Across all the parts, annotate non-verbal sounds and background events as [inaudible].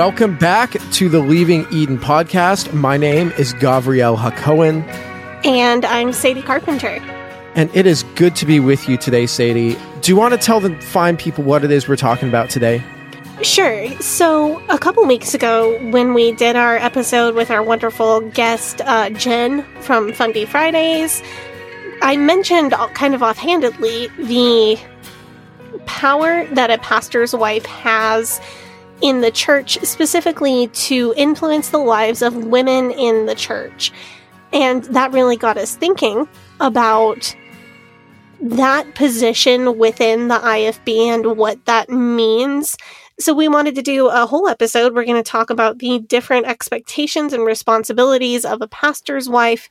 Welcome back to the Leaving Eden podcast. My name is Gavriel Hakohen, And I'm Sadie Carpenter. and it is good to be with you today, Sadie. Do you want to tell the fine people what it is we're talking about today? Sure. So, a couple weeks ago, when we did our episode with our wonderful guest, uh, Jen from Fundie Fridays, I mentioned kind of offhandedly the power that a pastor's wife has in the church, specifically to influence the lives of women in the church. And that really got us thinking about that position within the IFB and what that means. So, we wanted to do a whole episode. We're going to talk about the different expectations and responsibilities of a pastor's wife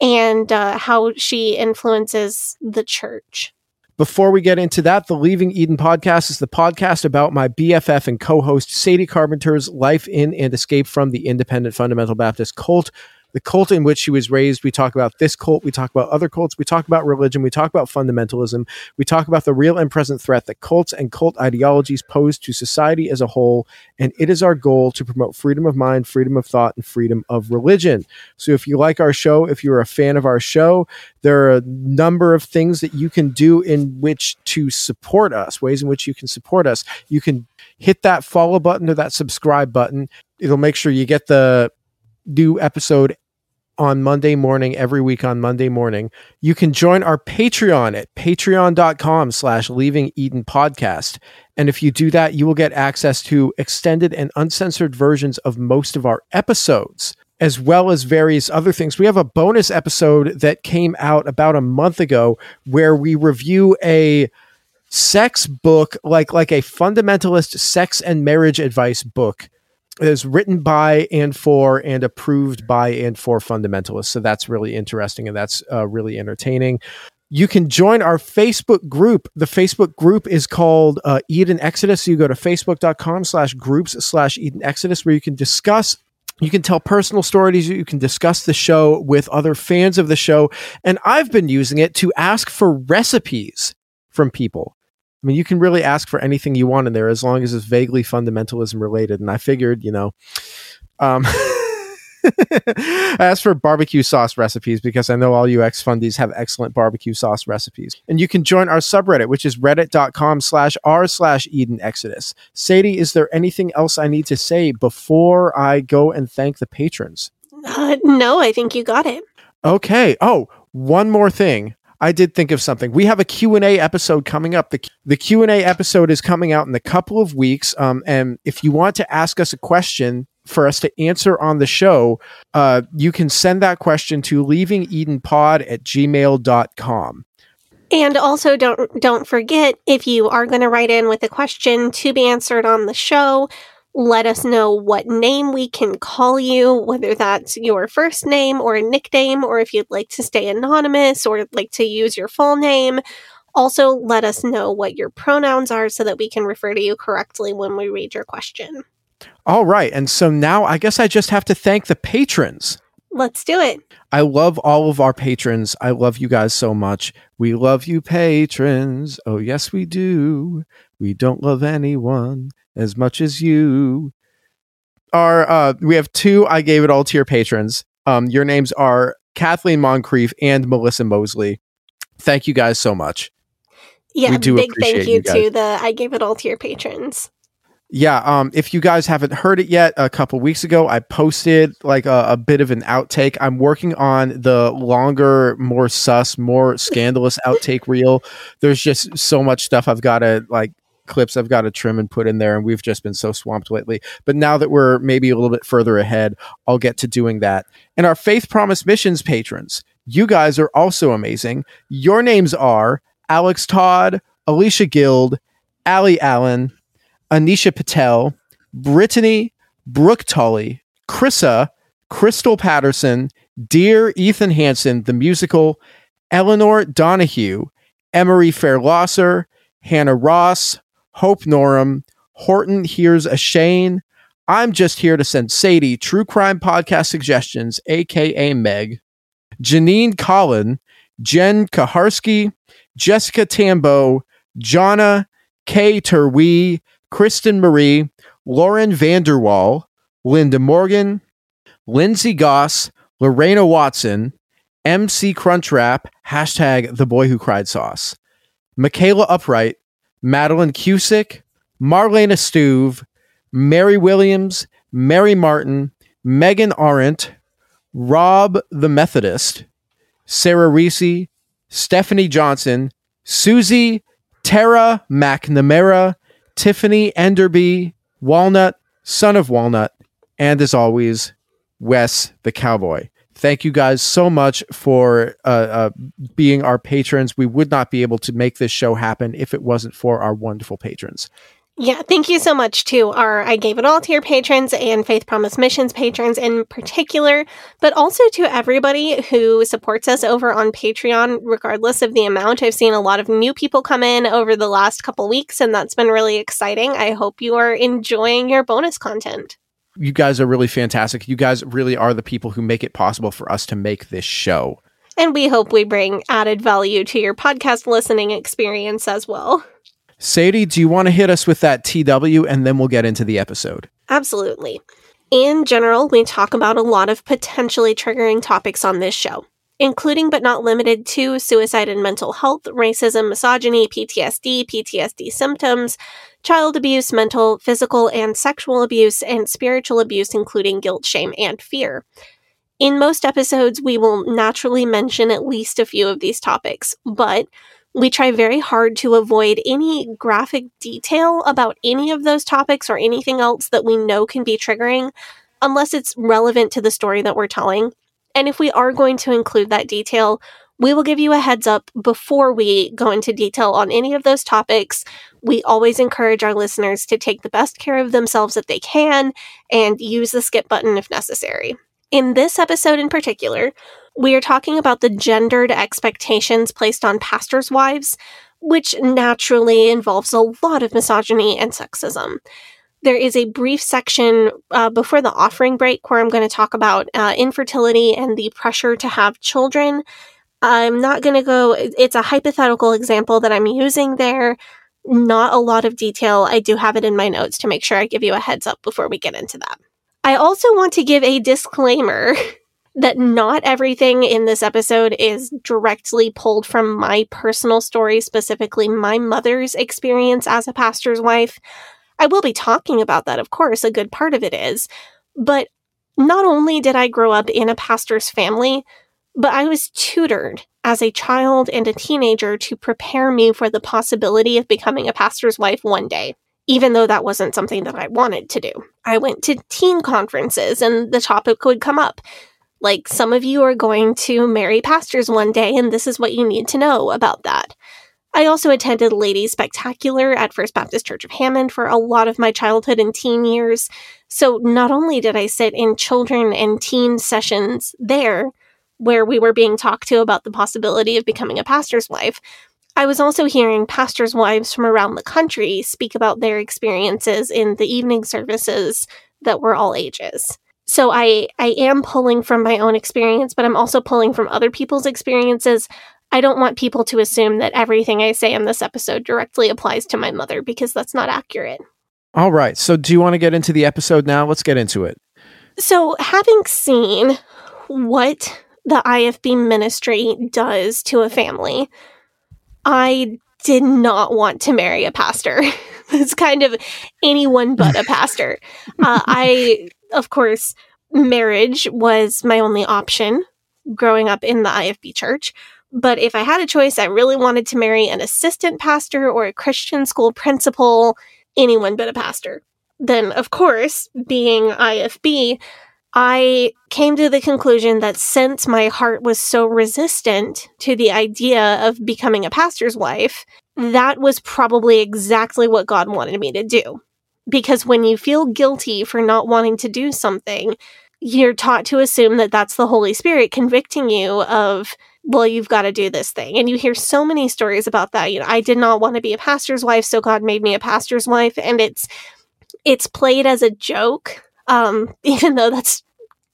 and uh, how she influences the church. Before we get into that, the Leaving Eden podcast is the podcast about my BFF and co host Sadie Carpenter's life in and escape from the independent fundamental Baptist cult. The cult in which she was raised. We talk about this cult. We talk about other cults. We talk about religion. We talk about fundamentalism. We talk about the real and present threat that cults and cult ideologies pose to society as a whole. And it is our goal to promote freedom of mind, freedom of thought, and freedom of religion. So if you like our show, if you're a fan of our show, there are a number of things that you can do in which to support us, ways in which you can support us. You can hit that follow button or that subscribe button. It'll make sure you get the new episode on Monday morning, every week on Monday morning. You can join our Patreon at patreon.com slash leaving Eden podcast. And if you do that, you will get access to extended and uncensored versions of most of our episodes as well as various other things. We have a bonus episode that came out about a month ago where we review a sex book like like a fundamentalist sex and marriage advice book is written by and for and approved by and for fundamentalists. So that's really interesting and that's uh, really entertaining. You can join our Facebook group. The Facebook group is called uh, Eden Exodus. So you go to facebook.com slash groups slash Eden Exodus where you can discuss you can tell personal stories. You can discuss the show with other fans of the show. And I've been using it to ask for recipes from people. I mean, you can really ask for anything you want in there as long as it's vaguely fundamentalism related. And I figured, you know, um, [laughs] I asked for barbecue sauce recipes because I know all you ex fundies have excellent barbecue sauce recipes. And you can join our subreddit, which is reddit.com slash r slash Eden Exodus. Sadie, is there anything else I need to say before I go and thank the patrons? Uh, [laughs] no, I think you got it. Okay. Oh, one more thing. I did think of something. We have a Q&A episode coming up. The, the Q&A episode is coming out in a couple of weeks. Um, and if you want to ask us a question for us to answer on the show, uh, you can send that question to leavingedenpod at gmail.com. And also don't don't forget if you are going to write in with a question to be answered on the show, let us know what name we can call you, whether that's your first name or a nickname, or if you'd like to stay anonymous or like to use your full name. Also, let us know what your pronouns are so that we can refer to you correctly when we read your question. All right. And so now I guess I just have to thank the patrons. Let's do it. I love all of our patrons. I love you guys so much. We love you, patrons. Oh, yes, we do. We don't love anyone as much as you. Our uh, we have two. I gave it all to your patrons. Um, your names are Kathleen Moncrief and Melissa Mosley. Thank you guys so much. Yeah, We do big thank you you, to the I gave it all to your patrons. Yeah, um, if you guys haven't heard it yet, a couple weeks ago, I posted like a, a bit of an outtake. I'm working on the longer, more sus, more scandalous [laughs] outtake reel. There's just so much stuff I've got to like clips I've got to trim and put in there, and we've just been so swamped lately. But now that we're maybe a little bit further ahead, I'll get to doing that. And our Faith Promise Missions patrons, you guys are also amazing. Your names are Alex Todd, Alicia Guild, Ali Allen, Anisha Patel, Brittany, Brooke Tully, Chrissa, Crystal Patterson, Dear Ethan Hansen, the musical, Eleanor Donahue, Emery Fairlosser, Hannah Ross, Hope Norum, Horton Here's a Shane. I'm just here to send Sadie true crime podcast suggestions, aka Meg, Janine Collin, Jen Kaharski, Jessica Tambo, Jonna, Kay Terwee, Kristen Marie, Lauren Vanderwall, Linda Morgan, Lindsay Goss, Lorena Watson, MC Crunchwrap, hashtag the boy who cried sauce, Michaela Upright, Madeline Cusick, Marlena Stuve, Mary Williams, Mary Martin, Megan Arendt, Rob the Methodist, Sarah Reese, Stephanie Johnson, Susie, Tara McNamara, Tiffany Enderby, Walnut, Son of Walnut, and as always, Wes the Cowboy. Thank you guys so much for uh, uh, being our patrons. We would not be able to make this show happen if it wasn't for our wonderful patrons. Yeah, thank you so much to our I Gave It All to Your patrons and Faith Promise Missions patrons in particular, but also to everybody who supports us over on Patreon, regardless of the amount. I've seen a lot of new people come in over the last couple weeks, and that's been really exciting. I hope you are enjoying your bonus content. You guys are really fantastic. You guys really are the people who make it possible for us to make this show. And we hope we bring added value to your podcast listening experience as well. Sadie, do you want to hit us with that TW and then we'll get into the episode? Absolutely. In general, we talk about a lot of potentially triggering topics on this show, including but not limited to suicide and mental health, racism, misogyny, PTSD, PTSD symptoms, child abuse, mental, physical, and sexual abuse, and spiritual abuse, including guilt, shame, and fear. In most episodes, we will naturally mention at least a few of these topics, but we try very hard to avoid any graphic detail about any of those topics or anything else that we know can be triggering unless it's relevant to the story that we're telling. And if we are going to include that detail, We will give you a heads up before we go into detail on any of those topics. We always encourage our listeners to take the best care of themselves that they can and use the skip button if necessary. In this episode in particular, we are talking about the gendered expectations placed on pastors' wives, which naturally involves a lot of misogyny and sexism. There is a brief section uh, before the offering break where I'm going to talk about uh, infertility and the pressure to have children. I'm not going to go, it's a hypothetical example that I'm using there. Not a lot of detail. I do have it in my notes to make sure I give you a heads up before we get into that. I also want to give a disclaimer [laughs] that not everything in this episode is directly pulled from my personal story, specifically my mother's experience as a pastor's wife. I will be talking about that, of course, a good part of it is. But not only did I grow up in a pastor's family, but I was tutored as a child and a teenager to prepare me for the possibility of becoming a pastor's wife one day, even though that wasn't something that I wanted to do. I went to teen conferences and the topic would come up. Like, some of you are going to marry pastors one day, and this is what you need to know about that. I also attended Ladies Spectacular at First Baptist Church of Hammond for a lot of my childhood and teen years. So not only did I sit in children and teen sessions there, where we were being talked to about the possibility of becoming a pastor's wife, I was also hearing pastors' wives from around the country speak about their experiences in the evening services that were all ages so I I am pulling from my own experience, but I'm also pulling from other people's experiences. I don't want people to assume that everything I say in this episode directly applies to my mother because that's not accurate. All right. So do you want to get into the episode now? Let's get into it. So, having seen what the IFB ministry does to a family, I did not want to marry a pastor. [laughs] it's kind of anyone but a pastor. [laughs] Uh, I of course, marriage was my only option growing up in the IFB church. But if I had a choice, I really wanted to marry an assistant pastor or a Christian school principal, anyone but a pastor. Then, of course, being IFB, I came to the conclusion that since my heart was so resistant to the idea of becoming a pastor's wife, that was probably exactly what God wanted me to do because when you feel guilty for not wanting to do something, you're taught to assume that that's the Holy Spirit convicting you of, well, you've got to do this thing. And you hear so many stories about that. You know, I did not want to be a pastor's wife, so God made me a pastor's wife. And it's, it's played as a joke, um, [laughs] even though that's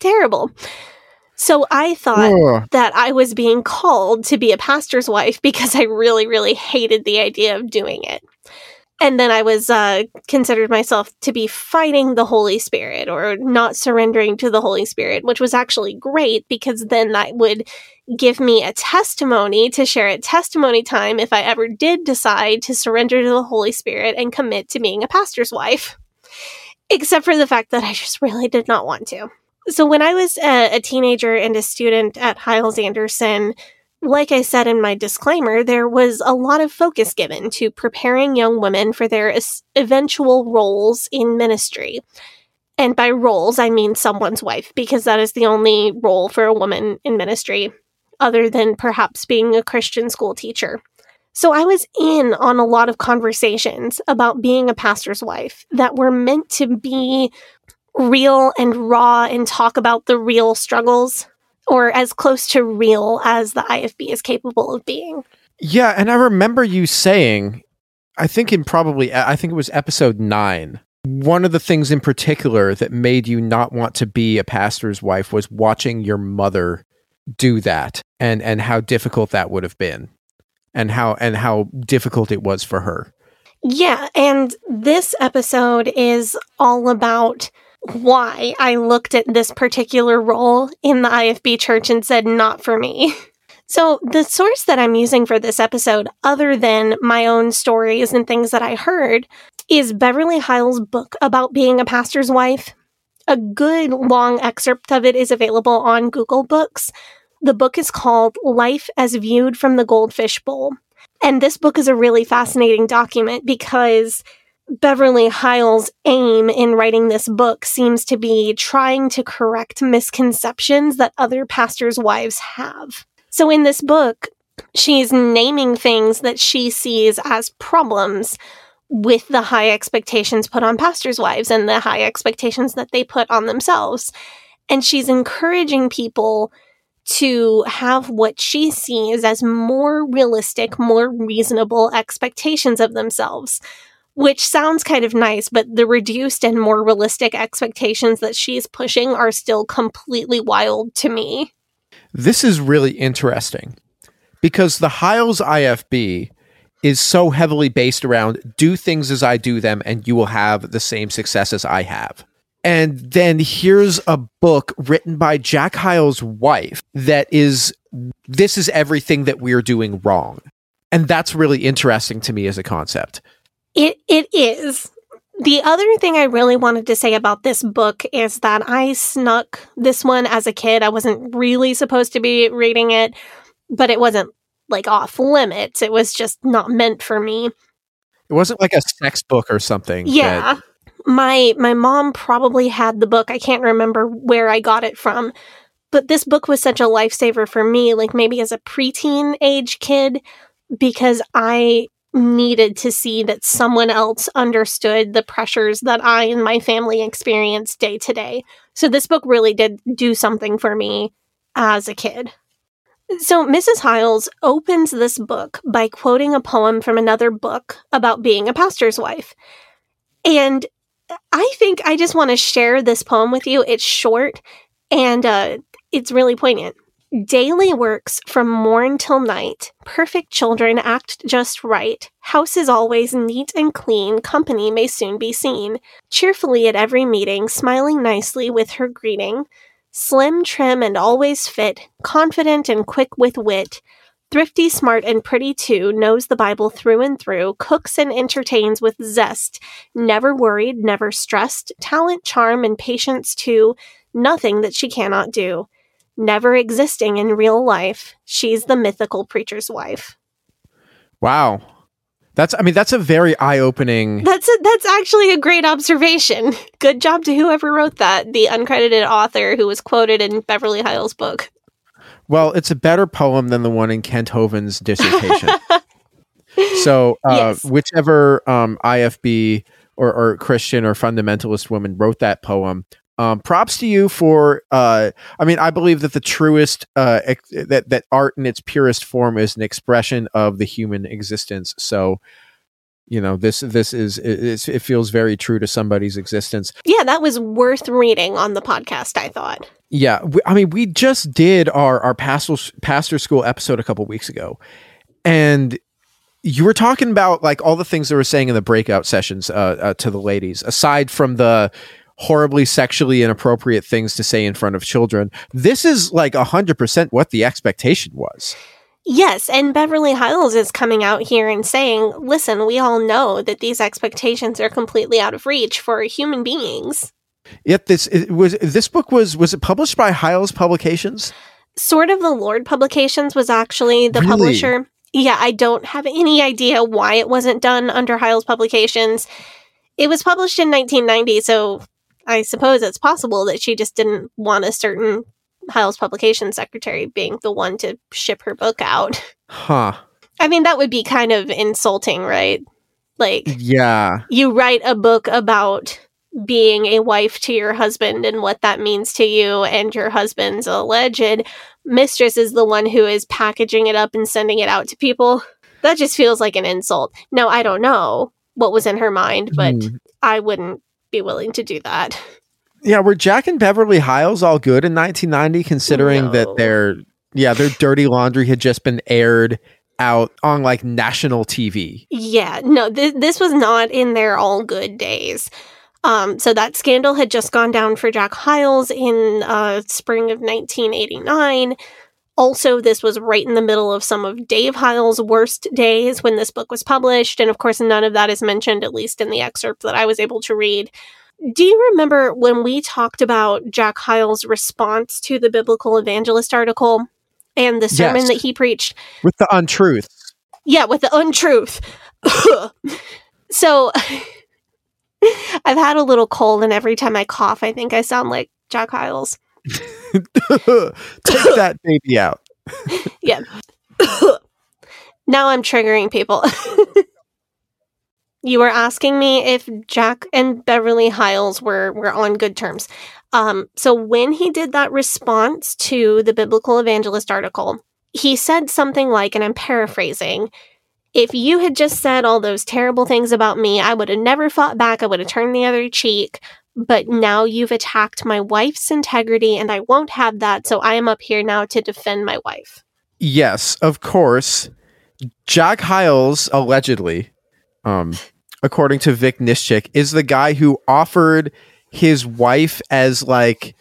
terrible. So I thought Ugh. that I was being called to be a pastor's wife because I really, really hated the idea of doing it and then I was uh, considered myself to be fighting the Holy Spirit or not surrendering to the Holy Spirit, which was actually great because then that would give me a testimony to share at testimony time if I ever did decide to surrender to the Holy Spirit and commit to being a pastor's wife. Except for the fact that I just really did not want to. So when I was a, a teenager and a student at Hyles Anderson, like I said in my disclaimer, there was a lot of focus given to preparing young women for their es- eventual roles in ministry. And by roles, I mean someone's wife, because that is the only role for a woman in ministry, other than perhaps being a Christian school teacher. So I was in on a lot of conversations about being a pastor's wife that were meant to be real and raw and talk about the real struggles or as close to real as the IFB is capable of being. Yeah, and I remember you saying, I think in probably, I think it was episode nine. One of the things in particular that made you not want to be a pastor's wife was watching your mother do that and and how difficult that would have been and how and how difficult it was for her. Yeah, and this episode is all about why I looked at this particular role in the IFB church and said, not for me. So, the source that I'm using for this episode, other than my own stories and things that I heard, is Beverly Hyles' book about being a pastor's wife. A good long excerpt of it is available on Google Books. The book is called Life as Viewed from the Goldfish Bowl. And this book is a really fascinating document because Beverly Hyles' aim in writing this book seems to be trying to correct misconceptions that other pastors' wives have. So in this book, she's naming things that she sees as problems with the high expectations put on pastors' wives and the high expectations that they put on themselves. And she's encouraging people to have what she sees as more realistic, more reasonable expectations of themselves, which sounds kind of nice, but the reduced and more realistic expectations that she's pushing are still completely wild to me. This is really interesting because the Hyles IFB is so heavily based around do things as I do them and you will have the same success as I have. And then here's a book written by Jack Hyles' wife that is this is everything that we're doing wrong. And that's really interesting to me as a concept. It it is. The other thing I really wanted to say about this book is that I snuck this one as a kid. I wasn't really supposed to be reading it, but it wasn't like off limits. It was just not meant for me. It wasn't like a sex book or something. Yeah. that- My my mom probably had the book. I can't remember where I got it from. But this book was such a lifesaver for me, like maybe as a preteen age kid, because I needed to see that someone else understood the pressures that I and my family experience day to day. So this book really did do something for me as a kid. So Mrs. Hyles opens this book by quoting a poem from another book about being a pastor's wife. And I think I just want to share this poem with you. It's short and uh, it's really poignant. Daily works from morn till night. Perfect children act just right. House is always neat and clean. Company may soon be seen. Cheerfully at every meeting, smiling nicely with her greeting. Slim, trim, and always fit. Confident and quick with wit. Thrifty, smart, and pretty too, knows the Bible through and through, cooks and entertains with zest, never worried, never stressed, talent, charm, and patience too, nothing that she cannot do. Never existing in real life, she's the mythical preacher's wife. Wow. That's I mean that's a very eye-opening That's a, that's actually a great observation. Good job to whoever wrote that, the uncredited author who was quoted in Beverly Hyles' book. Well, it's a better poem than the one in Kent Hovind's dissertation. [laughs] so, uh, Yes. whichever um, IFB or, or Christian or fundamentalist woman wrote that poem, um, props to you for. Uh, I mean, I believe that the truest uh, ex- that that art in its purest form is an expression of the human existence. So, you know, this this is it, it feels very true to somebody's existence. Yeah, that was worth reading on the podcast, I thought. Yeah, we, I mean, we just did our our pastor pastor school episode a couple weeks ago, and you were talking about like all the things they were saying in the breakout sessions uh, uh, to the ladies, aside from the horribly sexually inappropriate things to say in front of children. This is like hundred percent what the expectation was. Yes, and Beverly Hyles is coming out here and saying, listen, we all know that these expectations are completely out of reach for human beings. Yet this it was this book was was it published by Hyles Publications? Sword of the Lord Publications was actually the Really? publisher. Yeah, I don't have any idea why it wasn't done under Hyles Publications. It was published in 1990, so I suppose it's possible that she just didn't want a certain Hyles Publications secretary being the one to ship her book out. Huh. I mean, that would be kind of insulting, right? Like, Yeah. you write a book about being a wife to your husband and what that means to you, and your husband's alleged mistress is the one who is packaging it up and sending it out to people. That just feels like an insult. Now, I don't know what was in her mind, but Hmm. I wouldn't be willing to do that. Yeah, were Jack and Beverly Hyles all good in 1990, considering No. that their yeah their dirty laundry had just been aired out on like national TV? Yeah, no, th- this was not in their all good days. Um, so that scandal had just gone down for Jack Hyles in uh, spring of 1989. Also, this was right in the middle of some of Dave Hyles' worst days when this book was published. And of course, none of that is mentioned, at least in the excerpt that I was able to read. Do you remember when we talked about Jack Hyles' response to the Biblical Evangelist article and the sermon Yes. that he preached? With the untruth. Yeah, with the untruth. [laughs] so [laughs] I've had a little cold, and every time I cough, I think I sound like Jack Hyles. [laughs] Take that baby out. [laughs] yeah. [coughs] now I'm triggering people. [laughs] you were asking me if Jack and Beverly Hyles were were on good terms. Um, so when he did that response to the biblical evangelist article, he said something like, and I'm paraphrasing, if you had just said all those terrible things about me, I would have never fought back. I would have turned the other cheek. But now you've attacked my wife's integrity, and I won't have that. So I am up here now to defend my wife. Yes, of course. Jack Hyles allegedly, um, according to Vic Nischik, is the guy who offered his wife as like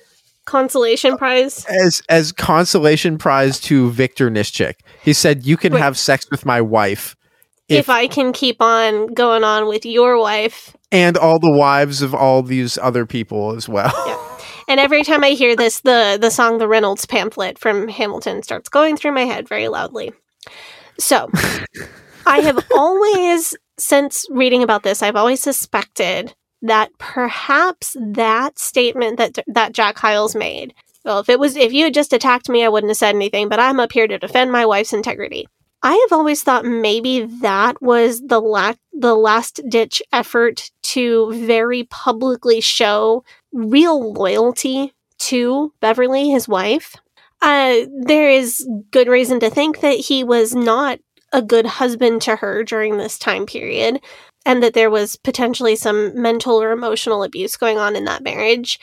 Consolation prize. as as consolation prize to Victor Nischik. He said, "You can Wait. have sex with my wife If, if, I can keep on going on with your wife. And all the wives of all these other people as well." Yeah. And every time I hear this, the the song "The Reynolds Pamphlet" from Hamilton starts going through my head very loudly. So, [laughs] I have always, since reading about this, I've always suspected that perhaps that statement that that Jack Hyles made. Well, if it was if you had just attacked me, I wouldn't have said anything. But I'm up here to defend my wife's integrity. I have always thought maybe that was the la- the last ditch effort to very publicly show real loyalty to Beverly, his wife. Uh, there is good reason to think that he was not a good husband to her during this time period, and that there was potentially some mental or emotional abuse going on in that marriage.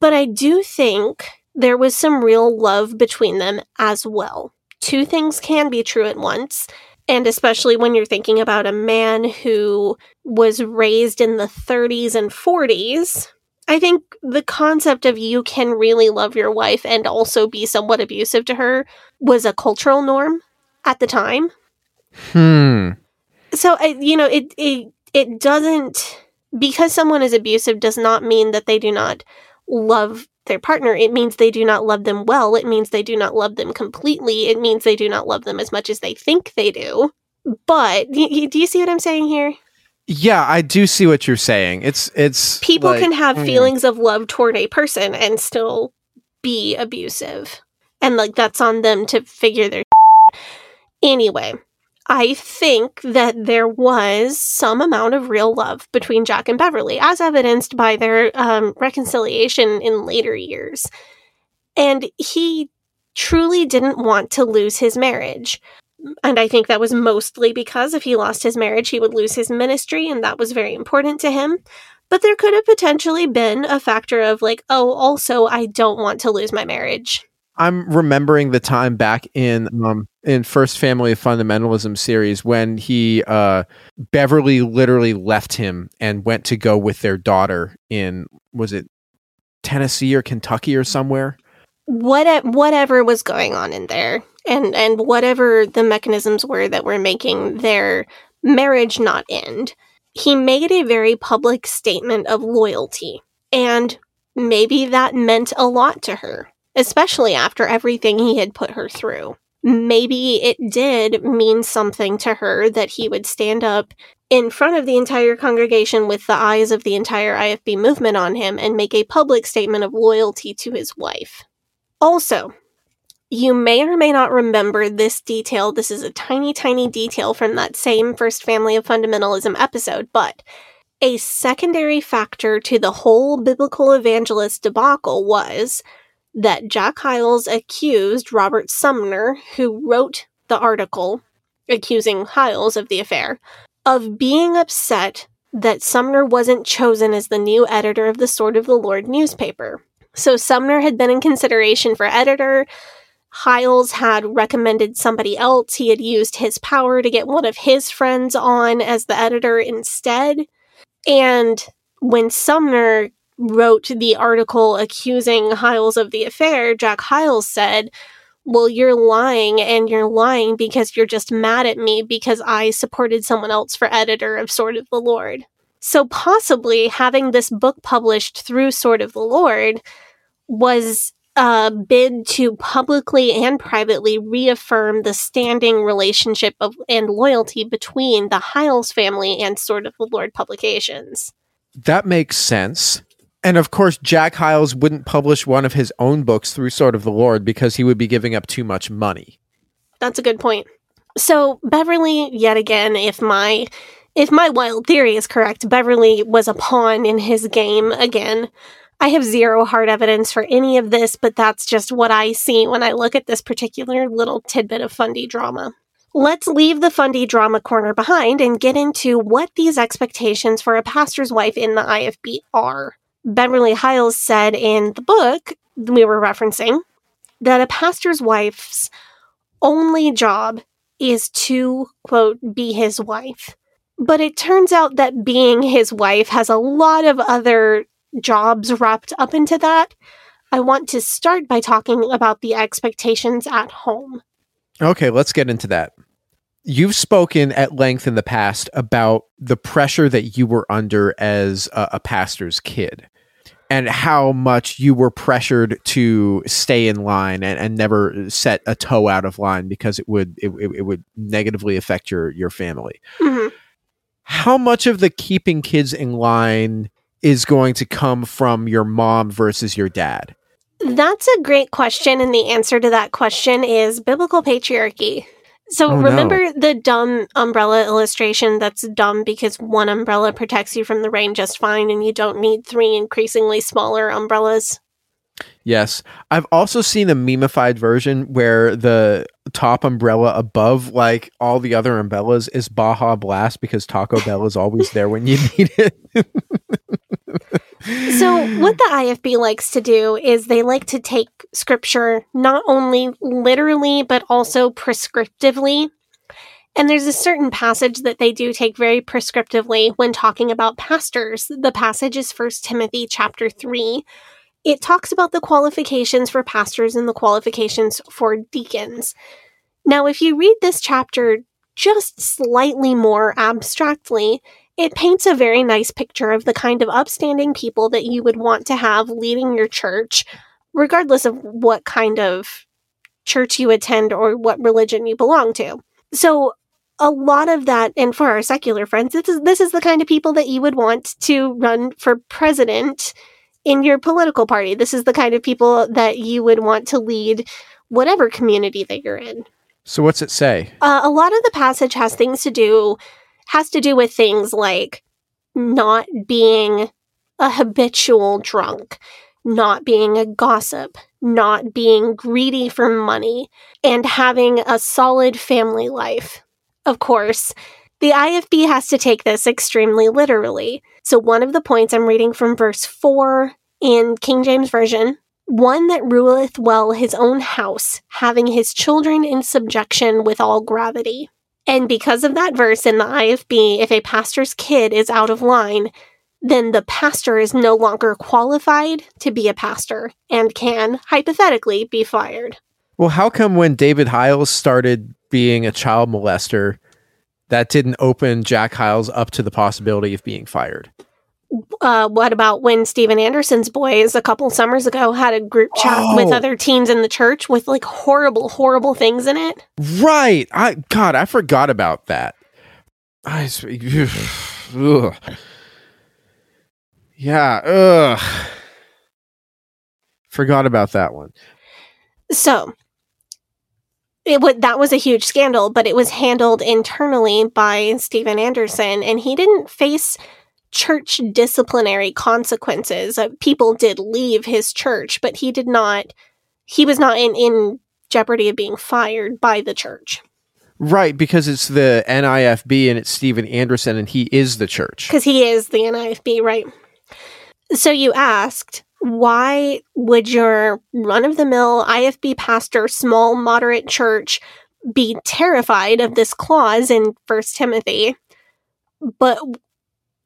But I do think there was some real love between them as well. Two things can be true at once. And especially when you're thinking about a man who was raised in the 30s and 40s, I think the concept of you can really love your wife and also be somewhat abusive to her was a cultural norm at the time. Hmm. So I you know it it it doesn't because someone is abusive does not mean that they do not love their partner. It means they do not love them well. It means they do not love them completely. It means they do not love them as much as they think they do. But do you see what I'm saying here? Yeah, I do see what you're saying. It's it's People like- can have mm. feelings of love toward a person and still be abusive. And like that's on them to figure their [laughs] Anyway, I think that there was some amount of real love between Jack and Beverly, as evidenced by their um, reconciliation in later years. And he truly didn't want to lose his marriage. And I think that was mostly because if he lost his marriage, he would lose his ministry, and that was very important to him. But there could have potentially been a factor of, like, oh, also, I don't want to lose my marriage. I'm remembering the time back in um in First Family of Fundamentalism series when he uh Beverly literally left him and went to go with their daughter in was it Tennessee or Kentucky or somewhere? what whatever was going on in there and and whatever the mechanisms were that were making their marriage not end he made a very public statement of loyalty and maybe that meant a lot to her especially after everything he had put her through maybe it did mean something to her that he would stand up in front of the entire congregation with the eyes of the entire IFB movement on him and make a public statement of loyalty to his wife also, you may or may not remember this detail. This is a tiny, tiny detail from that same First Family of Fundamentalism episode, but a secondary factor to the whole biblical evangelist debacle was that Jack Hyles accused Robert Sumner, who wrote the article accusing Hyles of the affair, of being upset that Sumner wasn't chosen as the new editor of the Sword of the Lord newspaper. So Sumner had been in consideration for editor. Hyles had recommended somebody else. He had used his power to get one of his friends on as the editor instead. And when Sumner wrote the article accusing Hyles of the affair, Jack Hyles said, Well, you're lying, and you're lying because you're just mad at me because I supported someone else for editor of Sword of the Lord. So possibly having this book published through Sword of the Lord was a bid to publicly and privately reaffirm the standing relationship of and loyalty between the Hyles family and Sword of the Lord publications. That makes sense. And of course, Jack Hyles wouldn't publish one of his own books through Sword of the Lord because he would be giving up too much money. that's a good point. So Beverly, yet again, if my if my wild theory is correct, Beverly was a pawn in his game again. I have zero hard evidence for any of this, but that's just what I see when I look at this particular little tidbit of Fundy drama. Let's leave the Fundy drama corner behind and get into what these expectations for a pastor's wife in the IFB are. Beverly Hyles said in the book we were referencing that a pastor's wife's only job is to, quote, be his wife. But it turns out that being his wife has a lot of other jobs wrapped up into that. I want to start by talking about the expectations at home. Okay, let's get into that. You've spoken at length in the past about the pressure that you were under as a, a pastor's kid and how much you were pressured to stay in line and, and never set a toe out of line because it would it, it would negatively affect your your family. Mm-hmm. How much of the keeping kids in line is going to come from your mom versus your dad? That's a great question. And the answer to that question is biblical patriarchy. So Oh, no. remember the dumb umbrella illustration that's dumb because one umbrella protects you from the rain just fine and you don't need three increasingly smaller umbrellas? Yes. I've also seen a memeified version where the top umbrella above like all the other umbrellas is Baja Blast because Taco Bell is always there when you [laughs] need it. [laughs] So, what the IFB likes to do is they like to take scripture not only literally, but also prescriptively. And there's a certain passage that they do take very prescriptively when talking about pastors. The passage is 1 Timothy chapter 3. It talks about the qualifications for pastors and the qualifications for deacons. Now, if you read this chapter just slightly more abstractly, it paints a very nice picture of the kind of upstanding people that you would want to have leading your church, regardless of what kind of church you attend or what religion you belong to. So, a lot of that, and for our secular friends, this is this is the kind of people that you would want to run for president in your political party. This is the kind of people that you would want to lead whatever community that you're in. so what's it say? Uh, a lot of the passage has things to do has to do with things like not being a habitual drunk, not being a gossip, not being greedy for money, and having a solid family life. Of course, the IFB has to take this extremely literally. So, one of the points I'm reading from verse 4 in King James Version one that ruleth well his own house, having his children in subjection with all gravity. And because of that verse in the IFB, if a pastor's kid is out of line, then the pastor is no longer qualified to be a pastor and can, hypothetically, be fired. Well, how come when David Hyles started being a child molester, that didn't open Jack Hyles up to the possibility of being fired? Uh, what about when Steven Anderson's boys a couple summers ago had a group chat with Oh. other teens in the church with like horrible, horrible things in it? Right. I God, I forgot about that. I ugh. Yeah, ugh. Forgot about that one. So it would that was a huge scandal, but it was handled internally by Steven Anderson, and he didn't face church disciplinary consequences. Uh, people did leave his church, but he did not. He was not in in jeopardy of being fired by the church Right, because it's the NIFB and it's Steven Anderson and he is the church. because he is the NIFB, right? So you asked. Why would your run of the mill IFB pastor, small, moderate church be terrified of this clause in First Timothy? But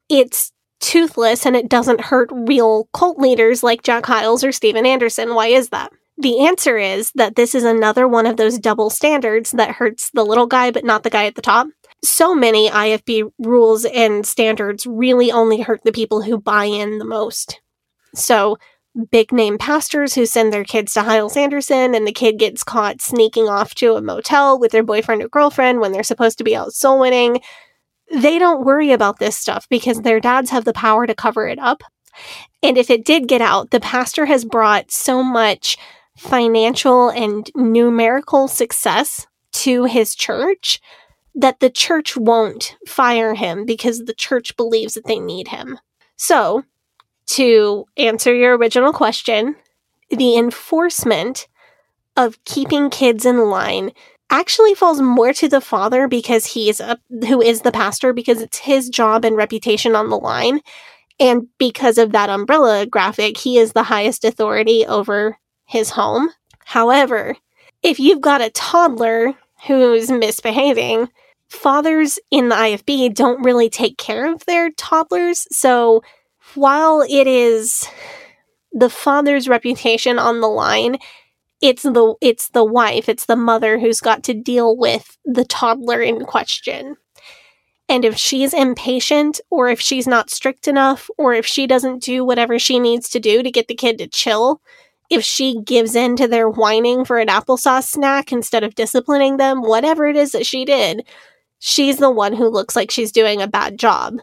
it's toothless and it doesn't hurt real cult leaders like Jack Hyles or Steven Anderson. Why is that? The answer is that this is another one of those double standards that hurts the little guy but not the guy at the top. So many IFB rules and standards really only hurt the people who buy in the most. So, big name pastors who send their kids to Hyles Anderson and the kid gets caught sneaking off to a motel with their boyfriend or girlfriend when they're supposed to be out soul winning they don't worry about this stuff because their dads have the power to cover it up. And if it did get out, the pastor has brought so much financial and numerical success to his church that the church won't fire him because the church believes that they need him. So, to answer your original question, the enforcement of keeping kids in line actually falls more to the father because he's a who is the pastor because it's his job and reputation on the line. And because of that umbrella graphic he is the highest authority over his home. However if you've got a toddler who's misbehaving fathers in the IFB don't really take care of their toddlers. So while it is the father's reputation on the line it's the it's the wife it's the mother who's got to deal with the toddler in question. And if she's impatient or if she's not strict enough or if she doesn't do whatever she needs to do to get the kid to chill if she gives in to their whining for an applesauce snack instead of disciplining them whatever it is that she did she's the one who looks like she's doing a bad job.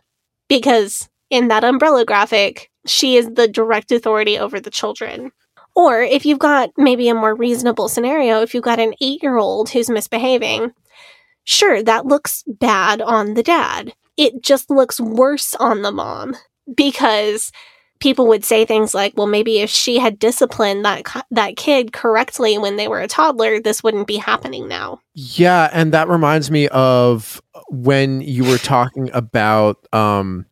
Because in that umbrella graphic she is the direct authority over the children or if you've got maybe a more reasonable scenario, if you've got an eight year old who's misbehaving, sure, that looks bad on the dad. It just looks worse on the mom because people would say things like, well, maybe if she had disciplined that, that kid correctly when they were a toddler, this wouldn't be happening now. Yeah. And that reminds me of when you were talking about, um,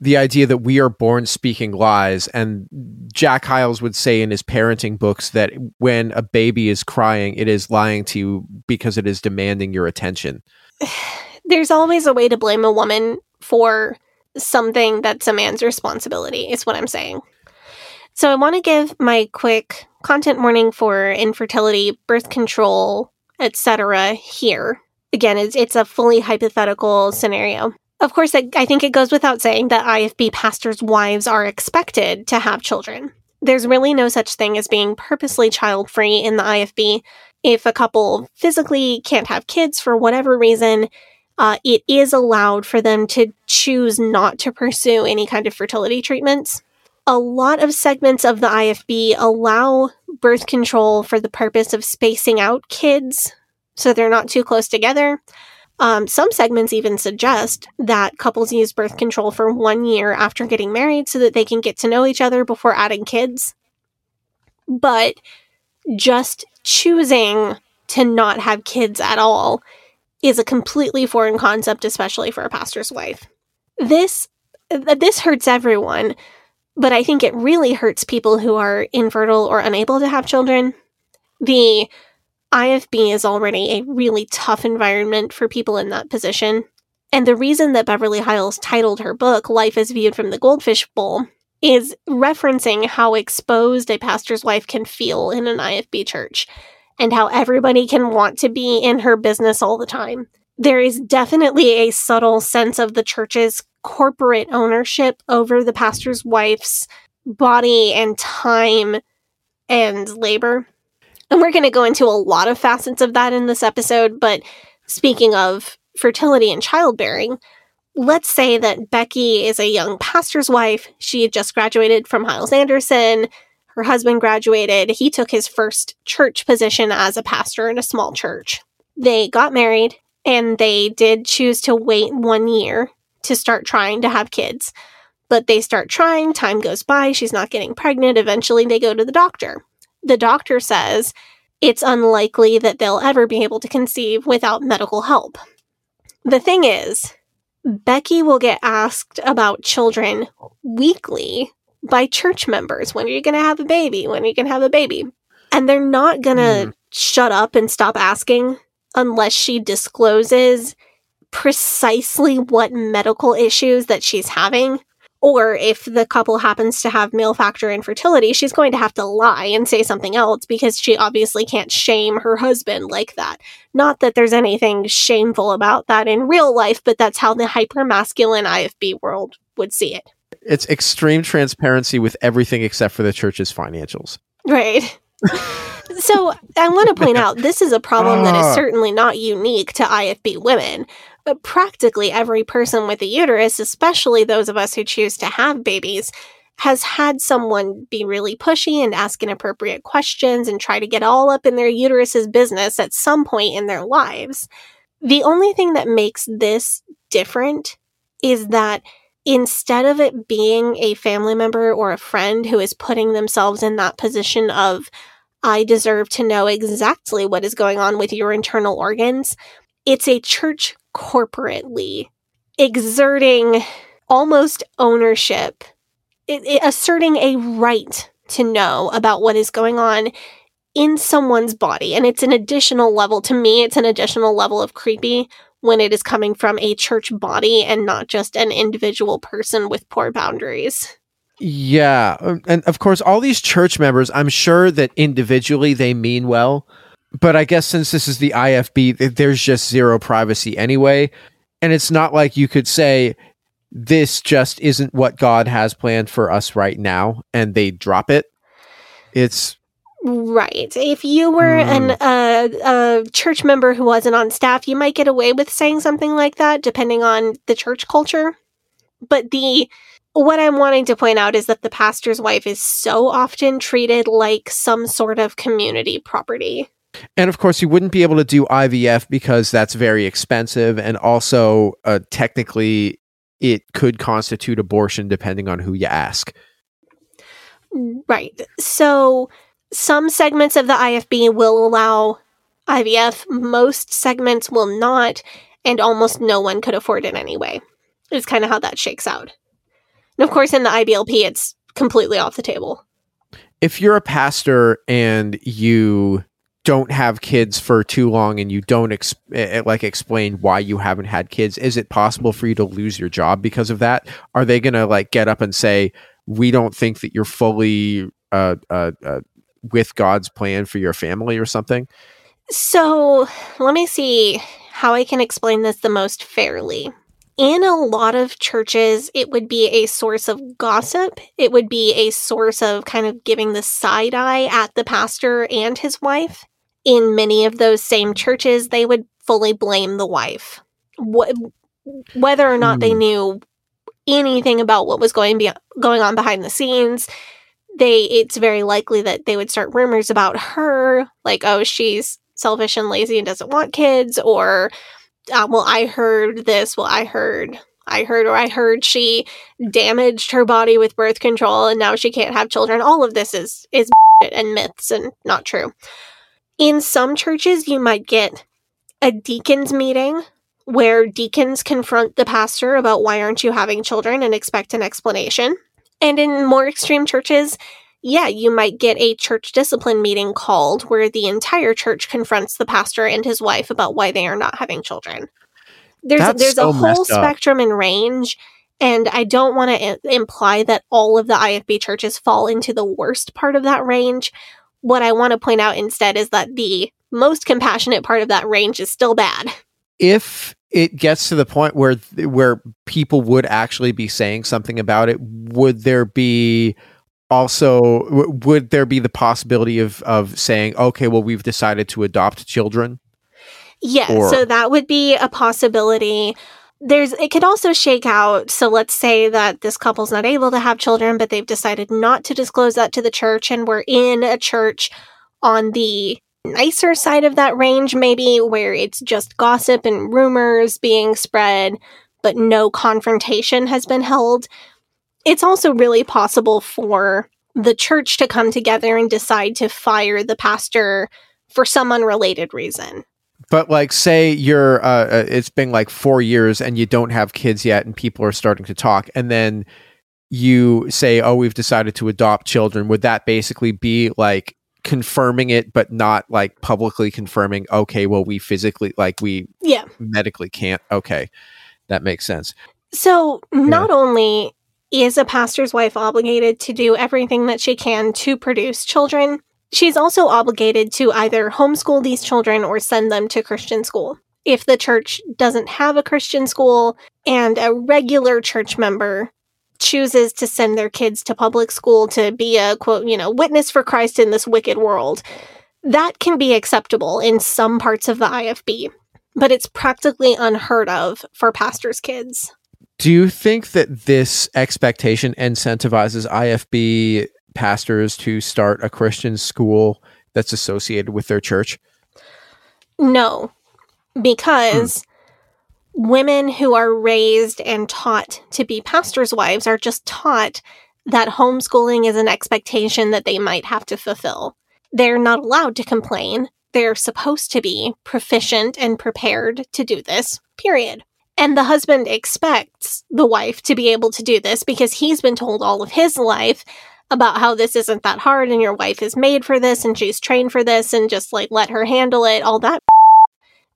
the idea that we are born speaking lies. And Jack Hyles would say in his parenting books that when a baby is crying, it is lying to you because it is demanding your attention. [sighs] There's always a way to blame a woman for something that's a man's responsibility, is what I'm saying. So I want to give my quick content warning for infertility, birth control, etc. here. Again, it's, it's a fully hypothetical scenario. Of course, I think it goes without saying that IFB pastors' wives are expected to have children. There's really no such thing as being purposely child free in the IFB. If a couple physically can't have kids for whatever reason, uh, it is allowed for them to choose not to pursue any kind of fertility treatments. A lot of segments of the IFB allow birth control for the purpose of spacing out kids so they're not too close together. Um, some segments even suggest that couples use birth control for one year after getting married so that they can get to know each other before adding kids. But just choosing to not have kids at all is a completely foreign concept, especially for a pastor's wife. This this hurts everyone, but I think it really hurts people who are infertile or unable to have children. The IFB is already a really tough environment for people in that position. And the reason that Beverly Hyles titled her book Life as Viewed from the Goldfish Bowl is referencing how exposed a pastor's wife can feel in an IFB church and how everybody can want to be in her business all the time. There is definitely a subtle sense of the church's corporate ownership over the pastor's wife's body and time and labor. And we're going to go into a lot of facets of that in this episode. But speaking of fertility and childbearing, let's say that Becky is a young pastor's wife. She had just graduated from Hyles Anderson. Her husband graduated. He took his first church position as a pastor in a small church. They got married and they did choose to wait one year to start trying to have kids. But they start trying, time goes by, she's not getting pregnant. Eventually, they go to the doctor the doctor says it's unlikely that they'll ever be able to conceive without medical help. The thing is, Becky will get asked about children weekly by church members. When are you going to have a baby? When are you going to have a baby? And they're not going to mm. shut up and stop asking unless she discloses precisely what medical issues that she's having or if the couple happens to have male factor infertility, she's going to have to lie and say something else because she obviously can't shame her husband like that. Not that there's anything shameful about that in real life, but that's how the hyper masculine IFB world would see it. It's extreme transparency with everything except for the church's financials. Right. [laughs] so I want to point out this is a problem that is ah. certainly not unique to IFB women. But practically every person with a uterus, especially those of us who choose to have babies, has had someone be really pushy and ask inappropriate questions and try to get all up in their uterus's business at some point in their lives. The only thing that makes this different is that instead of it being a family member or a friend who is putting themselves in that position of, I deserve to know exactly what is going on with your internal organs, it's a church corporately exerting almost ownership it, it, asserting a right to know about what is going on in someone's body. And it's an additional level, to me, it's an additional level of creepy when it is coming from a church body and not just an individual person with poor boundaries. Yeah. um, And of course, all these church members, I'm sure that individually they mean well. But I guess since this is the IFB, there's just zero privacy anyway. And it's not like you could say, this just isn't what God has planned for us right now, and they drop it. It's Right. If you were an uh, a church member who wasn't on staff, you might get away with saying something like that, depending on the church culture. But the what I'm wanting to point out is that the pastor's wife is so often treated like some sort of community property. And of course, you wouldn't be able to do IVF because that's very expensive. And also, uh, technically, it could constitute abortion depending on who you ask. Right. So some segments of the IFB will allow IVF, most segments will not, and almost no one could afford it anyway. Is kind of how that shakes out. And of course, in the IBLP, it's completely off the table. If you're a pastor and you don't have kids for too long and you don't ex- eh, like explain why you haven't had kids is it possible for you to lose your job because of that are they going to like get up and say we don't think that you're fully uh, uh, uh, with god's plan for your family or something So let me see how I can explain this the most fairly. In a lot of churches, it would be a source of gossip. It would be a source of kind of giving the side eye at the pastor and his wife. In many of those same churches, they would fully blame the wife. Wh- whether or not they Hmm. knew anything about what was going be- going on behind the scenes, they it's very likely that they would start rumors about her, like oh she's selfish and lazy and doesn't want kids, or uh, well I heard this, well I heard. I heard or I heard she damaged her body with birth control and now she can't have children. All of this is is and myths and not true. In some churches you might get a deacons meeting where deacons confront the pastor about why aren't you having children and expect an explanation. And in more extreme churches, yeah, you might get a church discipline meeting called where the entire church confronts the pastor and his wife about why they are not having children. There's That's there's so a whole spectrum and range, and I don't want to I- imply that all of the IFB churches fall into the worst part of that range. What I want to point out instead is that the most compassionate part of that range is still bad. if it gets to the point where where people would actually be saying something about it would there be also w- would there be the possibility of of saying okay well we've decided to adopt children Yeah, Or- so that would be a possibility. There's it could also shake out. So let's say that this couple's not able to have children, but they've decided not to disclose that to the church and we're in a church on the nicer side of that range maybe where it's just gossip and rumors being spread but no confrontation has been held. It's also really possible for the church to come together and decide to fire the pastor for some unrelated reason. but like say you're uh, uh, it's been like 4 years and you don't have kids yet and people are starting to talk and then you say oh we've decided to adopt children. Would that basically be like confirming it but not like publicly confirming okay well we physically like we Yeah. medically can't? Okay. That makes sense. So, not only is a pastor's wife obligated to do everything that she can to produce children, she's also obligated to either homeschool these children or send them to Christian school. If the church doesn't have a Christian school and a regular church member chooses to send their kids to public school to be a quote, you know, witness for Christ in this wicked world, that can be acceptable in some parts of the IFB, but it's practically unheard of for pastors' kids. Do you think that this expectation incentivizes IFB pastors to start a Christian school that's associated with their church? No, because hmm. women who are raised and taught to be pastors' wives are just taught that homeschooling is an expectation that they might have to fulfill. They're not allowed to complain. They're supposed to be proficient and prepared to do this, period. And the husband expects the wife to be able to do this because he's been told all of his life about how this isn't that hard and your wife is made for this and she's trained for this and just like let her handle it, all that.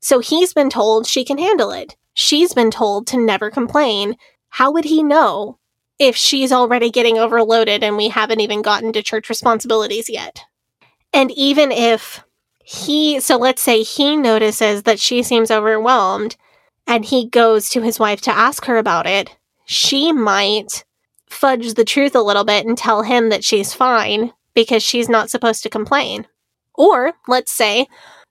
So he's been told she can handle it. She's been told to never complain. How would he know if she's already getting overloaded and we haven't even gotten to church responsibilities yet? And even if he, so let's say he notices that she seems overwhelmed and he goes to his wife to ask her about it, she might fudge the truth a little bit and tell him that she's fine because she's not supposed to complain. Or let's say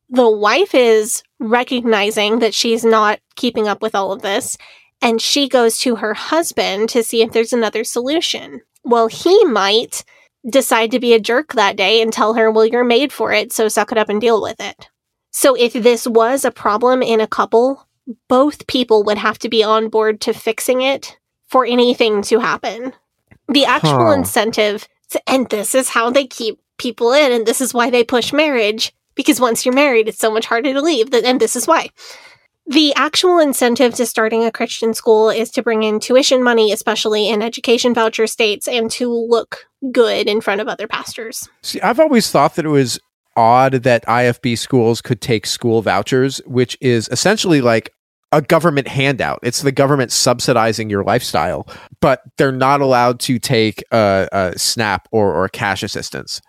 the wife is recognizing that she's not keeping up with all of this and she goes to her husband to see if there's another solution. Well, he might decide to be a jerk that day and tell her, well, you're made for it, so suck it up and deal with it. So if this was a problem in a couple, both people would have to be on board to fixing it for anything to happen. The actual Huh. incentive, and this is how they keep people in, and this is why they push marriage, because once you're married, it's so much harder to leave, and this is why. The actual incentive to starting a Christian school is to bring in tuition money, especially in education voucher states, and to look good in front of other pastors. See, I've always thought that it was odd that IFB schools could take school vouchers, which is essentially like a government handout. It's the government subsidizing your lifestyle, but they're not allowed to take a, a SNAP or, or cash assistance.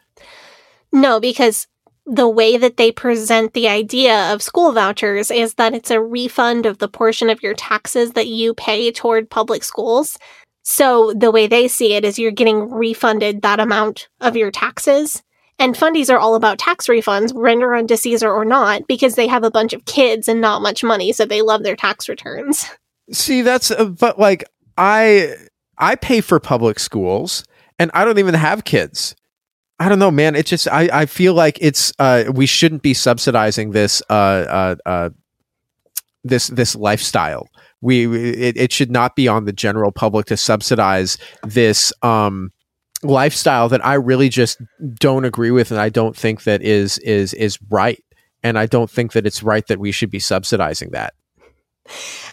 No, because the way that they present the idea of school vouchers is that it's a refund of the portion of your taxes that you pay toward public schools. So the way they see it is you're getting refunded that amount of your taxes. And fundies are all about tax refunds, render unto Caesar or not, because they have a bunch of kids and not much money, so they love their tax returns. [laughs] See, that's uh, but like I I pay for public schools and I don't even have kids. I don't know, man. It just I I feel like it's uh we shouldn't be subsidizing this uh uh uh this this lifestyle. We we- it, it should not be on the general public to subsidize this um lifestyle that I really just don't agree with and I don't think that is is is right. And I don't think that it's right that we should be subsidizing that.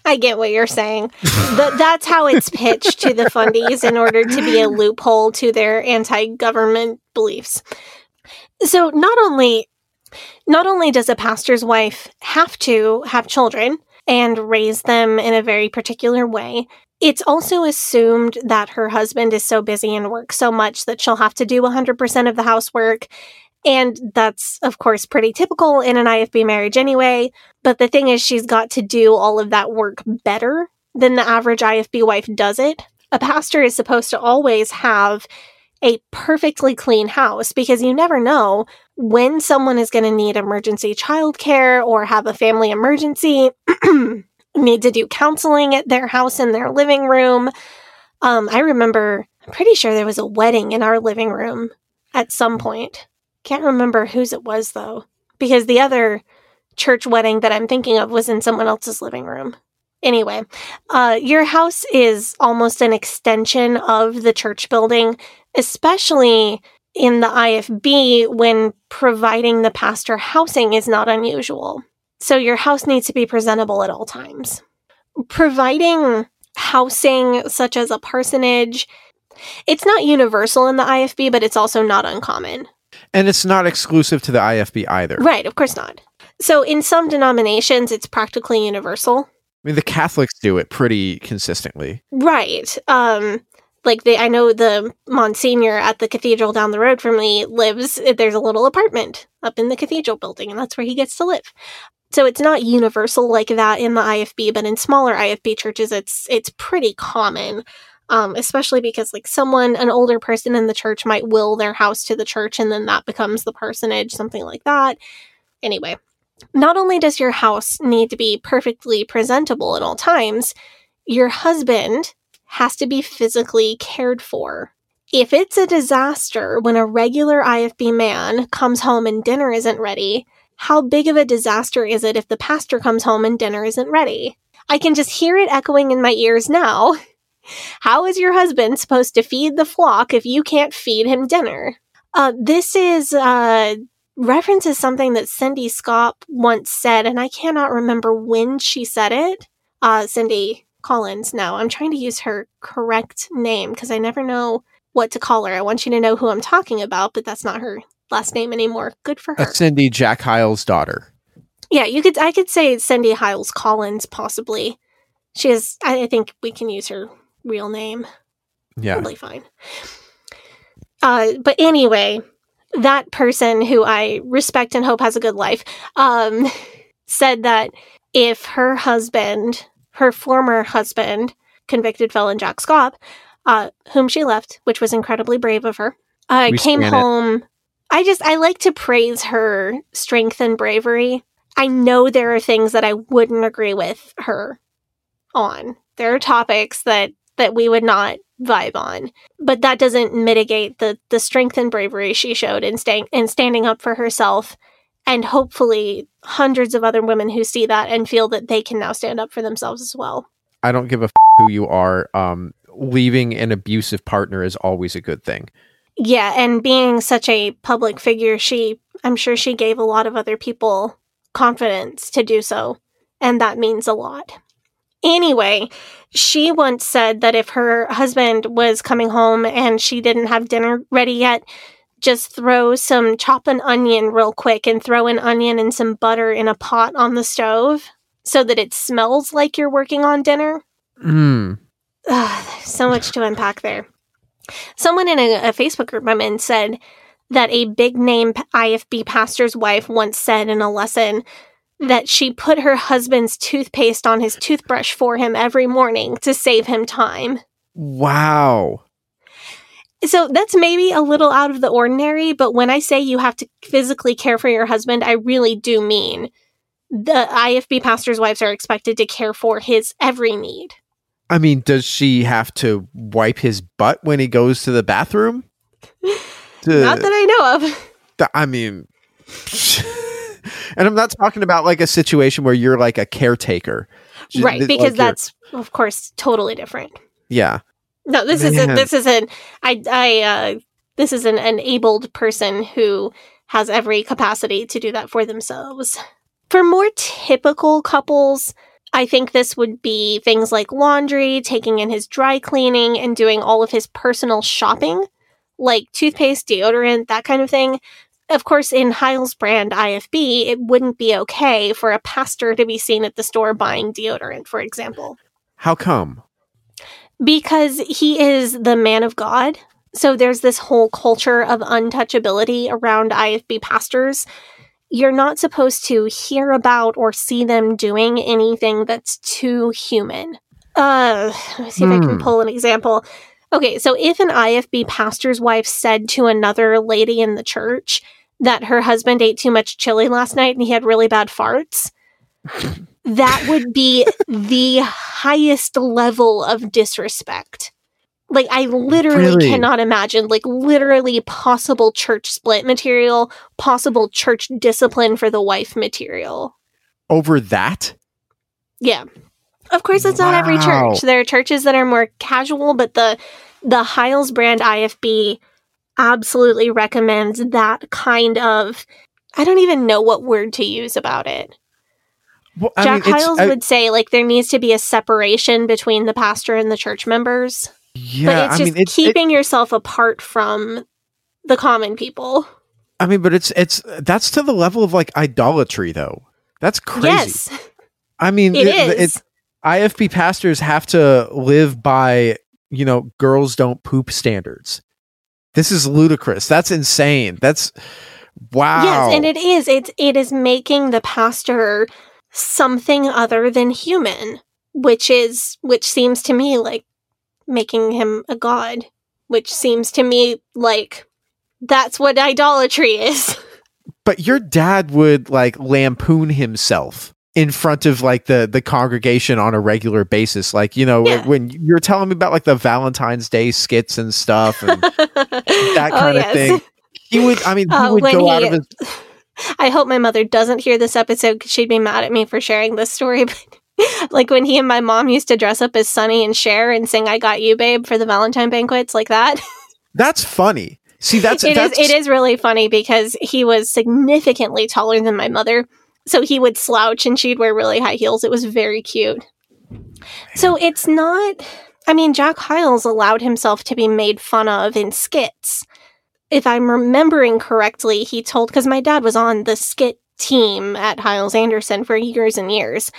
I get what you're saying. Th- that's how it's pitched to the fundies in order to be a loophole to their anti-government beliefs. So not only not only does a pastor's wife have to have children and raise them in a very particular way, it's also assumed that her husband is so busy and works so much that she'll have to do 100% of the housework. And that's, of course, pretty typical in an IFB marriage anyway. But the thing is, she's got to do all of that work better than the average IFB wife does it. A pastor is supposed to always have a perfectly clean house because you never know when someone is going to need emergency childcare or have a family emergency, [clears throat] need to do counseling at their house in their living room. Um, I remember, I'm pretty sure there was a wedding in our living room at some point. Can't remember whose it was though, because the other church wedding that I'm thinking of was in someone else's living room. Anyway, uh, your house is almost an extension of the church building, especially in the IFB when providing the pastor housing is not unusual. So your house needs to be presentable at all times. Providing housing such as a parsonage, it's not universal in the IFB, but it's also not uncommon. And it's not exclusive to the IFB either. Right, of course not. So in some denominations, it's practically universal. I mean, the Catholics do it pretty consistently. Right. Um, like they, I know the Monsignor at the cathedral down the road from me lives. There's a little apartment up in the cathedral building, and that's where he gets to live. So it's not universal like that in the IFB, but in smaller IFB churches, it's it's pretty common. Um, especially because like someone, an older person in the church might will their house to the church, and then that becomes the parsonage, something like that. Anyway, not only does your house need to be perfectly presentable at all times, your husband has to be physically cared for. If it's a disaster when a regular IFB man comes home and dinner isn't ready, how big of a disaster is it if the pastor comes home and dinner isn't ready? I can just hear it echoing in my ears now. [laughs] How is your husband supposed to feed the flock if you can't feed him dinner? Uh, this is uh, references something that Cindy Schaap once said, and I cannot remember when she said it. Uh, Cindy Collins. No, I'm trying to use her correct name because I never know what to call her. I want you to know who I'm talking about, but that's not her last name anymore. Good for her. Uh, Cindy Jack Hyles' daughter. Yeah, you could. I could say Cindy Hyles Collins, possibly. She is. I, I think we can use her real name. Yeah. Totally fine. Uh, but anyway, that person who I respect and hope has a good life, um, [laughs] said that if her husband, her former husband, convicted felon Jack Schaap, uh, whom she left, which was incredibly brave of her, uh, came home it. I just I like to praise her strength and bravery. I know there are things that I wouldn't agree with her on. There are topics that that we would not vibe on, but that doesn't mitigate the the strength and bravery she showed in staying in standing up for herself and hopefully hundreds of other women who see that and feel that they can now stand up for themselves as well. I don't give a f- who you are. Um, leaving an abusive partner is always a good thing. Yeah, and being such a public figure, she I'm sure she gave a lot of other people confidence to do so, and that means a lot. Anyway, she once said that if her husband was coming home and she didn't have dinner ready yet, just throw some chop an onion real quick and throw an onion and some butter in a pot on the stove so that it smells like you're working on dinner. Mm. Ugh, so much to unpack there. Someone in a, a Facebook group I'm in said that a big name IFB pastor's wife once said in a lesson that she put her husband's toothpaste on his toothbrush for him every morning to save him time. Wow. So that's maybe a little out of the ordinary, but when I say you have to physically care for your husband, I really do mean the IFB pastor's wives are expected to care for his every need. I mean, does she have to wipe his butt when he goes to the bathroom? [laughs] To- Not that I know of. Th- I mean, [laughs] and I'm not talking about like a situation where you're like a caretaker, right th- because like that's of course totally different yeah. no this is a, Man. this is an i i uh this is an enabled person who has every capacity to do that for themselves for more typical couples i think this would be things like laundry taking in his dry cleaning and doing all of his personal shopping like toothpaste deodorant that kind of thing of course, in Hyles' brand IFB, it wouldn't be okay for a pastor to be seen at the store buying deodorant, for example. How come? because he is the man of God. So there's this whole culture of untouchability around IFB pastors. You're not supposed to hear about or see them doing anything that's too human. Uh, let me see if I can Hmm. pull an example. Okay, so if an IFB pastor's wife said to another lady in the church that her husband ate too much chili last night and he had really bad farts, [laughs] that would be the highest level of disrespect. Like, I literally Really? cannot imagine, like, literally possible church split material, possible church discipline for the wife material. Over that? Yeah. Of course, it's not every church. There are churches that are more casual, but the the Hyles brand IFB absolutely recommends that kind of. I don't even know what word to use about it. Well, Jack mean, Hyles I- would say like there needs to be a separation between the pastor and the church members, yeah, but it's I just mean, it's, it- keeping yourself apart from the common people. I mean, but it's it's that's to the level of like idolatry, though. That's crazy. Yes, I mean, it it- is. it- IFB pastors have to live by you know girls don't poop standards. This is ludicrous. That's insane. That's wow. Yes, and it is. It's it is making the pastor something other than human, which is which seems to me like making him a god, which seems to me like that's what idolatry is. [laughs] but your dad would like lampoon himself in front of like the the congregation on a regular basis like you know Yeah. when you're telling me about like the valentine's day skits and stuff and [laughs] that Oh, kind of yes. thing he would i mean he Uh, would go out he- of his [sighs] I hope my mother doesn't hear this episode because she'd be mad at me for sharing this story. [laughs] But [laughs] like when he and my mom used to dress up as Sonny and Cher and sing "I Got You, Babe" for the Valentine banquets, like that. [laughs] that's funny see that's It is. that's It is really funny because he was significantly taller than my mother, so he would slouch and she'd wear really high heels. It was very cute. So it's not. I mean, Jack Hyles allowed himself to be made fun of in skits. If I'm remembering correctly, he told because my dad was on the skit team at Hyles Anderson for years and years.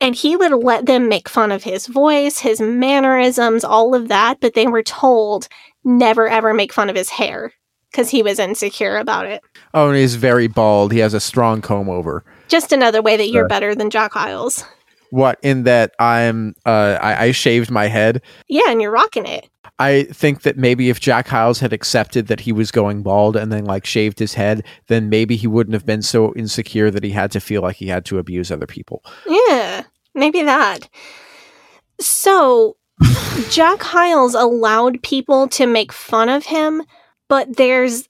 And he would let them make fun of his voice, his mannerisms, all of that, but they were told never ever make fun of his hair because he was insecure about it. oh and he's very bald he has a strong comb over Just another way that you're better than Jack Hyles. What in that i'm uh I, I shaved my head Yeah, and you're rocking it. I think that maybe if Jack Hyles had accepted that he was going bald and then like shaved his head, then maybe he wouldn't have been so insecure that he had to feel like he had to abuse other people. Yeah, maybe that. So, [laughs] Jack Hyles allowed people to make fun of him, but there's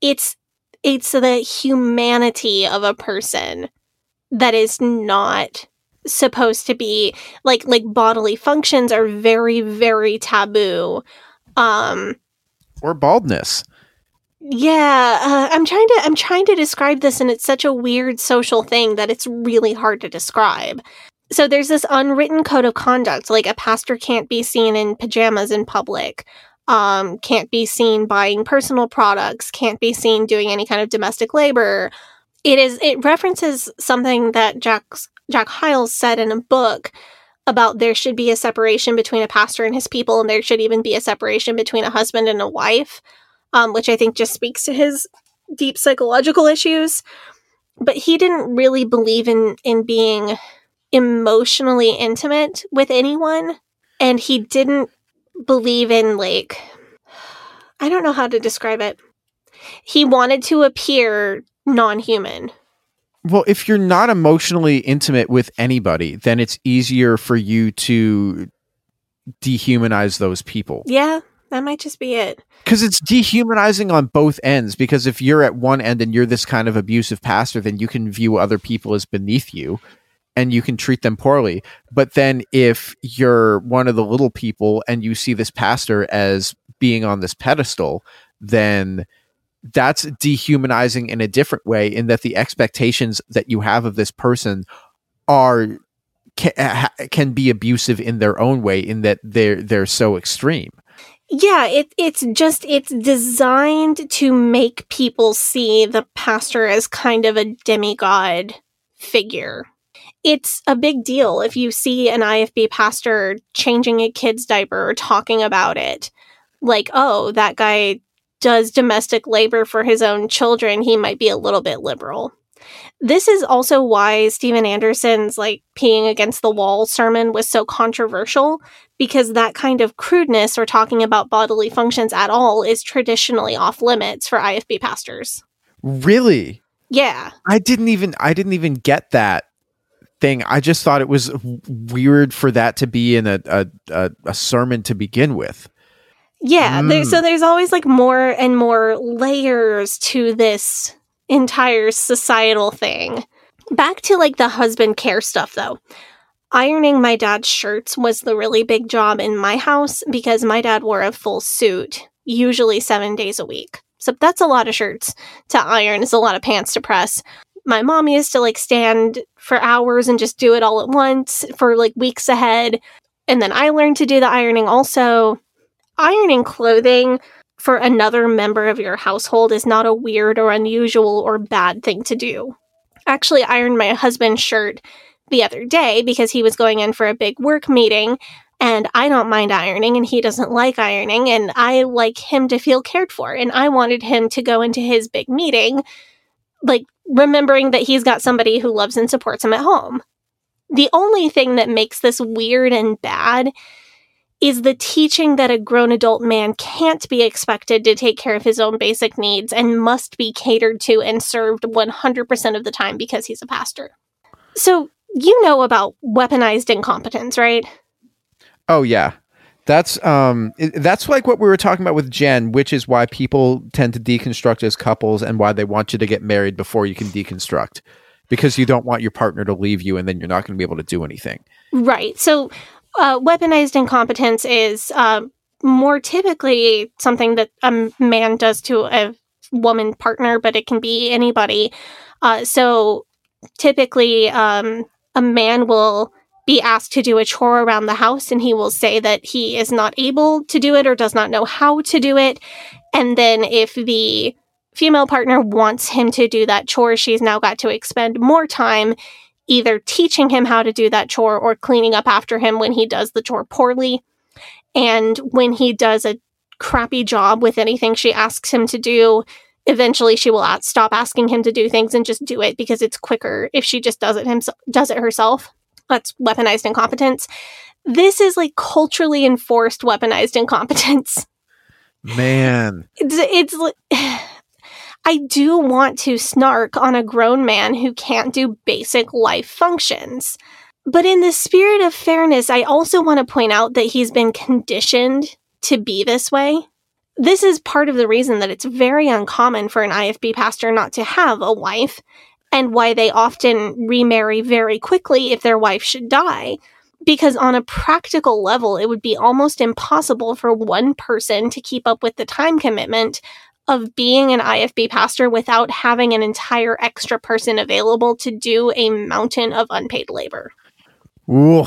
it's it's the humanity of a person that is not supposed to be like like bodily functions are very very taboo. Um Or baldness. yeah, uh, I'm trying to I'm trying to describe this and it's such a weird social thing that it's really hard to describe. So there's this unwritten code of conduct like a pastor can't be seen in pajamas in public. Um can't be seen buying personal products, can't be seen doing any kind of domestic labor. It is it references something that Jack's Jack Hyles said in a book about there should be a separation between a pastor and his people and there should even be a separation between a husband and a wife um, which I think just speaks to his deep psychological issues. But he didn't really believe in in being emotionally intimate with anyone, and he didn't believe in like I don't know how to describe it. He wanted to appear non-human. Well, if you're not emotionally intimate with anybody, then it's easier for you to dehumanize those people. Yeah, that might just be it. Because it's dehumanizing on both ends. Because if you're at one end and you're this kind of abusive pastor, then you can view other people as beneath you and you can treat them poorly. But then if you're one of the little people and you see this pastor as being on this pedestal, then that's dehumanizing in a different way in that the expectations that you have of this person are can, can be abusive in their own way in that they're they're so extreme Yeah, it it's just it's designed to make people see the pastor as kind of a demigod figure. It's a big deal if you see an IFB pastor changing a kid's diaper or talking about it. Like, oh, that guy does domestic labor for his own children, he might be a little bit liberal. This is also why Steven Anderson's like peeing against the wall sermon was so controversial because that kind of crudeness or talking about bodily functions at all is traditionally off limits for IFB pastors. really Yeah. i didn't even i didn't even get that thing i just thought it was weird for that to be in a a, a, a sermon to begin with Yeah, there, Mm. so there's always like more and more layers to this entire societal thing. Back to like the husband care stuff though. Ironing my dad's shirts was the really big job in my house because my dad wore a full suit, usually seven days a week. So that's a lot of shirts to iron, it's a lot of pants to press. My mom used to like stand for hours and just do it all at once for like weeks ahead. And then I learned to do the ironing also ironing clothing for another member of your household is not a weird or unusual or bad thing to do. Actually, ironed my husband's shirt the other day because he was going in for a big work meeting and I don't mind ironing and he doesn't like ironing and I like him to feel cared for and I wanted him to go into his big meeting like remembering that he's got somebody who loves and supports him at home. The only thing that makes this weird and bad is the teaching that a grown adult man can't be expected to take care of his own basic needs and must be catered to and served 100% of the time because he's a pastor. So, you know about weaponized incompetence, right? Oh yeah. That's um that's like what we were talking about with Jen, which is why people tend to deconstruct as couples and why they want you to get married before you can deconstruct. Because you don't want your partner to leave you and then you're not going to be able to do anything. Right. So, uh, weaponized incompetence is uh, more typically something that a man does to a woman partner, but it can be anybody. Uh, so, typically, um, a man will be asked to do a chore around the house and he will say that he is not able to do it or does not know how to do it. And then, if the female partner wants him to do that chore, she's now got to expend more time either teaching him how to do that chore or cleaning up after him when he does the chore poorly. And when he does a crappy job with anything she asks him to do, eventually she will a- stop asking him to do things and just do it because it's quicker if she just does it himself does it herself. That's weaponized incompetence. This is like culturally enforced weaponized incompetence. Man. It's, it's [sighs] [sighs] [sighs] I do want to snark on a grown man who can't do basic life functions. But in the spirit of fairness, I also want to point out that he's been conditioned to be this way. This is part of the reason that it's very uncommon for an IFB pastor not to have a wife, and why they often remarry very quickly if their wife should die. Because on a practical level, it would be almost impossible for one person to keep up with the time commitment of being an IFB pastor without having an entire extra person available to do a mountain of unpaid labor. Ooh.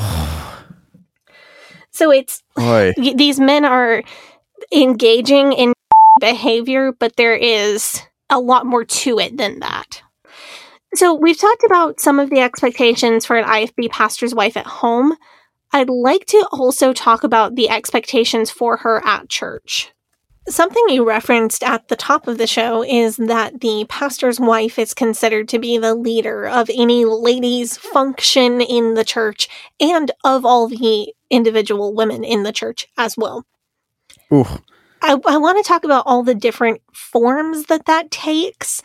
So it's Boy. these men are engaging in [laughs] behavior, but there is a lot more to it than that. So we've talked about some of the expectations for an IFB pastor's wife at home. I'd like to also talk about the expectations for her at church. Something you referenced at the top of the show is that the pastor's wife is considered to be the leader of any ladies' function in the church and of all the individual women in the church as well. Ooh. I, I want to talk about all the different forms that that takes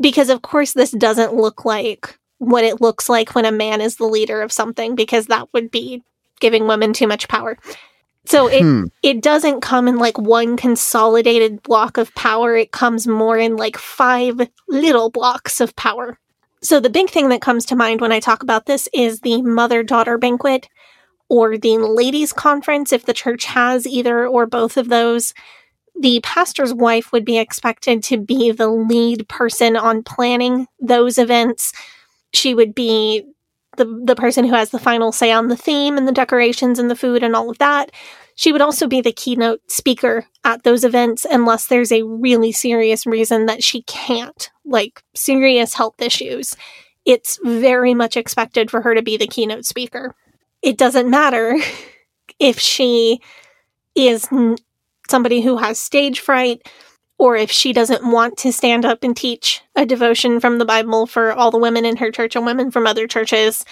because, of course, this doesn't look like what it looks like when a man is the leader of something because that would be giving women too much power. So it Hmm. it doesn't come in like one consolidated block of power. It comes more in like five little blocks of power. So the big thing that comes to mind when I talk about this is the mother daughter banquet or the ladies conference if the church has either or both of those. The pastor's wife would be expected to be the lead person on planning those events. She would be the the person who has the final say on the theme and the decorations and the food and all of that. She would also be the keynote speaker at those events unless there's a really serious reason that she can't, like serious health issues. It's very much expected for her to be the keynote speaker. It doesn't matter [laughs] if she is somebody who has stage fright or if she doesn't want to stand up and teach a devotion from the Bible for all the women in her church and women from other churches.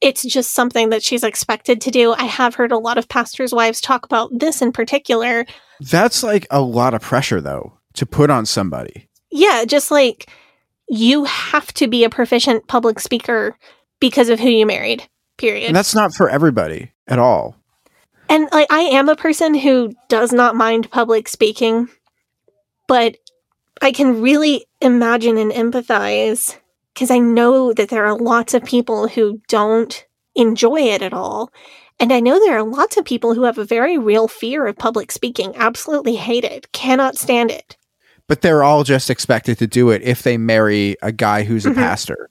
It's just something that she's expected to do. I have heard a lot of pastors' wives talk about this in particular. That's like a lot of pressure though to put on somebody. Yeah, just like you have to be a proficient public speaker because of who you married, period. And that's not for everybody at all. And like I am a person who does not mind public speaking, but I can really imagine and empathize because I know that there are lots of people who don't enjoy it at all. And I know there are lots of people who have a very real fear of public speaking, absolutely hate it, cannot stand it. But they're all just expected to do it if they marry a guy who's a Mhm. pastor.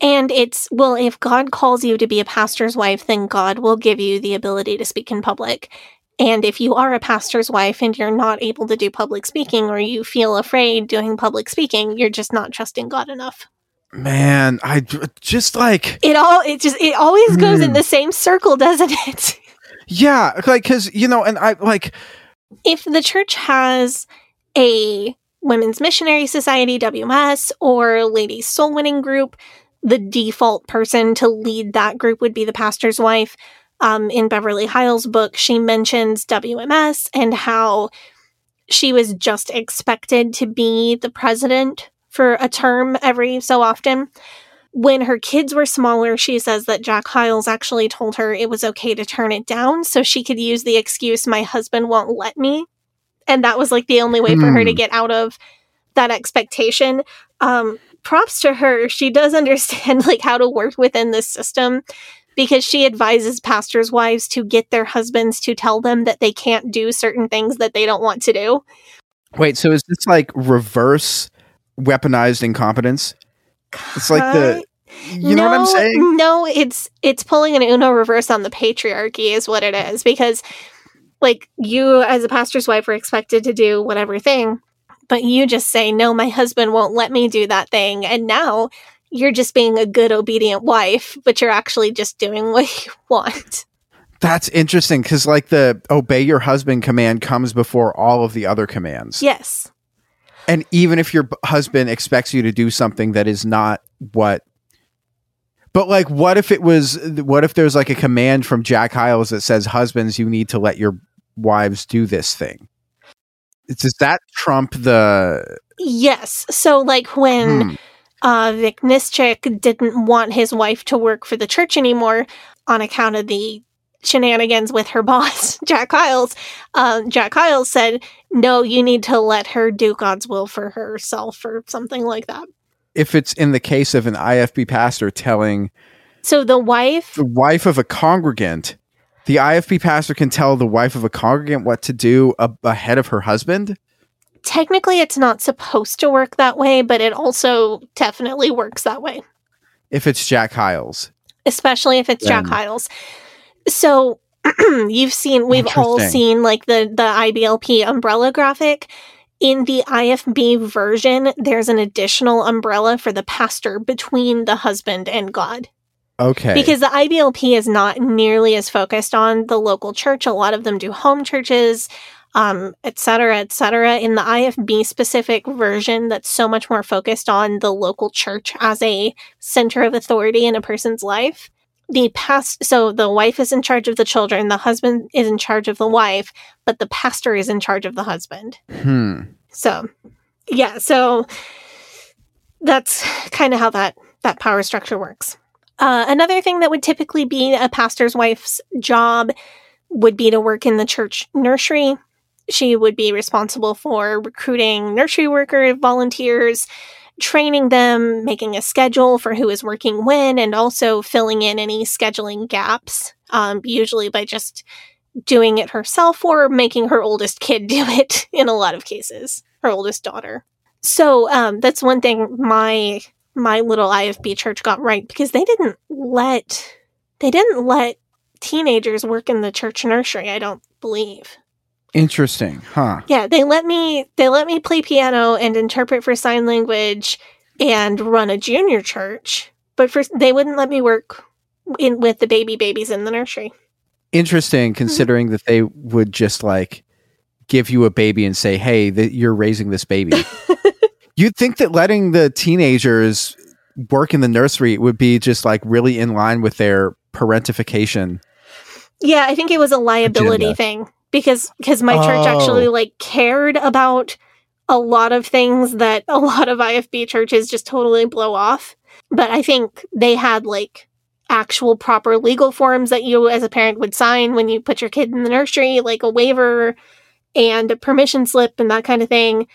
And it's, well, if God calls you to be a pastor's wife, then God will give you the ability to speak in public. And if you are a pastor's wife and you're not able to do public speaking or you feel afraid doing public speaking, you're just not trusting God enough. Man, I just like It all, it just, it always goes in Hmm. the same circle, doesn't it? yeah, like cuz you know and I like if the church has a women's missionary society wms or ladies soul winning group the default person to lead that group would be the pastor's wife um, in beverly hyles book she mentions wms and how she was just expected to be the president for a term every so often when her kids were smaller, she says that Jack Hyles actually told her it was okay to turn it down so she could use the excuse, my husband won't let me. And that was like the only way for her to Hmm. get out of that expectation. Um, props to her. She does [laughs] understand like how to work within this system because she advises pastors' wives to get their husbands to tell them that they can't do certain things that they don't want to do. Wait, so is this like reverse weaponized incompetence? It's like the you know what I'm saying? No, it's it's pulling an Uno reverse on the patriarchy is what it is because like you as a pastor's wife are expected to do whatever thing, but you just say no, my husband won't let me do that thing and now you're just being a good obedient wife, but you're actually just doing what you [laughs] want. That's interesting because like the obey your husband command comes before all of the other commands. Yes. And even if your husband expects you to do something that is not what but like what if it was what if there's like a command from Jack Hyles that says husbands you need to let your wives do this thing? Does that trump the Yes. So like when Hmm. Uh, Vic Nischik didn't want his wife to work for the church anymore on account of the shenanigans with her [laughs] boss, Jack Hyles. Um, Jack Hyles said, "No, you need to let her do God's will for herself, or something like that." if it's in the case of an IFB pastor telling So the wife, the wife of a congregant, the IFB pastor can tell the wife of a congregant what to do ahead of her husband? Technically, it's not supposed to work that way, but it also definitely works that way. If it's Jack Hyles. especially if it's Jack Then- Hyles. So [clears throat] you've seen, we've all seen like the the IBLP umbrella graphic. In the IFB version, there's an additional umbrella for the pastor between the husband and God. Okay. Because the IBLP is not nearly as focused on the local church. A lot of them do home churches, um, et cetera, et cetera. In the IFB specific version, that's so much more focused on the local church as a center of authority in a person's life. The past, so the wife is in charge of the children, the husband is in charge of the wife, but the pastor is in charge of the husband. hmm. So, yeah, so that's kind of how that that power structure works. Uh, another thing that would typically be a pastor's wife's job would be to work in the church nursery. She would be responsible for recruiting nursery worker volunteers, training them, making a schedule for who is working when, and also filling in any scheduling gaps, um, usually by just doing it herself or making her oldest kid [laughs] do it in a lot of cases, her oldest daughter. So um, that's one thing my my little IFB church got right because they didn't let they didn't let teenagers work in the church nursery. I don't believe. Interesting. Huh. Yeah, they let me they let me play piano and interpret for sign language and run a junior church, but for they wouldn't let me work in with the baby babies in the nursery. Interesting mm-hmm. considering that they would just like give you a baby and say, "Hey, that you're raising this baby." [laughs] You'd think that letting the teenagers work in the nursery would be just like really in line with their parentification. Yeah, I think it was a liability Agenda. thing because because my church Oh. actually like cared about a lot of things that a lot of IFB churches just totally blow off. But I think they had like actual proper legal forms that you as a parent would sign when you put your kid in the nursery, like a waiver and a permission slip and that kind of thing.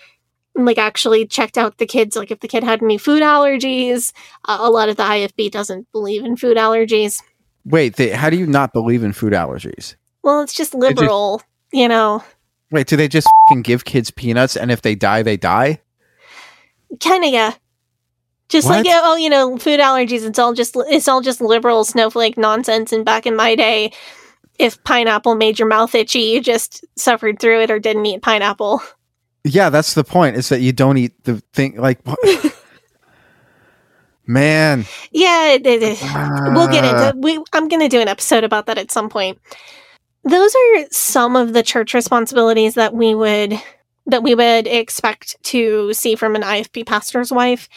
And, Like actually checked out the kids, like if the kid had any food allergies. Uh, a lot of the IFB doesn't believe in food allergies. Wait, they, how do you not believe in food allergies? Well, it's just just- liberal, you know. Wait, do they just fing give kids peanuts and if they die, they die? kind of yeah just What? like oh you know food allergies it's all just it's all just liberal snowflake nonsense and back in my day if pineapple made your mouth itchy you just suffered through it or didn't eat pineapple Yeah, that's the point. Is that you don't eat the thing like? [laughs] Man, yeah it, it- we'll get into uh. we i'm going to do an episode about that at some point those are some of the church responsibilities that we would that we would expect to see from an ifb pastor's wife.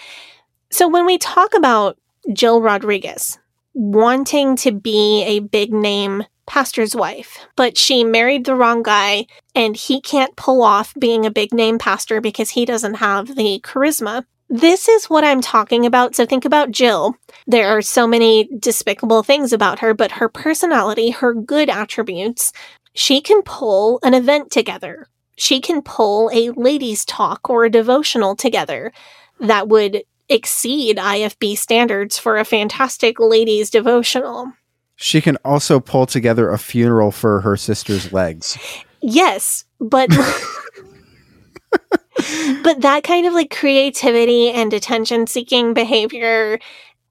So when we talk about jill rodrigues wanting to be a big name pastor's wife but she married the wrong guy and he can't pull off being a big name pastor because he doesn't have the charisma This is what I'm talking about. So think about Jill. There are so many despicable things about her, but her personality, her good attributes, she can pull an event together. She can pull a ladies' talk or a devotional together that would exceed IFB standards for a fantastic ladies' devotional. She can also pull together a funeral for her sister's legs. Yes, but [laughs] but that kind of like creativity and attention seeking behavior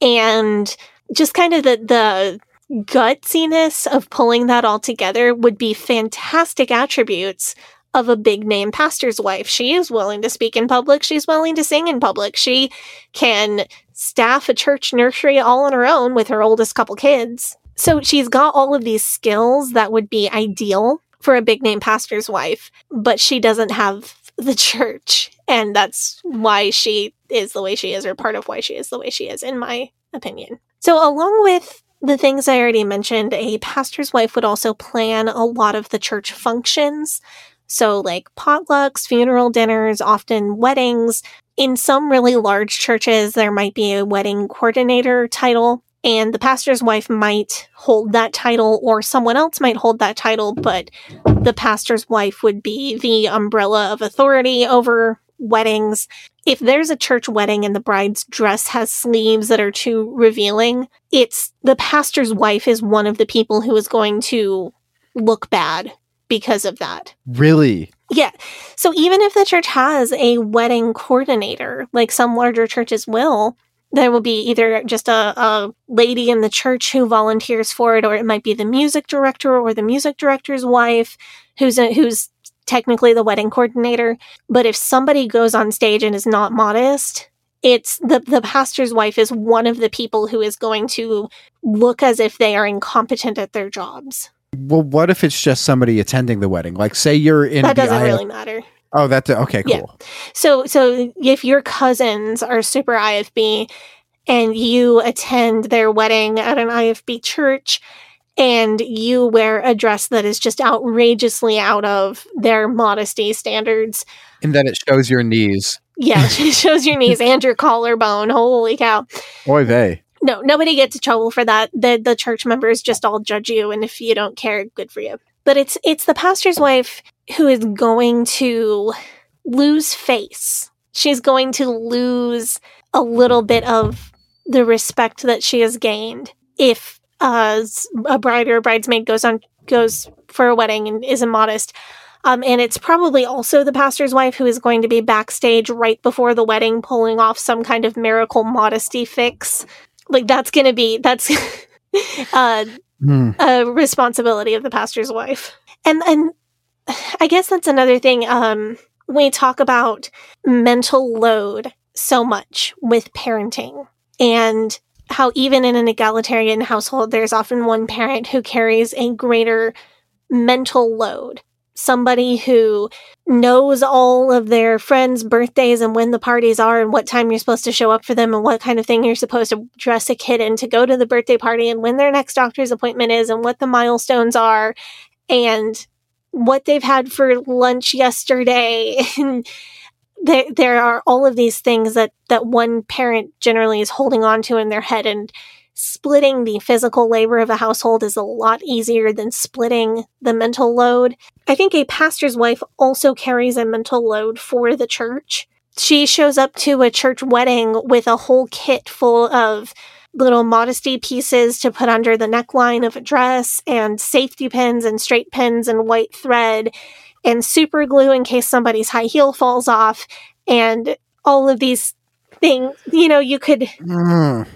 and just kind of the the gutsiness of pulling that all together would be fantastic attributes of a big name pastor's wife. She is willing to speak in public. She's willing to sing in public. She can staff a church nursery all on her own with her oldest couple kids. So she's got all of these skills that would be ideal for a big name pastor's wife, but she doesn't have the church. And that's why she is the way she is, or part of why she is the way she is, in my opinion. So, along with the things I already mentioned, a pastor's wife would also plan a lot of the church functions. So, like potlucks, funeral dinners, often weddings. In some really large churches, there might be a wedding coordinator title, and the pastor's wife might hold that title, or someone else might hold that title, but the pastor's wife would be the umbrella of authority over weddings. If there's a church wedding and the bride's dress has sleeves that are too revealing, it's the pastor's wife is one of the people who is going to look bad because of that. Really? Yeah. So even if the church has a wedding coordinator, like some larger churches will, there will be either just a, a lady in the church who volunteers for it, or it might be the music director or the music director's wife who's a, who's technically the wedding coordinator. But if somebody goes on stage and is not modest, it's the the pastor's wife is one of the people who is going to look as if they are incompetent at their jobs. Well, what if it's just somebody attending the wedding? Like, say you're in That doesn't really matter. Oh, that's okay. Cool. Yeah. So so if your cousins are super IFB and you attend their wedding at an IFB church and you wear a dress that is just outrageously out of their modesty standards, And then it shows your knees. yeah, [laughs] it shows your knees and your collarbone. Holy cow. Oy vey. No, nobody gets in trouble for that. The the church members just all judge you and if you don't care, good for you. But it's it's the pastor's wife who is going to lose face. She's going to lose a little bit of the respect that she has gained if uh, a bride or a bridesmaid goes on goes for a wedding and is immodest. Um, and it's probably also the pastor's wife who is going to be backstage right before the wedding, pulling off some kind of miracle modesty fix. Like that's going to be that's [laughs] uh, Hmm. a responsibility of the pastor's wife. And and I guess that's another thing. Um, we talk about mental load so much with parenting and how even in an egalitarian household, there's often one parent who carries a greater mental load. Somebody who knows all of their friends' birthdays and when the parties are and what time you're supposed to show up for them and what kind of thing you're supposed to dress a kid in to go to the birthday party and when their next doctor's appointment is and what the milestones are and what they've had for lunch yesterday [laughs] and there there are all of these things that that one parent generally is holding on to in their head and splitting the physical labor of a household is a lot easier than splitting the mental load. I think a pastor's wife also carries a mental load for the church. She shows up to a church wedding with a whole kit full of little modesty pieces to put under the neckline of a dress and safety pins and straight pins and white thread and super glue in case somebody's high heel falls off. And all of these things you know you could Mm.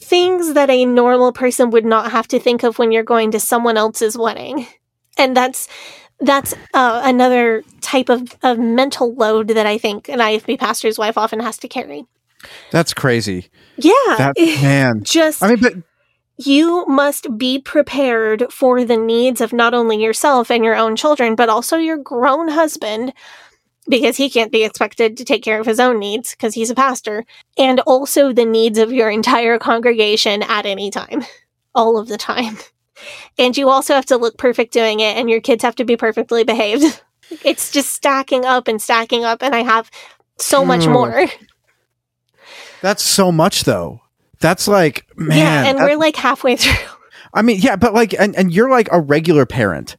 things that a normal person would not have to think of when you're going to someone else's wedding. And that's that's uh, another type of, of mental load that i think an ifb pastor's wife often has to carry That's crazy. yeah That man. [laughs] just I mean, but you must be prepared for the needs of not only yourself and your own children, but also your grown husband, because he can't be expected to take care of his own needs because he's a pastor, and also the needs of your entire congregation at any time, all of the time. And you also have to look perfect doing it, and your kids have to be perfectly behaved. It's just stacking up and stacking up, and I have so much Hmm. more. That's so much though. That's like man. yeah, and we're like halfway through. I mean, yeah, but like, and, and you're like a regular parent.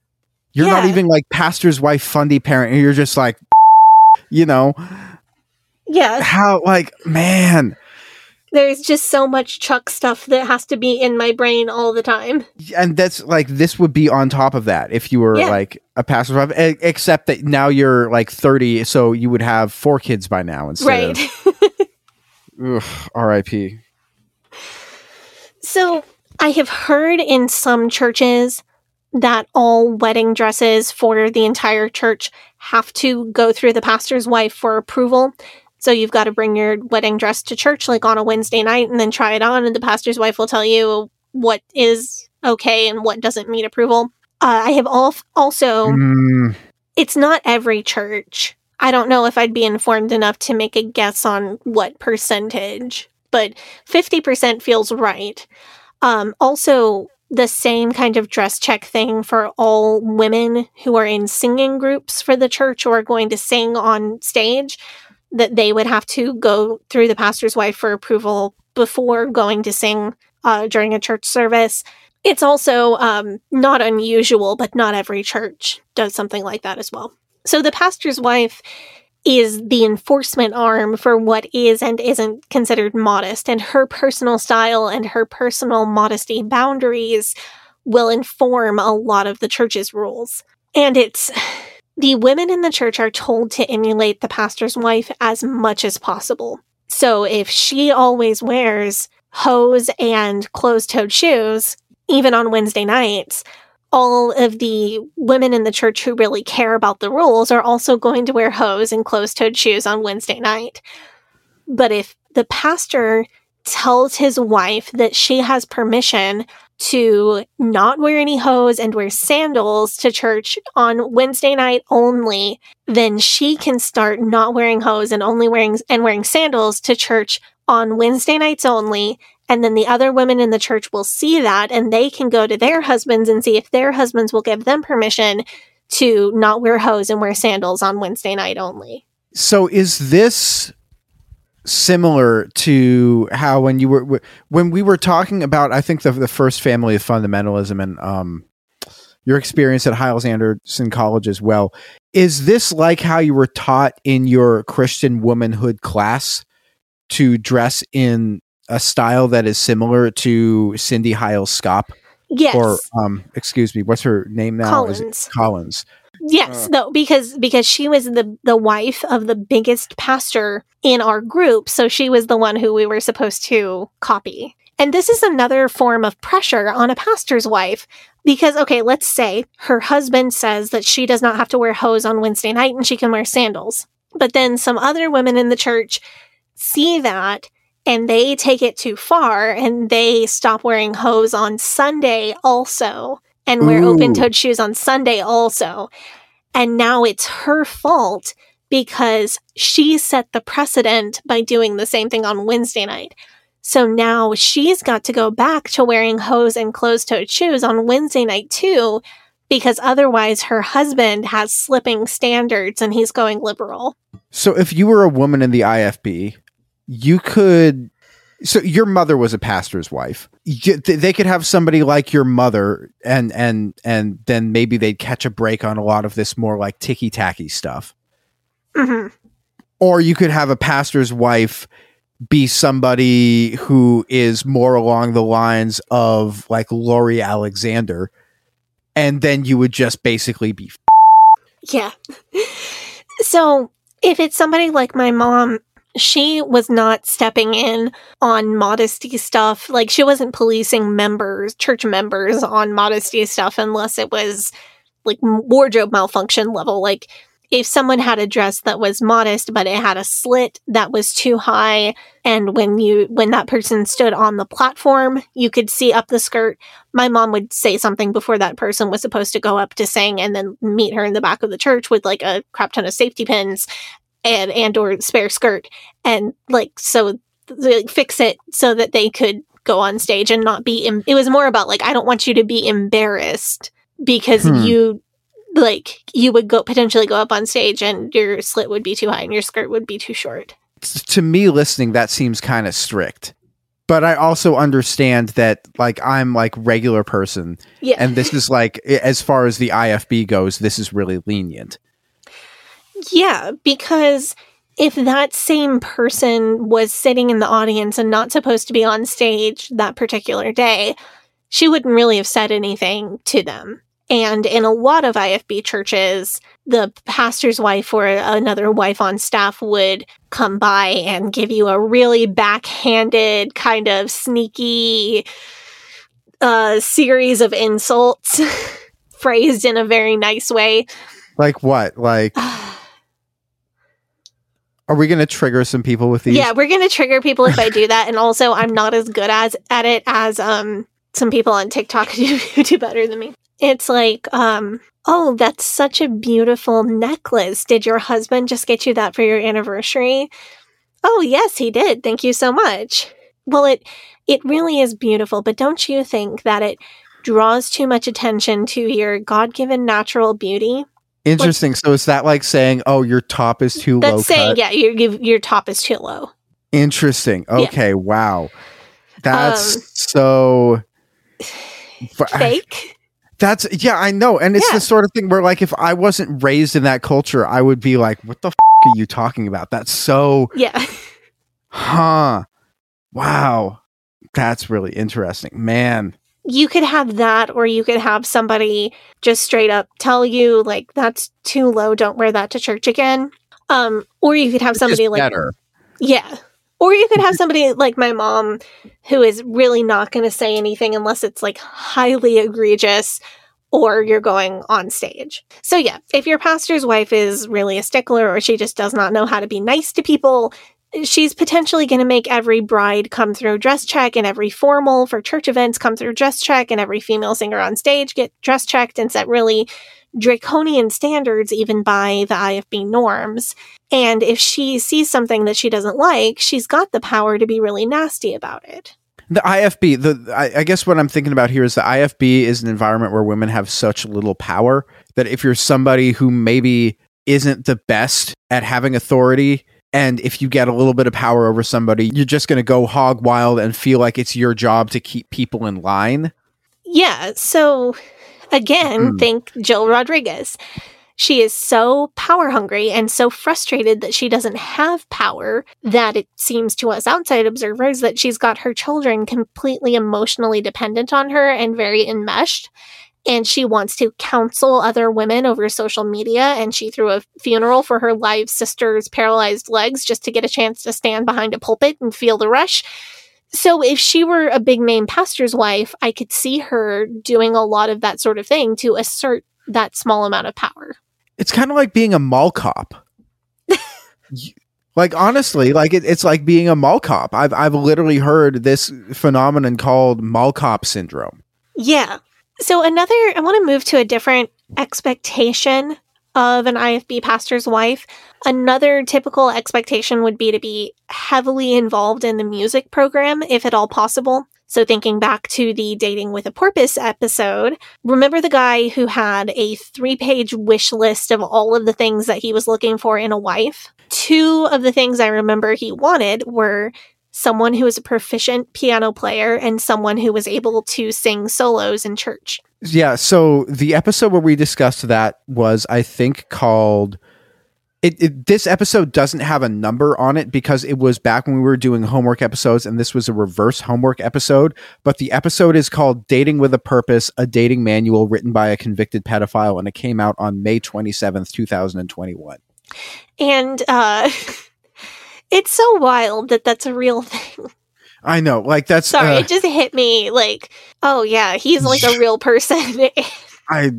You're not even like pastor's wife, fundy parent. You're just like, [laughs] you know, Yeah, how like man. there's just so much Chuck stuff that has to be in my brain all the time. and that's like this would be on top of that if you were Yeah. like a pastor's wife, except that now you're like 30, so you would have four kids by now instead Right. of [laughs] ugh, R.I.P. So I have heard in some churches that all wedding dresses for the entire church have to go through the pastor's wife for approval. So you've got to bring your wedding dress to church like on a Wednesday night and then try it on, and the pastor's wife will tell you what is okay and what doesn't meet approval. Uh, I have al- also Mm, it's not every church. I don't know if I'd be informed enough to make a guess on what percentage, but 50% feels right. Um, also, the same kind of dress check thing for all women who are in singing groups for the church or are going to sing on stage, that they would have to go through the pastor's wife for approval before going to sing uh, during a church service. It's also um, not unusual, but not every church does something like that as well. So the pastor's wife is the enforcement arm for what is and isn't considered modest, and her personal style and her personal modesty boundaries will inform a lot of the church's rules. And it's the women in the church are told to emulate the pastor's wife as much as possible. So if she always wears hose and closed toed shoes, even on Wednesday nights, all of the women in the church who really care about the rules are also going to wear hose and closed toed shoes on Wednesday night. But if the pastor tells his wife that she has permission to not wear any hose and wear sandals to church on Wednesday night only, then she can start not wearing hose and only wearing and wearing sandals to church on Wednesday nights only. And then the other women in the church will see that and they can go to their husbands and see if their husbands will give them permission to not wear hose and wear sandals on Wednesday night only. So is this similar to how when you were when we were talking about I think the the first family of fundamentalism and um your experience at Hyles Anderson College as well is this like how you were taught in your Christian womanhood class to dress in a style that is similar to Cindy Hyles Schaap. Yes. or um excuse me what's her name now Collins. Collins Yes, no, because because she was the the wife of the biggest pastor in our group, so she was the one who we were supposed to copy. And this is another form of pressure on a pastor's wife because okay, let's say her husband says that she does not have to wear hose on Wednesday night and she can wear sandals. But then some other women in the church see that and they take it too far and they stop wearing hose on Sunday also and wear open toed shoes on Sunday also. And now it's her fault because she set the precedent by doing the same thing on Wednesday night. So now she's got to go back to wearing hose and closed toed shoes on Wednesday night too, because otherwise her husband has slipping standards and he's going liberal. So if you were a woman in the IFB, you could. So your mother was a pastor's wife. You, they could have somebody like your mother, and and and then maybe they'd catch a break on a lot of this more like ticky tacky stuff. hmm Or you could have a pastor's wife be somebody who is more along the lines of like Lori Alexander, and then you would just basically be Yeah. [laughs] So if it's somebody like my mom, she was not stepping in on modesty stuff. Like she wasn't policing members, church members on modesty stuff unless it was like wardrobe malfunction level. Like if someone had a dress that was modest but it had a slit that was too high and when you when that person stood on the platform you could see up the skirt my mom would say something before that person was supposed to go up to sing and then meet her in the back of the church with like a crap ton of safety pins and and or spare skirt and like so like, fix it so that they could go on stage and not be em- it was more about like i don't want you to be embarrassed because Hmm. you like you would go potentially go up on stage and your slit would be too high and your skirt would be too short. to me listening that seems kind of strict but i also understand that like i'm like regular person Yeah. and this is like as far as the ifb goes this is really lenient Yeah, because if that same person was sitting in the audience and not supposed to be on stage that particular day, she wouldn't really have said anything to them. And in a lot of IFB churches, the pastor's wife or another wife on staff would come by and give you a really backhanded, kind of sneaky uh, series of insults [laughs] phrased in a very nice way. like what like [sighs] [sighs] [sighs] are we going to trigger some people with these Yeah, we're gonna trigger people if I do that, and also I'm not as good as at it as um some people on TikTok [laughs] who, who do better than me. It's like, um, oh, that's such a beautiful necklace. Did your husband just get you that for your anniversary? Oh, yes, he did. Thank you so much. Well, it it really is beautiful, but don't you think that it draws too much attention to your God-given natural beauty? Interesting so is that like saying oh your top is too low That's saying, cut? yeah, your your top is too low. interesting okay wow that's Um, so [sighs] Fake. That's yeah, I know, and it's Yeah. the sort of thing where, like, if I wasn't raised in that culture, I would be like, "What the f- are you talking about?" That's so, Yeah. huh? Wow, that's really interesting, man. You could have that or you could have somebody just straight up tell you like that's too low don't wear that to church again um or you could have somebody like better. yeah or you could have [laughs] somebody like my mom who is really not going to say anything unless it's like highly egregious or you're going on stage. So, yeah, if your pastor's wife is really a stickler or she just does not know how to be nice to people, she's potentially going to make every bride come through dress check and every formal for church events come through dress check and every female singer on stage get dress checked and set really draconian standards even by the IFB norms. And if she sees something that she doesn't like, she's got the power to be really nasty about it. The IFB, the I, I guess what I'm thinking about here is the IFB is an environment where women have such little power that if you're somebody who maybe isn't the best at having authority, and if you get a little bit of power over somebody, you're just going to go hog wild and feel like it's your job to keep people in line. Yeah. So again, Hmm. think Jill Rodrigues. She is so power hungry and so frustrated that she doesn't have power that it seems to us outside observers that she's got her children completely emotionally dependent on her and very enmeshed. And she wants to counsel other women over social media. And she threw a funeral for her live sister's paralyzed legs just to get a chance to stand behind a pulpit and feel the rush. So if she were a big name pastor's wife, I could see her doing a lot of that sort of thing to assert that small amount of power. It's kind of like being a mall cop. [laughs] Like honestly, like it, it's like being a mall cop. I've I've literally heard this phenomenon called mall cop syndrome. Yeah. So another I want to move to a different expectation of an IFB pastor's wife. Another typical expectation would be to be heavily involved in the music program if at all possible. So thinking back to the dating with a porpoise episode, remember the guy who had a three-page wish list of all of the things that he was looking for in a wife? Two of the things I remember he wanted were someone who was a proficient piano player and someone who was able to sing solos in church. Yeah, so the episode where we discussed that was, I think, called. It, it, this episode doesn't have a number on it because it was back when we were doing homework episodes, and this was a reverse homework episode. But the episode is called "Dating with a Purpose: A Dating Manual," written by a convicted pedophile, and it came out on May twenty seventh, two thousand and twenty one. And uh [laughs] it's so wild that that's a real [laughs] thing. I know, like that's. Sorry, uh, it just hit me like, oh yeah, he's like a [laughs] real person. [laughs] I.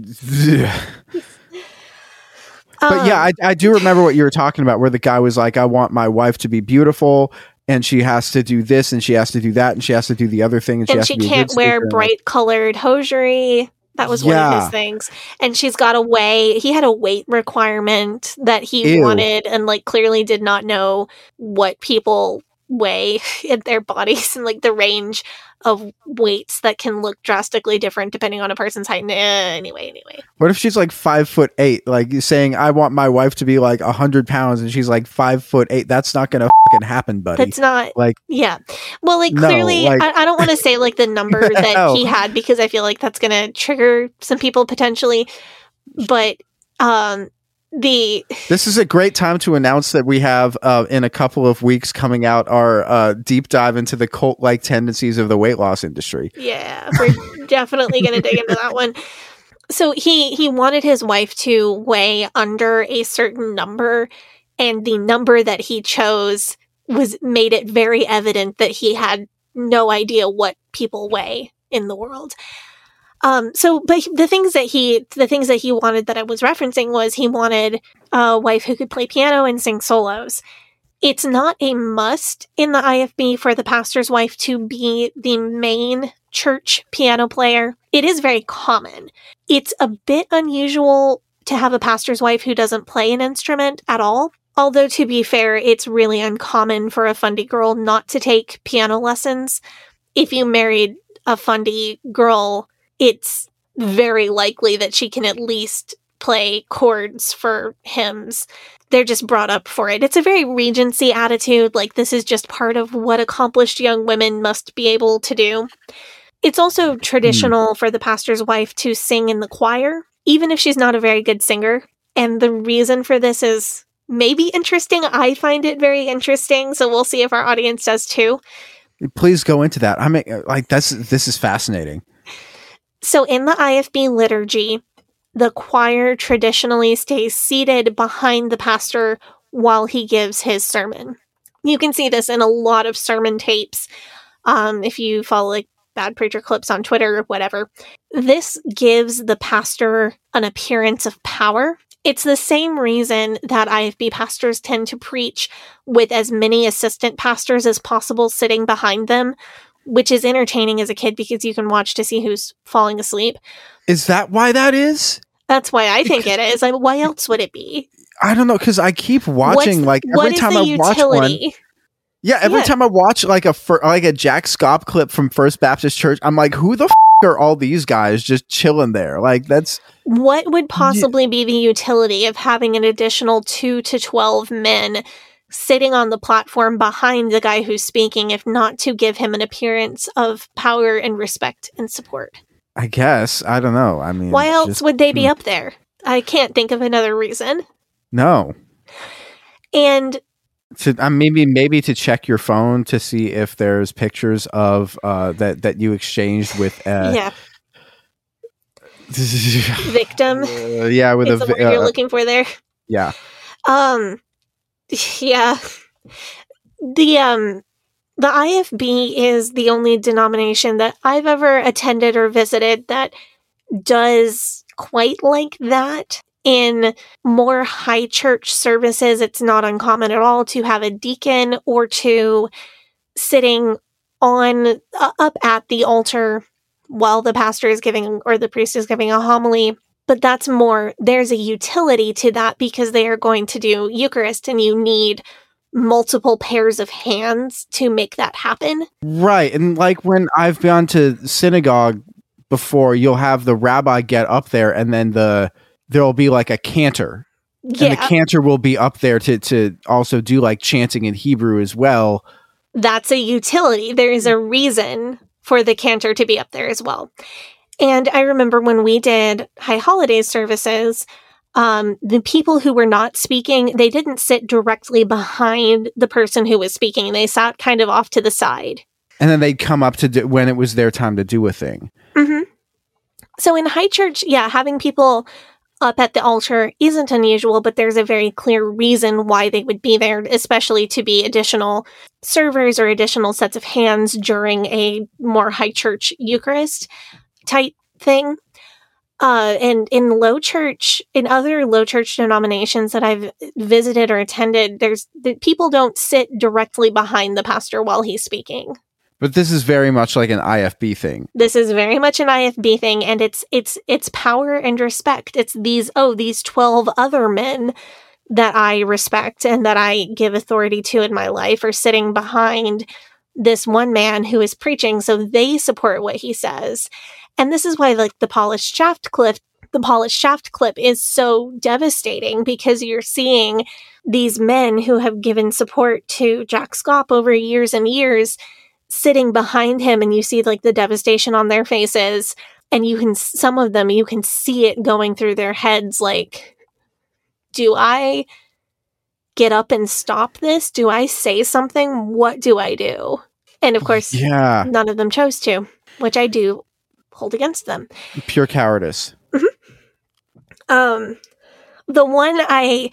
But yeah, Um, I, I do remember what you were talking about, where the guy was like, "I want my wife to be beautiful, and she has to do this, and she has to do that, and she has to do the other thing, and, she and has she to be a can't wear speaker," and, like, bright colored hosiery. That was one of his things. And she's got a way, he had a weight requirement that he Ew. wanted and like clearly did not know what people weigh [laughs] in their bodies and like the range of weights that can look drastically different depending on a person's height. Anyway, anyway. What if she's like five foot eight? Like saying, I want my wife to be like a hundred pounds, and she's like five foot eight. That's not gonna fucking happen, buddy. That's not like yeah. Well, like No, clearly, like- I, I don't want to say like the number [laughs] that No. he had because I feel like that's going to trigger some people potentially. But um, the This is a great time to announce that we have uh, in a couple of weeks coming out our uh, deep dive into the cult like tendencies of the weight loss industry. yeah, we're [laughs] definitely going to dig into that one. So he he wanted his wife to weigh under a certain number, and the number that he chose was made it very evident that he had no idea what people weigh in the world. Um, so, but the things that he, the things that he wanted that I was referencing was he wanted a wife who could play piano and sing solos. It's not a must in the IFB for the pastor's wife to be the main church piano player. It is very common. It's a bit unusual to have a pastor's wife who doesn't play an instrument at all. Although, to be fair, it's really uncommon for a fundy girl not to take piano lessons. If you married a fundy girl, it's very likely that she can at least play chords for hymns. They're just brought up for it. It's a very regency attitude, like this is just part of what accomplished young women must be able to do. It's also hmm. traditional for the pastor's wife to sing in the choir, even if she's not a very good singer. And the reason for this is maybe interesting. I find it very interesting, so we'll see if our audience does too. Please go into that. I mean, like that's this is fascinating. So in the IFB liturgy, the choir traditionally stays seated behind the pastor while he gives his sermon. You can see this in a lot of sermon tapes. Um, if you follow like bad preacher clips on Twitter or whatever, this gives the pastor an appearance of power. It's the same reason that IFB pastors tend to preach with as many assistant pastors as possible sitting behind them, which is entertaining as a kid because you can watch to see who's falling asleep. Is that why that is? That's why I think it is. [laughs] Like, why else would it be? I don't know because I keep watching What's- like every time I watch one. Yeah, every Yeah. time I watch like a like a Jack Schaap clip from First Baptist Church, I'm like, who the f- are all these guys just chilling there? Like that's What would possibly be the utility of having an additional two to 12 men sitting on the platform behind the guy who's speaking, if not to give him an appearance of power and respect and support? I guess I don't know. I mean, Why else just- would they be hmm. up there? I can't think of another reason. no? And To uh, maybe maybe to check your phone to see if there's pictures of uh that that you exchanged with uh [laughs] yeah, [laughs] victim uh, yeah with a the word you're uh, looking for there. yeah Um, [laughs] yeah. The um, the IFB is the only denomination that I've ever attended or visited that does quite like that. In more high church services, it's not uncommon at all to have a deacon or two sitting on uh, up at the altar while the pastor is giving or the priest is giving a homily but that's more there's a utility to that because they are going to do eucharist and you need multiple pairs of hands to make that happen. Right and like when I've gone to synagogue before, you'll have the rabbi get up there and then the there'll be like a cantor. And the cantor will be up there to to also do like chanting in Hebrew as well. that's a utility. There is a reason for the cantor to be up there as well and i remember when we did high holiday services um, the people who were not speaking they didn't sit directly behind the person who was speaking. They sat kind of off to the side. And then they'd come up to do, when it was their time to do a thing. hmm So in high church, yeah, having people up at the altar isn't unusual, but there's a very clear reason why they would be there, especially to be additional servers or additional sets of hands during a more high church Eucharist type thing. Uh, and in low church, in other low church denominations that I've visited or attended, there's the people don't sit directly behind the pastor while he's speaking But this is very much like an IFB thing. this is very much an IFB thing and it's it's it's power and respect. It's these oh these 12 other men that I respect and that I give authority to in my life are sitting behind this one man who is preaching, so they support what he says. And this is why, like, the polished shaft clip, the polished shaft clip is so devastating because you're seeing these men who have given support to Jack Schaap over years and years sitting behind him, and you see like the devastation on their faces. And you can, some of them, you can see it going through their heads like, do I get up and stop this? Do I say something? What do I do? And of course, Yeah. none of them chose to, which I do hold against them. Pure cowardice. Um, the one I,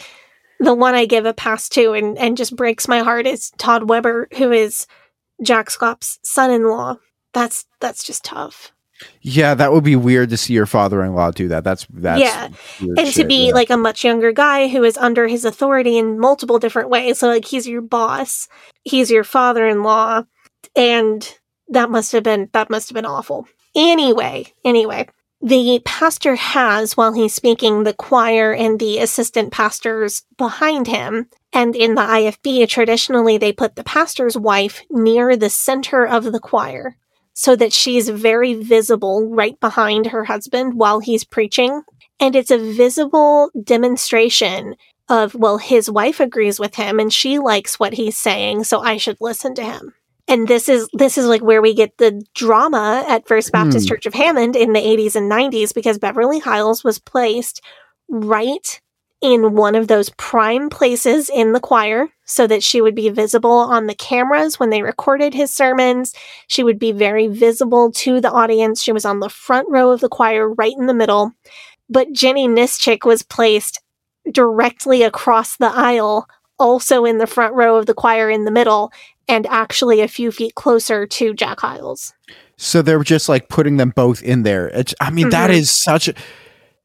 the one I give a pass to and and just breaks my heart is Todd Weber, who is Jack Schaap's son-in-law. That's that's just tough. Yeah, that would be weird to see your father-in-law do that. That's that's Yeah. and to be yeah. like a much younger guy who is under his authority in multiple different ways. So like he's your boss, he's your father-in-law, and that must have been that must have been awful. Anyway, anyway, the pastor has while he's speaking the choir and the assistant pastors behind him. And in the IFB, traditionally they put the pastor's wife near the center of the choir so that she's very visible right behind her husband while he's preaching and it's a visible demonstration of well his wife agrees with him and she likes what he's saying so i should listen to him and this is this is like where we get the drama at first baptist Hmm. church of hammond in the 80s and 90s because beverly hyles was placed right in one of those prime places in the choir so that she would be visible on the cameras when they recorded his sermons. She would be very visible to the audience. She was on the front row of the choir right in the middle. But Jenny Nischik was placed directly across the aisle, also in the front row of the choir in the middle, and actually a few feet closer to Jack Hyles. So they're just like putting them both in there. It's, I mean, that Mhm. is such a,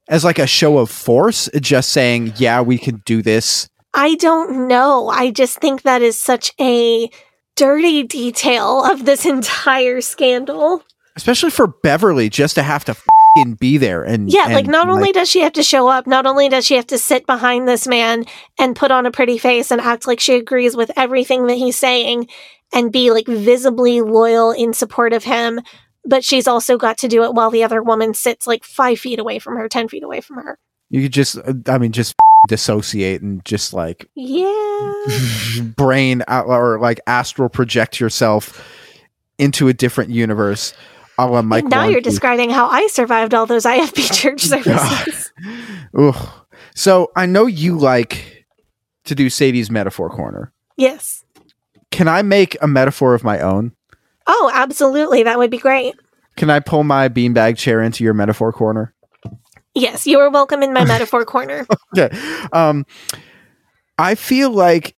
as like a show of force, just saying, yeah, we can do this. I don't know. I just think that is such a dirty detail of this [laughs] entire scandal. Especially for Beverly, just to have to be there and Yeah, like and, not only does she have to show up, not only does she have to sit behind this man and put on a pretty face and act like she agrees with everything that he's saying and be like visibly loyal in support of him, but she's also got to do it while the other woman sits like five feet away from her, 10 feet away from her. you could just, uh, I mean, just [laughs] dissociate and just like Yeah. [laughs] brain out or like astral project yourself into a different universe. A la Mike now you're describing how I survived all those IFB [laughs] church services. Ugh. So I know you like to do Sadie's metaphor corner. yes. Can I make a metaphor of my own? Oh, absolutely. That would be great. Can I pull my beanbag chair into your metaphor corner? Yes, you are welcome in my [laughs] metaphor corner. Okay. Um, I feel like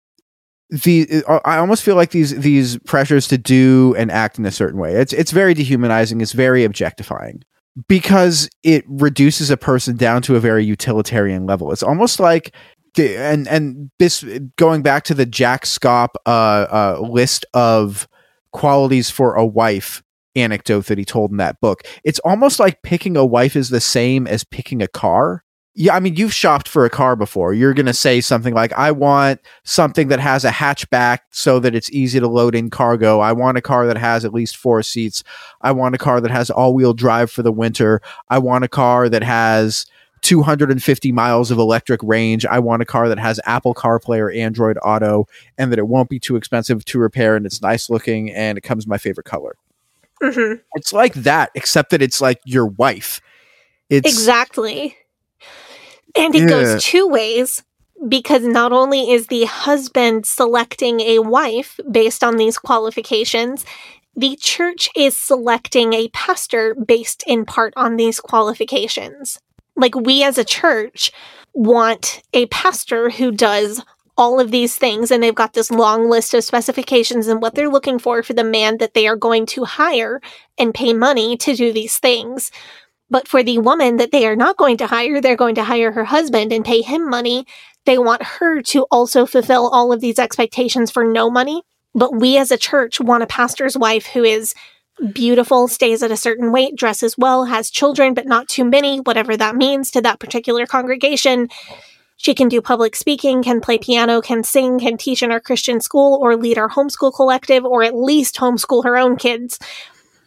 the I almost feel like these these pressures to do and act in a certain way. It's it's very dehumanizing. It's very objectifying because it reduces a person down to a very utilitarian level. It's almost like the, and and this going back to the Jack Schaap uh, uh, list of qualities for a wife anecdote that he told in that book. It's almost like picking a wife is the same as picking a car. Yeah, I mean, you've shopped for a car before. You're going to say something like, I want something that has a hatchback so that it's easy to load in cargo. I want a car that has at least four seats. I want a car that has all wheel drive for the winter. I want a car that has 250 miles of electric range. I want a car that has Apple CarPlay or Android Auto and that it won't be too expensive to repair and it's nice looking and it comes in my favorite color. hmm It's like that, except that it's like your wife. It's Exactly. And it Yeah. goes two ways because not only is the husband selecting a wife based on these qualifications, the church is selecting a pastor based in part on these qualifications. Like we as a church want a pastor who does all of these things and they've got this long list of specifications and what they're looking for for the man that they are going to hire and pay money to do these things. But for the woman that they are not going to hire, they're going to hire her husband and pay him money. They want her to also fulfill all of these expectations for no money. But we as a church want a pastor's wife who is beautiful, stays at a certain weight, dresses well, has children, but not too many, whatever that means to that particular congregation. She can do public speaking, can play piano, can sing, can teach in our Christian school or lead our homeschool collective, or at least homeschool her own kids.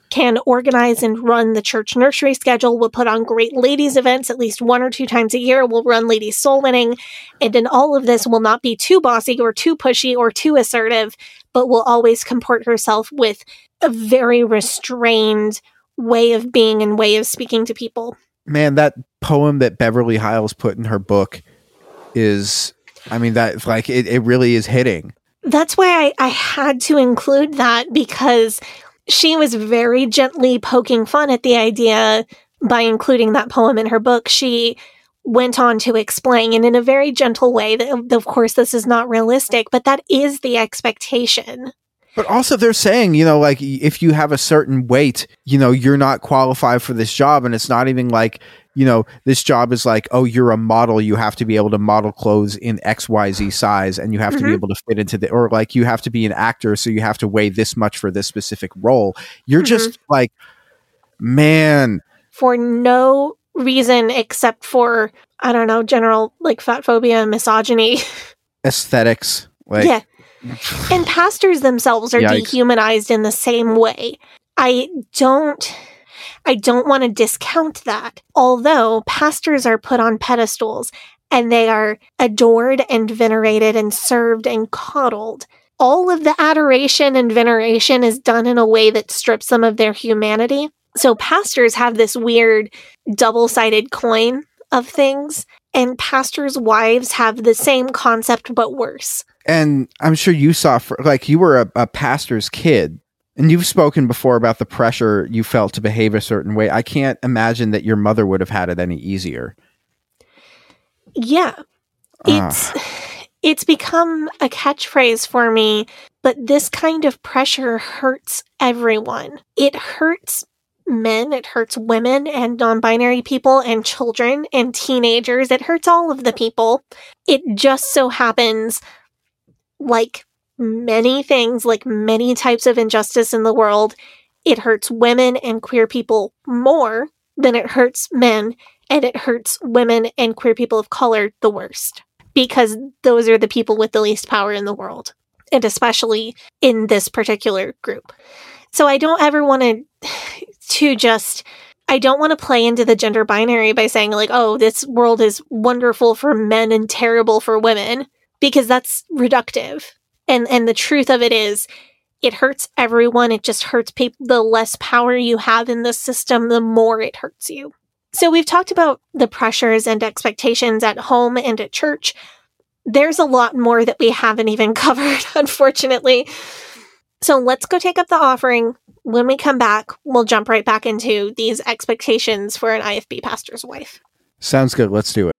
Can organize and run the church nursery schedule, will put on great ladies' events at least one or two times a year, will run ladies' soul winning, and in all of this will not be too bossy or too pushy or too assertive, but will always comport herself with a very restrained way of being and way of speaking to people. Man, that poem that Beverly Hyles put in her book is, I mean, that like it, it really is hitting. That's why I, I had to include that because she was very gently poking fun at the idea by including that poem in her book. She went on to explain, and in a very gentle way, that of course this is not realistic, but that is the expectation. But also, they're saying, you know, like if you have a certain weight, you know, you're not qualified for this job. And it's not even like, you know, this job is like, oh, you're a model. You have to be able to model clothes in XYZ size and you have to be Mhm. able to fit into the, or like you have to be an actor. So you have to weigh this much for this specific role. You're Mhm. just like, man, For no reason except for, I don't know, general like fat phobia and misogyny. aesthetics. Like, yeah. And pastors themselves are Yikes. dehumanized in the same way. I don't I don't want to discount that. Although pastors are put on pedestals and they are adored and venerated and served and coddled. All of the adoration and veneration is done in a way that strips them of their humanity. So pastors have this weird double-sided coin of things and pastors' wives have the same concept but worse. and I'm sure you saw for like you were a, a pastor's kid and you've spoken before about the pressure you felt to behave a certain way. I can't imagine that your mother would have had it any easier. Yeah. Ah. It's it's become a catchphrase for me, but this kind of pressure hurts everyone. It hurts men, it hurts women and non-binary people and children and teenagers. It hurts all of the people. It just so happens like many things, like many types of injustice in the world, it hurts women and queer people more than it hurts men and it hurts women and queer people of color the worst because those are the people with the least power in the world and especially in this particular group. So i don't ever want to [sighs] to just i don't want to play into the gender binary by saying like oh this world is wonderful for men and terrible for women because that's reductive and and the truth of it is it hurts everyone it just hurts people the less power you have in the system the more it hurts you so we've talked about the pressures and expectations at home and at church. There's a lot more that we haven't even [laughs] covered, unfortunately. So let's go take up the offering. When we come back, we'll jump right back into these expectations for an IFB pastor's wife. Sounds good. Let's do it.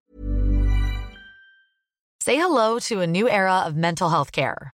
Say hello to a new era of mental health care.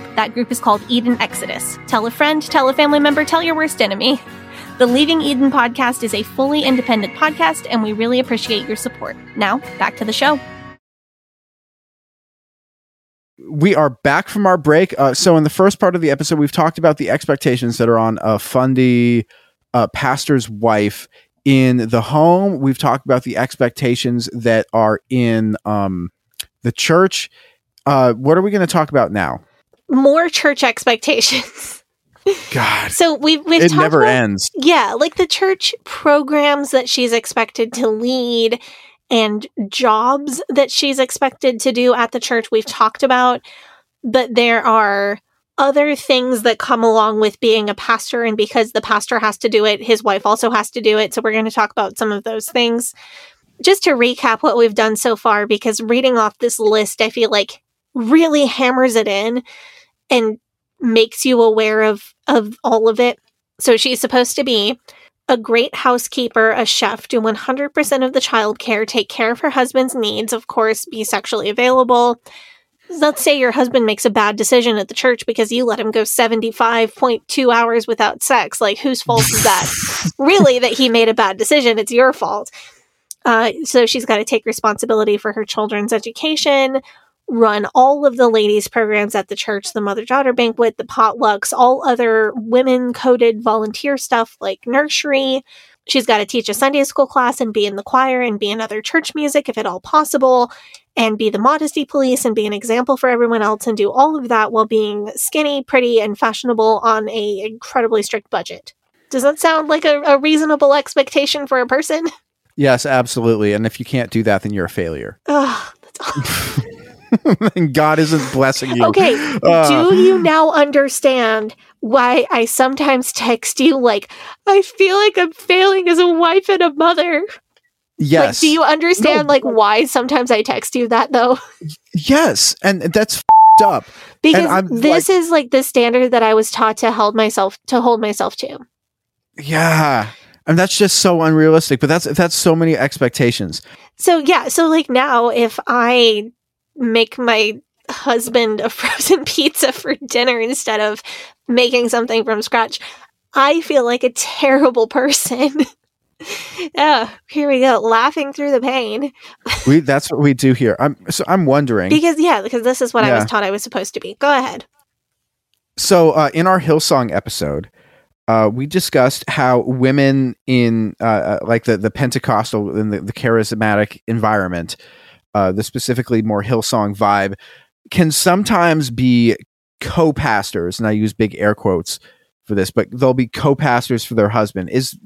That group is called Eden Exodus. Tell a friend, tell a family member, tell your worst enemy. The Leaving Eden podcast is a fully independent podcast, and we really appreciate your support. Now, back to the show. we are back from our break. Uh, so, in the first part of the episode, we've talked about the expectations that are on a fundy uh, pastor's wife in the home. We've talked about the expectations that are in um, the church. Uh, what are we going to talk about now? More church expectations. [laughs] God, So we've we've it talked never about- ends. Yeah, like the church programs that she's expected to lead and jobs that she's expected to do at the church we've talked about, but there are other things that come along with being a pastor and because the pastor has to do it, his wife also has to do it. So we're going to talk about some of those things. Just to recap what we've done so far because reading off this list I feel like really hammers it in and makes you aware of of all of it. So she's supposed to be a great housekeeper, a chef, do 100% of the childcare, take care of her husband's needs, of course, be sexually available. Let's say your husband makes a bad decision at the church because you let him go 75.2 hours without sex. Like, whose fault is that? [laughs] really, that he made a bad decision. It's your fault. Uh, so she's got to take responsibility for her children's education, run all of the ladies' programs at the church, the mother daughter banquet, the potlucks, all other women coded volunteer stuff like nursery. She's got to teach a Sunday school class and be in the choir and be in other church music if at all possible, and be the modesty police and be an example for everyone else and do all of that while being skinny, pretty, and fashionable on a incredibly strict budget. Does that sound like a, a reasonable expectation for a person? Yes, absolutely. And if you can't do that, then you're a failure. Ugh, that's awful. [laughs] [laughs] [laughs] and God isn't blessing you. Okay, Uh, do you now understand why I sometimes text you like, I feel like I'm failing as a wife and a mother? Yes. Like, do you understand No, like why sometimes I text you that though? [laughs] Yes, and that's fed up. Because this is like the standard that I was taught to hold myself to hold myself to. Yeah, and that's just so unrealistic. But that's that's so many expectations. So yeah, so like now if I make my husband a [laughs] frozen pizza for dinner instead of making something from scratch, I feel like a terrible person. [laughs] oh, here we go, laughing through the pain. [laughs] We that's what we do here. I'm so I'm wondering. Because yeah, because this is what I was taught I was supposed to be. Go ahead. so uh, in our Hillsong episode, uh, we discussed how women in uh, uh, like the the Pentecostal and the, the charismatic environment, uh, the specifically more Hillsong vibe, can sometimes be co-pastors, and I use big air quotes for this, but they'll be co-pastors for their husband. Is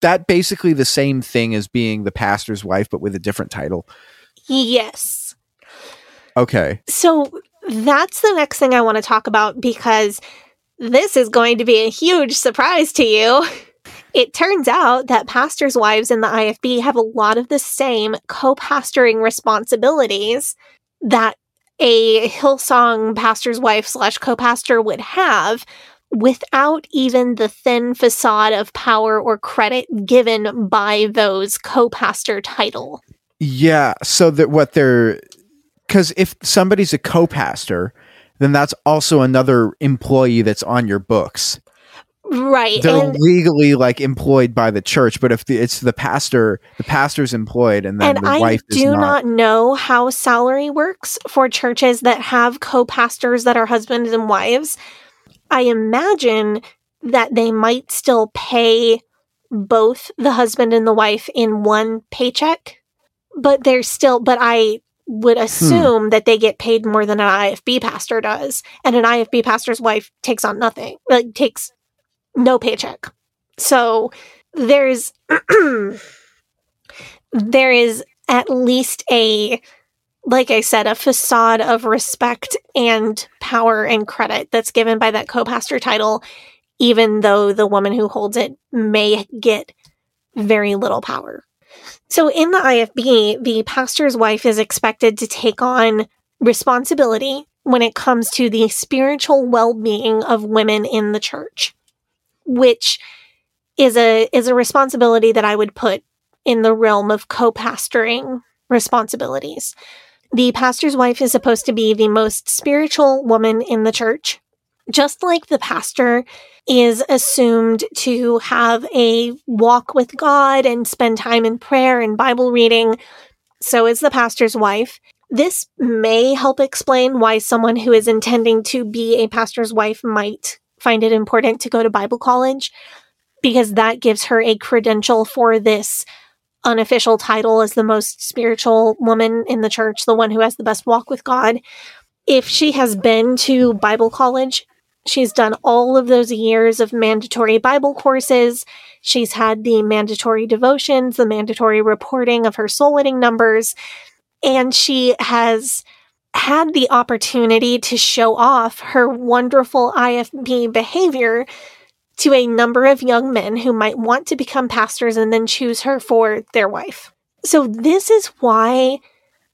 that basically the same thing as being the pastor's wife, but with a different title? Yes. Okay. So that's the next thing I want to talk about because this is going to be a huge surprise to you. [laughs] It turns out that pastors' wives in the IFB have a lot of the same co pastoring responsibilities that a Hillsong pastor's wife slash co pastor would have without even the thin facade of power or credit given by those co pastor title. Yeah. So that what they're because if somebody's a co-pastor, then that's also another employee that's on your books. Right. They're and- legally like employed by the church, but if the, it's the pastor, the pastor's employed, and then and the I wife is not. I do not. not know how salary works for churches that have co pastors that are husbands and wives. I imagine that they might still pay both the husband and the wife in one paycheck, but they're still, but I would hmm. assume that they get paid more than an IFB pastor does. And an IFB pastor's wife takes on nothing, like takes no paycheck. So there's [clears throat] there is at least a like I said, a facade of respect and power and credit that's given by that co pastor title, even though the woman who holds it may get very little power. So in the IFB, the pastor's wife is expected to take on responsibility when it comes to the spiritual well-being of women in the church, which is a is a responsibility that I would put in the realm of co-pastoring responsibilities. The pastor's wife is supposed to be the most spiritual woman in the church. Just like the pastor is assumed to have a walk with God and spend time in prayer and Bible reading, so is the pastor's wife. This may help explain why someone who is intending to be a pastor's wife might find it important to go to Bible college, because that gives her a credential for this unofficial title as the most spiritual woman in the church, the one who has the best walk with God. If she has been to Bible college, she's done all of those years of mandatory Bible courses. She's had the mandatory devotions, the mandatory reporting of her soul winning numbers, and she has had the opportunity to show off her wonderful IFB behavior to a number of young men who might want to become pastors and then choose her for their wife. So, this is why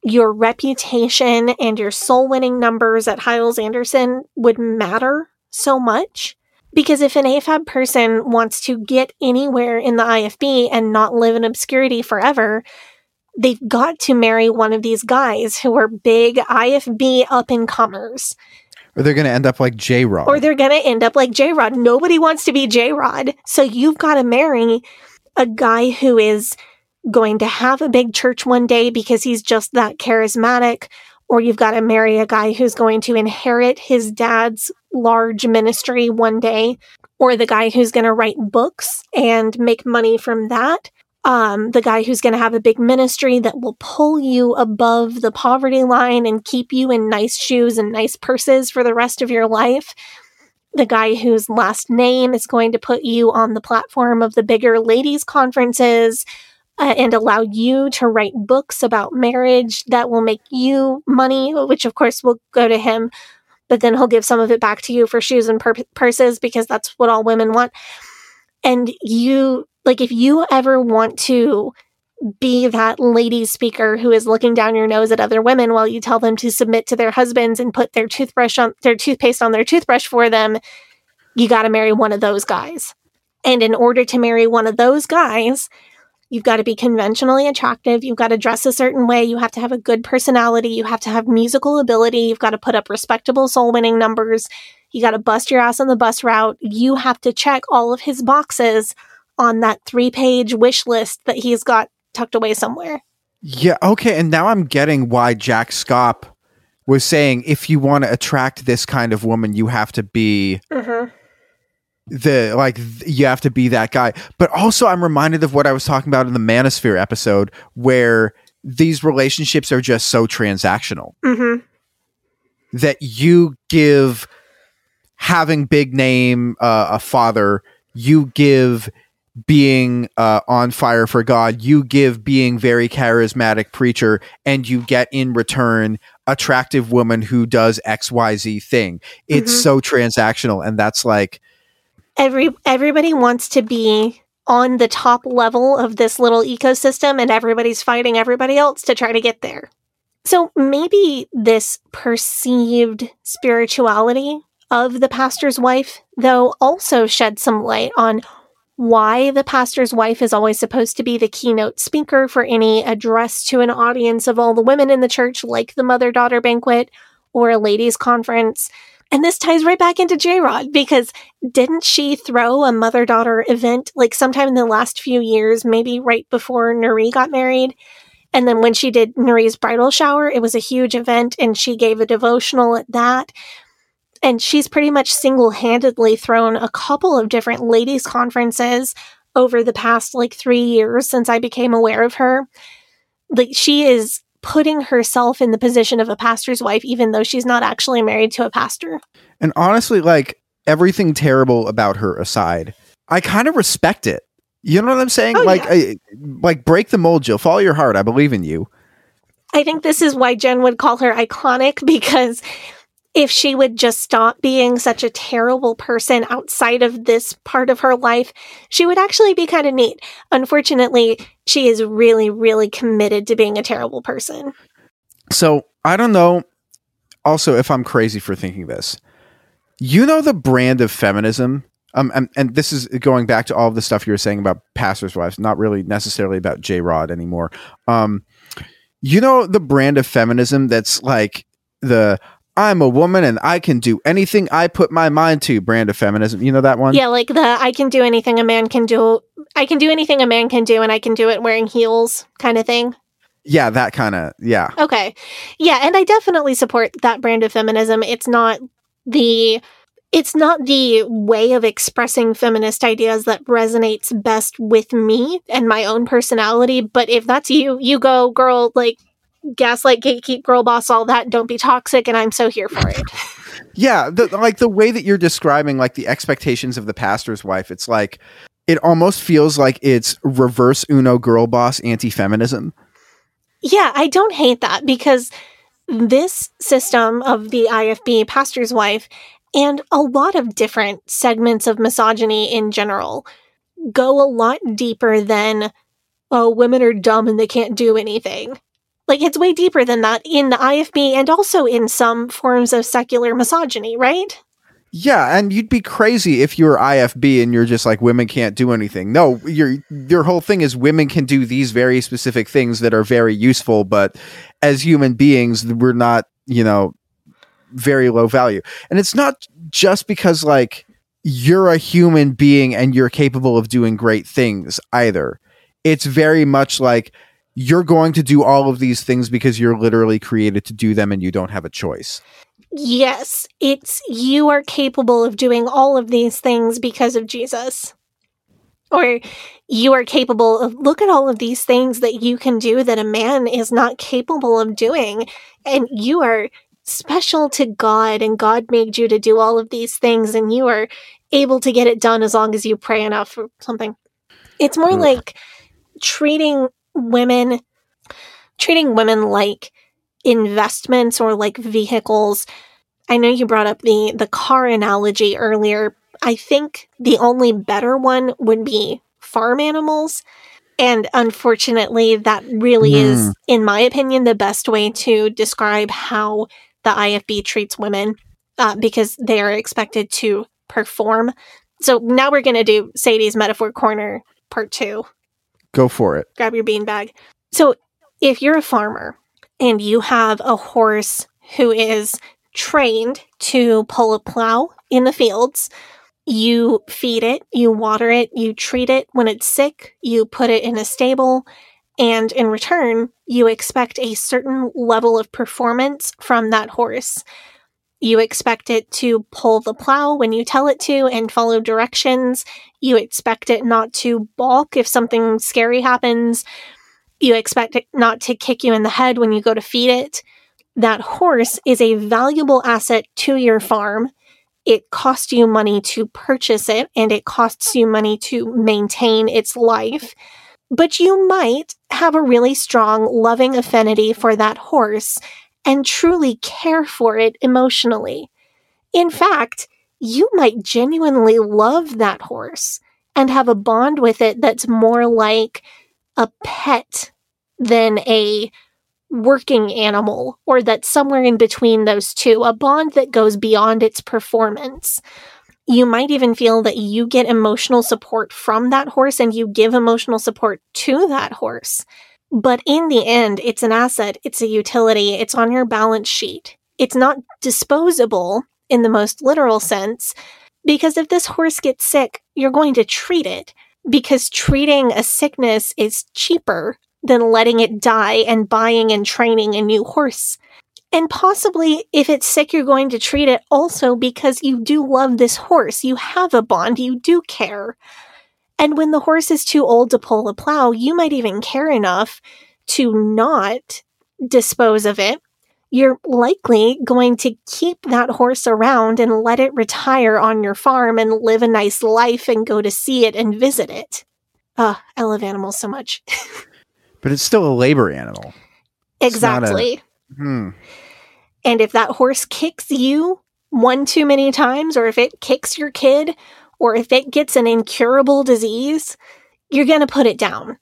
your reputation and your soul winning numbers at Hyles Anderson would matter so much. Because if an AFAB person wants to get anywhere in the IFB and not live in obscurity forever, they've got to marry one of these guys who are big IFB up and comers. Or they're going to end up like J Rod. Or they're going to end up like J Rod. Nobody wants to be J Rod. So you've got to marry a guy who is going to have a big church one day because he's just that charismatic. Or you've got to marry a guy who's going to inherit his dad's large ministry one day. Or the guy who's going to write books and make money from that um, the guy who's going to have a big ministry that will pull you above the poverty line and keep you in nice shoes and nice purses for the rest of your life. The guy whose last name is going to put you on the platform of the bigger ladies' conferences uh, and allow you to write books about marriage that will make you money, which of course will go to him, but then he'll give some of it back to you for shoes and pur- purses because that's what all women want. And you like, if you ever want to be that lady speaker who is looking down your nose at other women while you tell them to submit to their husbands and put their toothbrush on their toothpaste on their toothbrush for them, you got to marry one of those guys. And in order to marry one of those guys, you've got to be conventionally attractive. You've got to dress a certain way. You have to have a good personality. You have to have musical ability. You've got to put up respectable soul winning numbers. You got to bust your ass on the bus route. You have to check all of his boxes on that three page wish list that he's got tucked away somewhere. Yeah, okay. And now I'm getting why Jack Schaap was saying if you want to attract this kind of woman, you have to be mm-hmm. the like th- you have to be that guy. But also I'm reminded of what I was talking about in the Manosphere episode where these relationships are just so transactional mm-hmm. that you give having big name uh, a father, you give being uh, on fire for God, you give being very charismatic preacher, and you get in return attractive woman who does X Y Z thing. It's Mhm. so transactional, and that's like Every everybody wants to be on the top level of this little ecosystem and everybody's fighting everybody else to try to get there. So maybe this perceived spirituality of the pastor's wife though also shed some light on why the pastor's wife is always supposed to be the keynote speaker for any address to an audience of all the women in the church, like the mother daughter banquet or a ladies' conference. And this ties right back into J Rod because didn't she throw a mother daughter event like sometime in the last few years, maybe right before Nuri got married? And then when she did Nuri's bridal shower, it was a huge event and she gave a devotional at that and she's pretty much single handedly thrown a couple of different ladies' conferences over the past like three years since I became aware of her. Like, she is putting herself in the position of a pastor's wife, even though she's not actually married to a pastor. and honestly, like everything terrible about her aside, I kind of respect it. You know what I'm saying? Oh, like, yeah. I, like break the mold, Jill. Follow your heart. I believe in you. I think this is why Jen would call her iconic [laughs] because if she would just stop being such a terrible person outside of this part of her life, she would actually be kind of neat. Unfortunately, she is really, really committed to being a terrible person. So I don't know. Also, if I'm crazy for thinking this, you know the brand of feminism. Um, and, and this is going back to all of the stuff you were saying about pastors' wives, not really necessarily about J. Rod anymore. Um, you know the brand of feminism that's like the I'm a woman and I can do anything I put my mind to brand of feminism. You know that one? Yeah, like the I can do anything a man can do. I can do anything a man can do, and I can do it wearing heels kind of thing. Yeah, that kind of, yeah. Okay. Yeah, and I definitely support that brand of feminism. It's not the it's not the way of expressing feminist ideas that resonates best with me and my own personality, but if that's you, you go girl like gaslight gatekeep girl boss all that. Don't be toxic and i'm so here for it. [laughs] Yeah the, like the way that you're describing like the expectations of the pastor's wife it's like it almost feels like it's reverse uno girl boss anti-feminism. Yeah i don't hate that because this system of the ifb pastor's wife and a lot of different segments of misogyny in general go a lot deeper than oh women are dumb and they can't do anything like it's way deeper than that in the IFB and also in some forms of secular misogyny, right? Yeah, and you'd be crazy if you're IFB and you're just like women can't do anything. No, your your whole thing is women can do these very specific things that are very useful, but as human beings, we're not, you know, very low value. And it's not just because like you're a human being and you're capable of doing great things either. It's very much like you're going to do all of these things because you're literally created to do them and you don't have a choice. Yes, it's you are capable of doing all of these things because of Jesus. Or you are capable of look at all of these things that you can do that a man is not capable of doing. And you are special to God, and God made you to do all of these things, and you are able to get it done as long as you pray enough or something. It's more mm. like treating women treating women like investments or like vehicles. I know you brought up the the car analogy earlier. I think the only better one would be farm animals. And unfortunately, that really mm. is, in my opinion, the best way to describe how the IFB treats women uh, because they are expected to perform. So now we're going to do Sadie's Metaphor Corner part two. Go for it. Grab your beanbag. So, if you're a farmer and you have a horse who is trained to pull a plow in the fields, you feed it, you water it, you treat it. When it's sick, you put it in a stable. And in return, you expect a certain level of performance from that horse. You expect it to pull the plow when you tell it to and follow directions. You expect it not to balk if something scary happens. You expect it not to kick you in the head when you go to feed it. That horse is a valuable asset to your farm. It costs you money to purchase it and it costs you money to maintain its life. But you might have a really strong, loving affinity for that horse and truly care for it emotionally. In fact, you might genuinely love that horse and have a bond with it that's more like a pet than a working animal, or that's somewhere in between those two, a bond that goes beyond its performance. You might even feel that you get emotional support from that horse and you give emotional support to that horse. But in the end, it's an asset, it's a utility, it's on your balance sheet. It's not disposable in the most literal sense, because if this horse gets sick, you're going to treat it, because treating a sickness is cheaper than letting it die and buying and training a new horse. And possibly, if it's sick, you're going to treat it also because you do love this horse. You have a bond, you do care. And when the horse is too old to pull a plow, you might even care enough to not dispose of it. You're likely going to keep that horse around and let it retire on your farm and live a nice life and go to see it and visit it. Uh, I love animals so much. [laughs] but it's still a labor animal. Not a- Exactly. Hmm. And if that horse kicks you one too many times, or if it kicks your kid, or if it gets an incurable disease, you're going to put it down.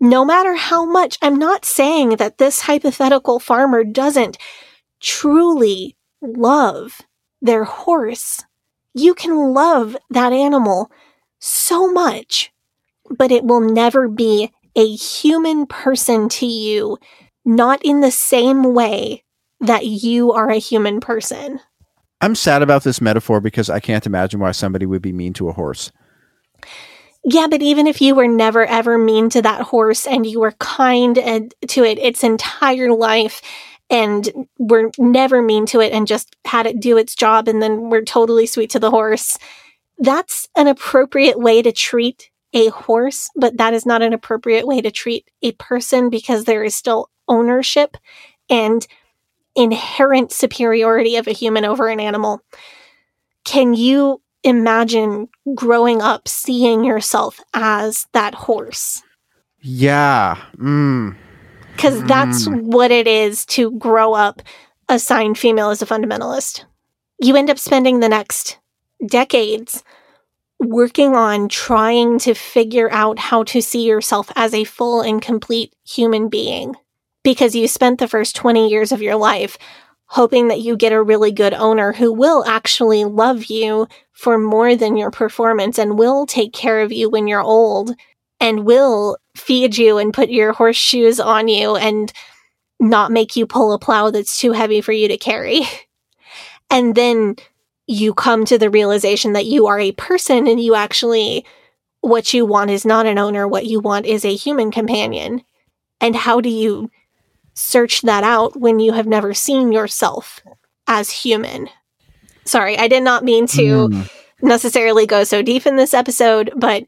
No matter how much, I'm not saying that this hypothetical farmer doesn't truly love their horse. You can love that animal so much, but it will never be a human person to you, not in the same way that you are a human person. I'm sad about this metaphor because I can't imagine why somebody would be mean to a horse. Yeah, but even if you were never ever mean to that horse and you were kind to it its entire life and were never mean to it and just had it do its job and then were totally sweet to the horse, that's an appropriate way to treat a horse, but that is not an appropriate way to treat a person because there is still ownership and inherent superiority of a human over an animal. Can you imagine growing up seeing yourself as that horse? Yeah. Mm. Because that's what it is to grow up assigned female as a fundamentalist. You end up spending the next decades working on trying to figure out how to see yourself as a full and complete human being because you spent the first 20 years of your life hoping that you get a really good owner who will actually love you for more than your performance and will take care of you when you're old and will feed you and put your horseshoes on you and not make you pull a plow that's too heavy for you to carry. [laughs] And then you come to the realization that you are a person and you actually, what you want is not an owner, what you want is a human companion. And how do you search that out when you have never seen yourself as human? Sorry, I did not mean to Mm. necessarily go so deep in this episode, but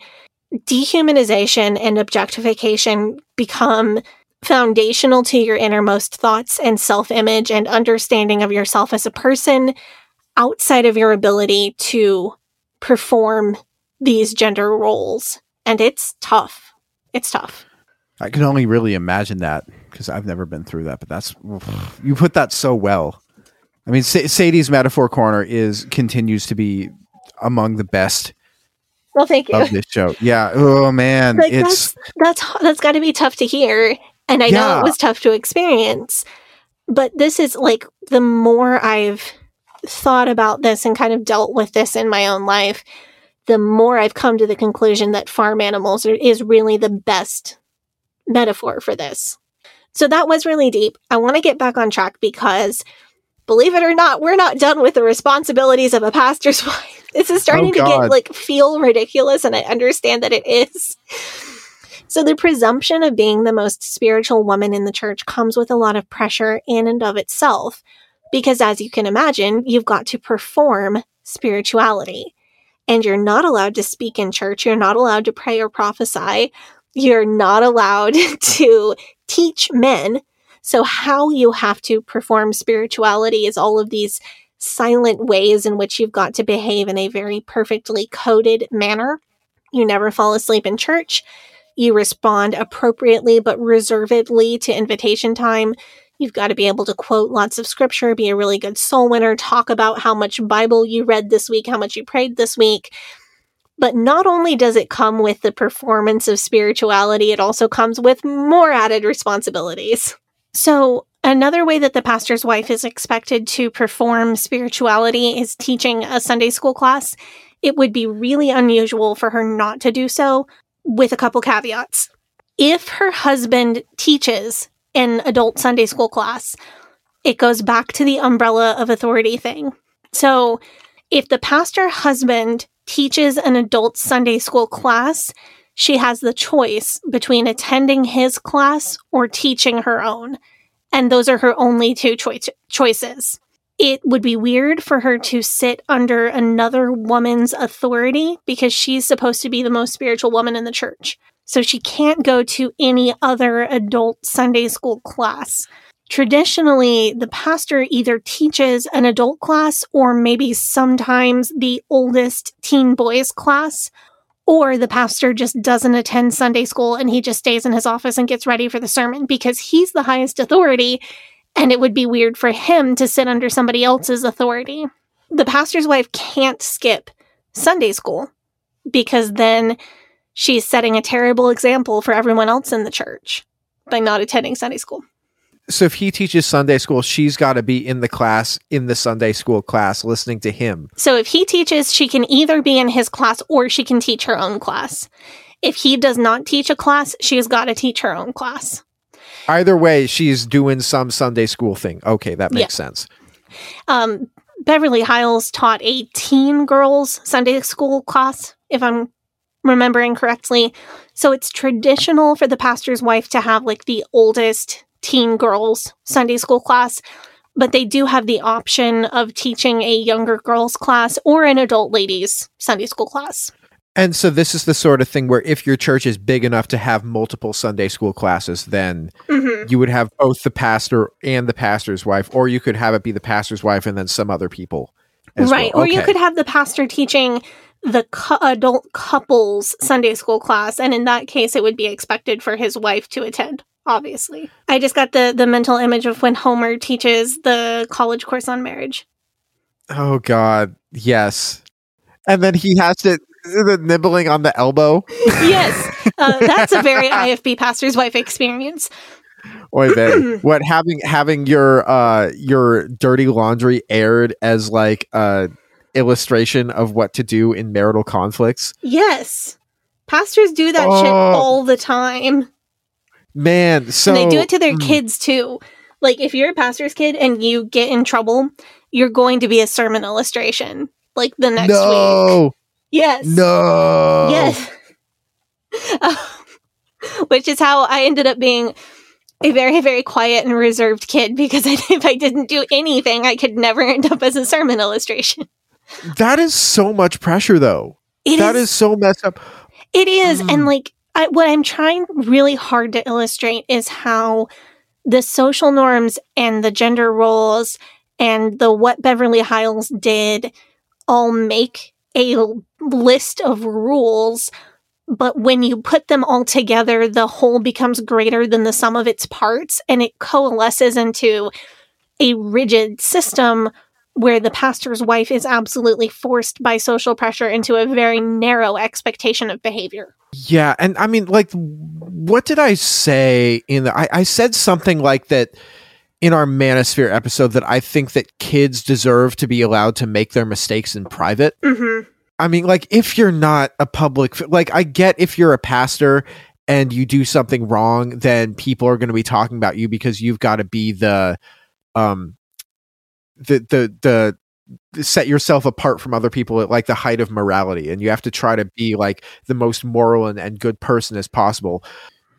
dehumanization and objectification become foundational to your innermost thoughts and self image and understanding of yourself as a person outside of your ability to perform these gender roles. And it's tough. It's tough. I can only really imagine that because I've never been through that. But that's you put that so well. I mean, Sadie's metaphor corner is continues to be among the best Well, thank you. of this show. Yeah. Oh man, Like, it's that's that's got to be tough to hear and i know it was tough to experience but this is like the more i've thought about this and kind of dealt with this in my own life the more i've come to the conclusion that farm animals are, is really the best metaphor for this so that was really deep. I want to get back on track because believe it or not we're not done with the responsibilities of a pastor's [laughs] wife. This is starting oh, to get like feel ridiculous and i understand that it is. So, the presumption of being the most spiritual woman in the church comes with a lot of pressure in and of itself, because as you can imagine, you've got to perform spirituality. And you're not allowed to speak in church, you're not allowed to pray or prophesy, you're not allowed [laughs] to teach men. So, how you have to perform spirituality is all of these silent ways in which you've got to behave in a very perfectly coded manner. You never fall asleep in church you respond appropriately but reservedly to invitation time. You've got to be able to quote lots of scripture, be a really good soul winner, talk about how much Bible you read this week, how much you prayed this week. But not only does it come with the performance of spirituality, it also comes with more added responsibilities. So, another way that the pastor's wife is expected to perform spirituality is teaching a Sunday school class. It would be really unusual for her not to do so, with a couple caveats. If her husband teaches an adult Sunday school class, it goes back to the umbrella of authority thing. So, if the pastor husband teaches an adult Sunday school class, she has the choice between attending his class or teaching her own. And those are her only two choi- choices. It would be weird for her to sit under another woman's authority because she's supposed to be the most spiritual woman in the church. So she can't go to any other adult Sunday school class. Traditionally, the pastor either teaches an adult class or maybe sometimes the oldest teen boys class, Or the pastor just doesn't attend Sunday school and he just stays in his office and gets ready for the sermon because he's the highest authority and it would be weird for him to sit under somebody else's authority. The pastor's wife can't skip Sunday school because then she's setting a terrible example for everyone else in the church by not attending Sunday school. So if he teaches Sunday school, she's got to be in the class in the Sunday school class listening to him. So if he teaches, she can either be in his class or she can teach her own class. If he does not teach a class, she's got to teach her own class. Either way, she's doing some Sunday school thing. Okay, that makes Yeah. sense. Um, Beverly Hyles taught a teen girls Sunday school class, if I'm remembering correctly. So it's traditional for the pastor's wife to have like the oldest teen girls Sunday school class, but they do have the option of teaching a younger girls class or an adult ladies Sunday school class. And so this is the sort of thing where if your church is big enough to have multiple Sunday school classes, then Mhm. you would have both the pastor and the pastor's wife, or you could have it be the pastor's wife and then some other people. as right. well. Or you could have the pastor teaching the cou- adult couples Sunday school class, and in that case, it would be expected for his wife to attend. Obviously, I just got the the mental image of when Homer teaches the college course on marriage. Oh God, yes. And then he has to the nibbling on the elbow. [laughs] yes, uh, that's a very [laughs] IFB pastor's wife experience. Oy [clears throat] vey. what having having your uh your dirty laundry aired as like a illustration of what to do in marital conflicts. Yes, pastors do that shit Oh. all the time. Man, so and they do it to their mm, kids too. Like if you're a pastor's kid and you get in trouble, you're going to be a sermon illustration like the next week. No, Yes. no. Yes. Uh, [laughs] Which is how I ended up being a very, very quiet and reserved kid because I, [laughs] if I didn't do anything, I could never end up as a sermon illustration. That is so much pressure though. It That is so messed up. It is, and Mm. like I, what I'm trying really hard to illustrate is how the social norms and the gender roles and the what Beverly Hyles did all make a list of rules. But when you put them all together, the whole becomes greater than the sum of its parts, and it coalesces into a rigid system where the pastor's wife is absolutely forced by social pressure into a very narrow expectation of behavior. Yeah, and I mean, like, what did I say in the? I, I said something like that in our Manosphere episode that I think that kids deserve to be allowed to make their mistakes in private. Mm-hmm. I mean, like, if you're not a public, like, I get if you're a pastor and you do something wrong, then people are going to be talking about you because you've got to be the, um, the the the set yourself apart from other people at like the height of morality and you have to try to be like the most moral and, and good person as possible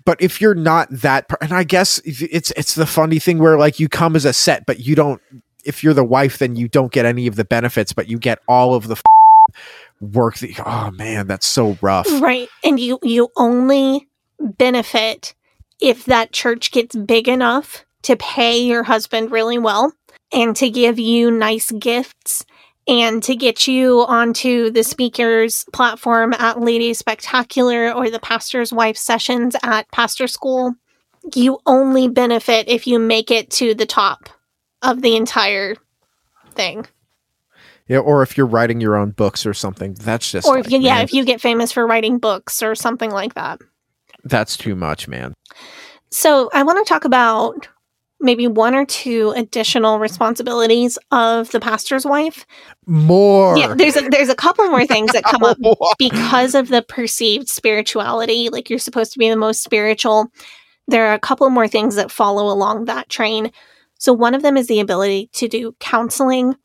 but if you're not that per- and i guess it's it's the funny thing where like you come as a set but you don't if you're the wife then you don't get any of the benefits but you get all of the f- work that oh man that's so rough Right. And you you only benefit if that church gets big enough to pay your husband really well and to give you nice gifts and to get you onto the speaker's platform at Lady Spectacular or the pastor's wife sessions at pastor school. You only benefit if you make it to the top of the entire thing. yeah or if you're writing your own books or something that's just or if you, yeah, man, if you get famous for writing books or something like that. that's too much man So I want to talk about maybe one or two additional responsibilities of the pastor's wife. more Yeah, there's a, there's a couple more things that come up [laughs] because of the perceived spirituality. Like you're supposed to be the most spiritual. There are a couple more things that follow along that train. So one of them is the ability to do counseling.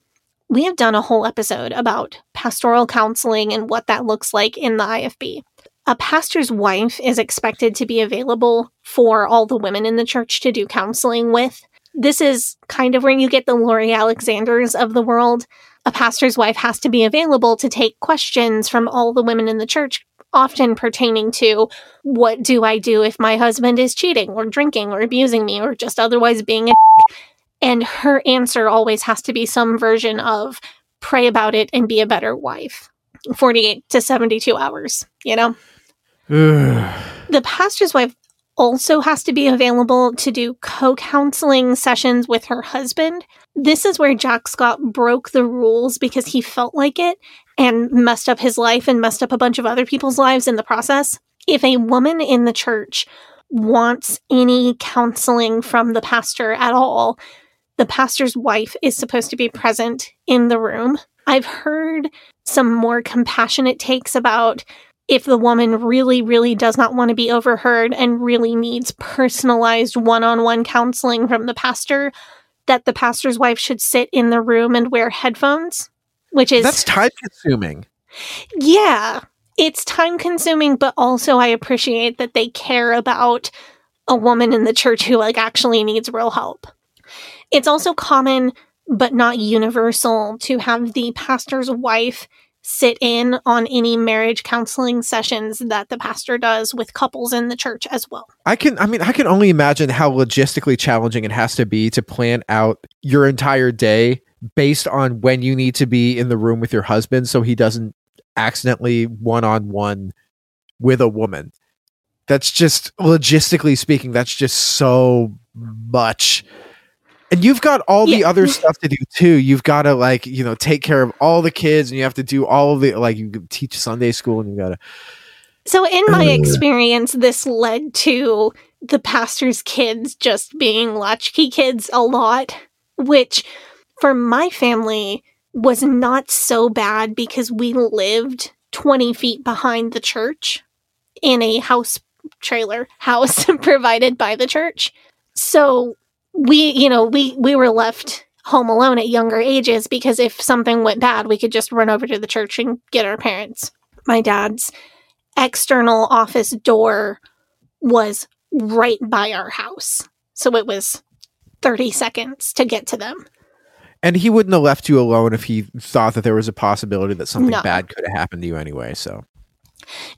We have done a whole episode about pastoral counseling and what that looks like in the IFB. A pastor's wife is expected to be available for all the women in the church to do counseling with. This is kind of where you get the Lori Alexanders of the world a pastor's wife has to be available to take questions from all the women in the church, often pertaining to what do I do if my husband is cheating or drinking or abusing me or just otherwise being a and her answer always has to be some version of pray about it and be a better wife. 48 to 72 hours, you know? The pastor's wife also has to be available to do co counseling sessions with her husband. This is where Jack Schaap broke the rules because he felt like it and messed up his life and messed up a bunch of other people's lives in the process. If a woman in the church wants any counseling from the pastor at all, the pastor's wife is supposed to be present in the room. I've heard some more compassionate takes about if the woman really, really does not want to be overheard and really needs personalized one on one counseling from the pastor, that the pastor's wife should sit in the room and wear headphones, which is. That's time consuming. Yeah, it's time consuming, but also I appreciate that they care about a woman in the church who like actually needs real help. It's also common but not universal to have the pastor's wife sit in on any marriage counseling sessions that the pastor does with couples in the church as well. I can I mean I can only imagine how logistically challenging it has to be to plan out your entire day based on when you need to be in the room with your husband so he doesn't accidentally one-on-one with a woman. That's just logistically speaking that's just so much and you've got all the other [laughs] stuff to do too. You've got to like, you know, take care of all the kids and you have to do all of the like you teach Sunday school and you got to So, in my experience, this led to the pastor's kids just being latchkey kids a lot, which for my family was not so bad because we lived 20 feet behind the church in a house trailer [laughs] house provided by the church. So, we, you know, we we were left home alone at younger ages because if something went bad, we could just run over to the church and get our parents. My dad's external office door was right by our house. So it was 30 seconds to get to them. And he wouldn't have left you alone if he thought that there was a possibility that something No. bad could have happened to you anyway. So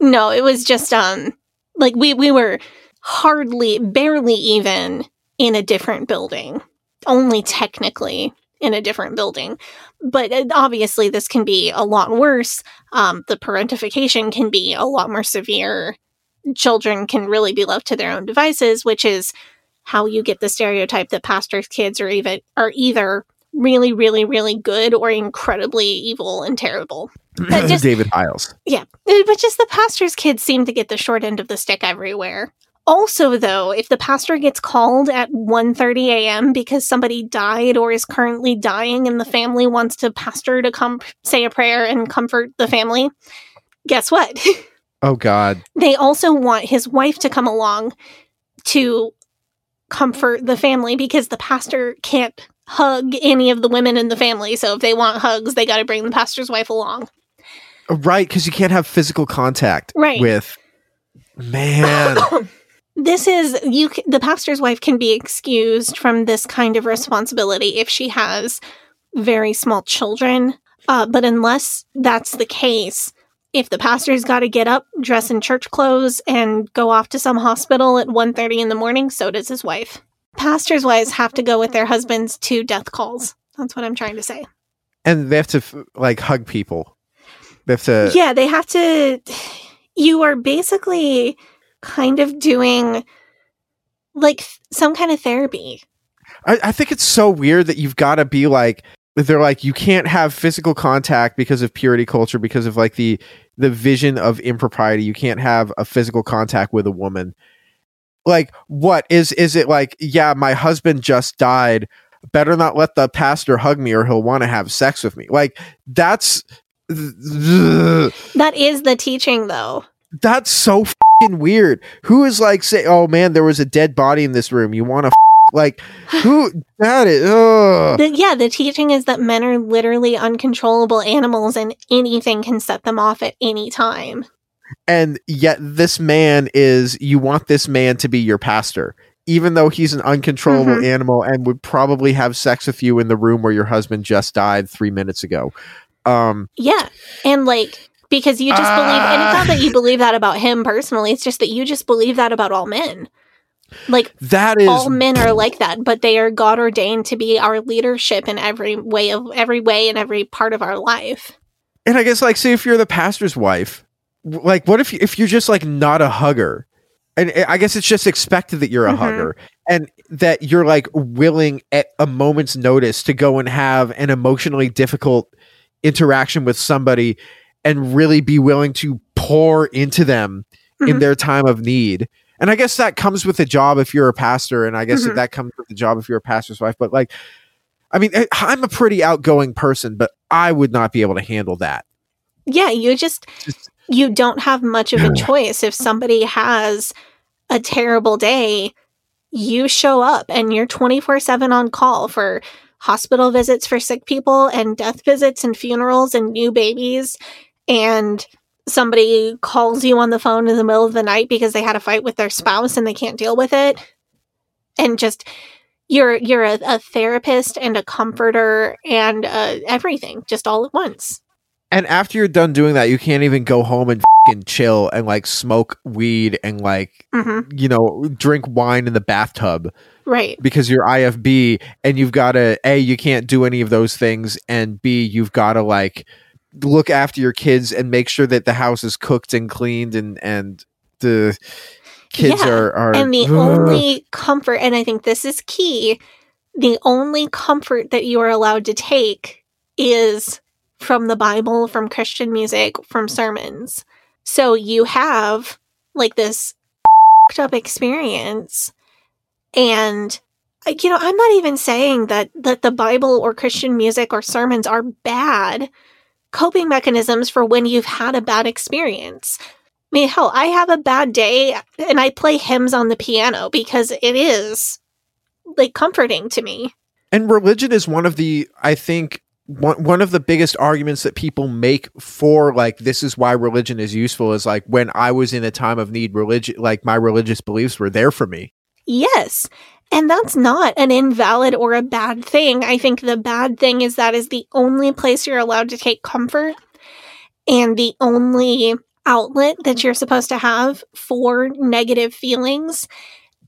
No, it was just um like we we were hardly barely even in a different building. Only technically in a different building. But uh, obviously this can be a lot worse. Um the parentification can be a lot more severe. Children can really be left to their own devices, which is how you get the stereotype that pastors' kids are even are either really, really, really good or incredibly evil and terrible. [laughs] Just David Hyles. yeah, but just the pastor's kids seem to get the short end of the stick everywhere. Also, though, if the pastor gets called at 1.30 a.m. because somebody died or is currently dying and the family wants to pastor to come say a prayer and comfort the family, guess what? [laughs] Oh God. they also want his wife to come along to comfort the family because the pastor can't hug any of the women in the family. So if they want hugs, they got to bring the pastor's wife along. Right, because you can't have physical contact Right. with man. [coughs] this is you the pastor's wife can be excused from this kind of responsibility if she has very small children. Uh, but unless that's the case if the pastor's got to get up dress in church clothes and go off to some hospital at 1.30 in the morning so does his wife. Pastors' wives have to go with their husbands to death calls. That's what i'm trying to say. And they have to like hug people. They have to yeah they have to you are basically kind of doing like some kind of therapy. I, I think it's so weird that you've got to be like they're like you can't have physical contact because of purity culture because of like the the vision of impropriety. You can't have a physical contact with a woman. Like what is is it like yeah my husband just died. Better not let the pastor hug me or he'll want to have sex with me. Like that's That is the teaching, though. that's so weird who is like say oh man there was a dead body in this room you want to like who [sighs] that is. The, yeah, the teaching is that men are literally uncontrollable animals and anything can set them off at any time. and yet this man is you want this man to be your pastor even though he's an uncontrollable Mhm. animal and would probably have sex with you in the room where your husband just died three minutes ago um Yeah. And like, because you just believe, and it's not that you believe that about him personally, it's just that you just believe that about all men. Like, that is all men are like that, but they are God ordained to be our leadership in every way of every way in every part of our life. And I guess like say if you're the pastor's wife, like what if if you're just like not a hugger? And I- I guess it's just expected that you're a Mhm. hugger and that you're like willing at a moment's notice to go and have an emotionally difficult interaction with somebody and really be willing to pour into them in Mhm. their time of need. And I guess that comes with the job if you're a pastor, and I guess that Mhm. that comes with the job if you're a pastor's wife. But like, I mean, I- I'm a pretty outgoing person, but I would not be able to handle that. Yeah, you just Just- you don't have much of a [clears throat] choice if somebody has a terrible day. You show up and you're 24/7 on call for hospital visits for sick people and death visits and funerals and new babies and somebody calls you on the phone in the middle of the night because they had a fight with their spouse and they can't deal with it. And just you're you're a, a therapist and a comforter and uh, everything just all at once. And after you're done doing that, you can't even go home and fing chill and like smoke weed and like hmm you know drink wine in the bathtub right. because you're IFB and you've got to a you can't do any of those things and b you've got to like look after your kids and make sure that the house is cooked and cleaned and and the kids Yeah, are are and the Ugh. only comfort and i think this is key the only comfort that you are allowed to take is from the bible from christian music from sermons so you have like this f***ed up experience and you know i'm not even saying that that the bible or christian music or sermons are bad coping mechanisms for when you've had a bad experience I mean, hell, I have a bad day and I play hymns on the piano because it is like comforting to me. and religion is one of the i think one, one of the biggest arguments that people make for like this is why religion is useful is like when i was in a time of need religion like my religious beliefs were there for me Yes. And that's not an invalid or a bad thing. I think the bad thing is that is the only place you're allowed to take comfort and the only outlet that you're supposed to have for negative feelings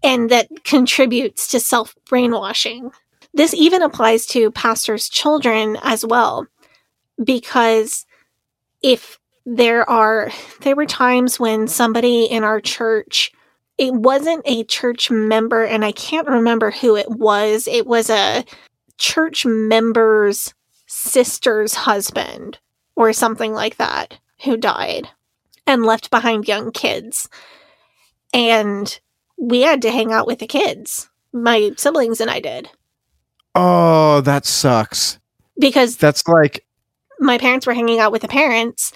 and that contributes to self brainwashing. This even applies to pastors' children as well, because if there are, there were times when somebody in our church it wasn't a church member and i can't remember who it was. It was a church member's sister's husband or something like that who died and left behind young kids. And we had to hang out with the kids. My siblings and i did. Oh that sucks. Because that's like my parents were hanging out with the parents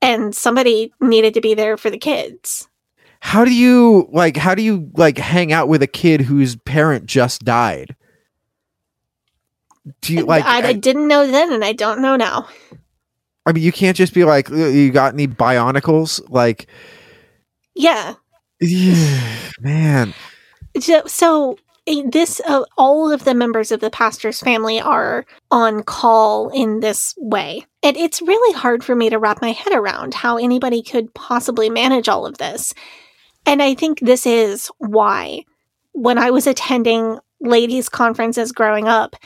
and somebody needed to be there for the kids how do you like how do you like hang out with a kid whose parent just died? Do you like I, I I, didn't know then and i don't know now. I mean you can't just be like "Uh, you got any bionicles? Like yeah yeah. [sighs] man. So, so eh, this uh, all of the members of the pastor's family are on call in this way. And it's really hard for me to wrap my head around how anybody could possibly manage all of this. And I think this is why when I was attending ladies conferences growing up,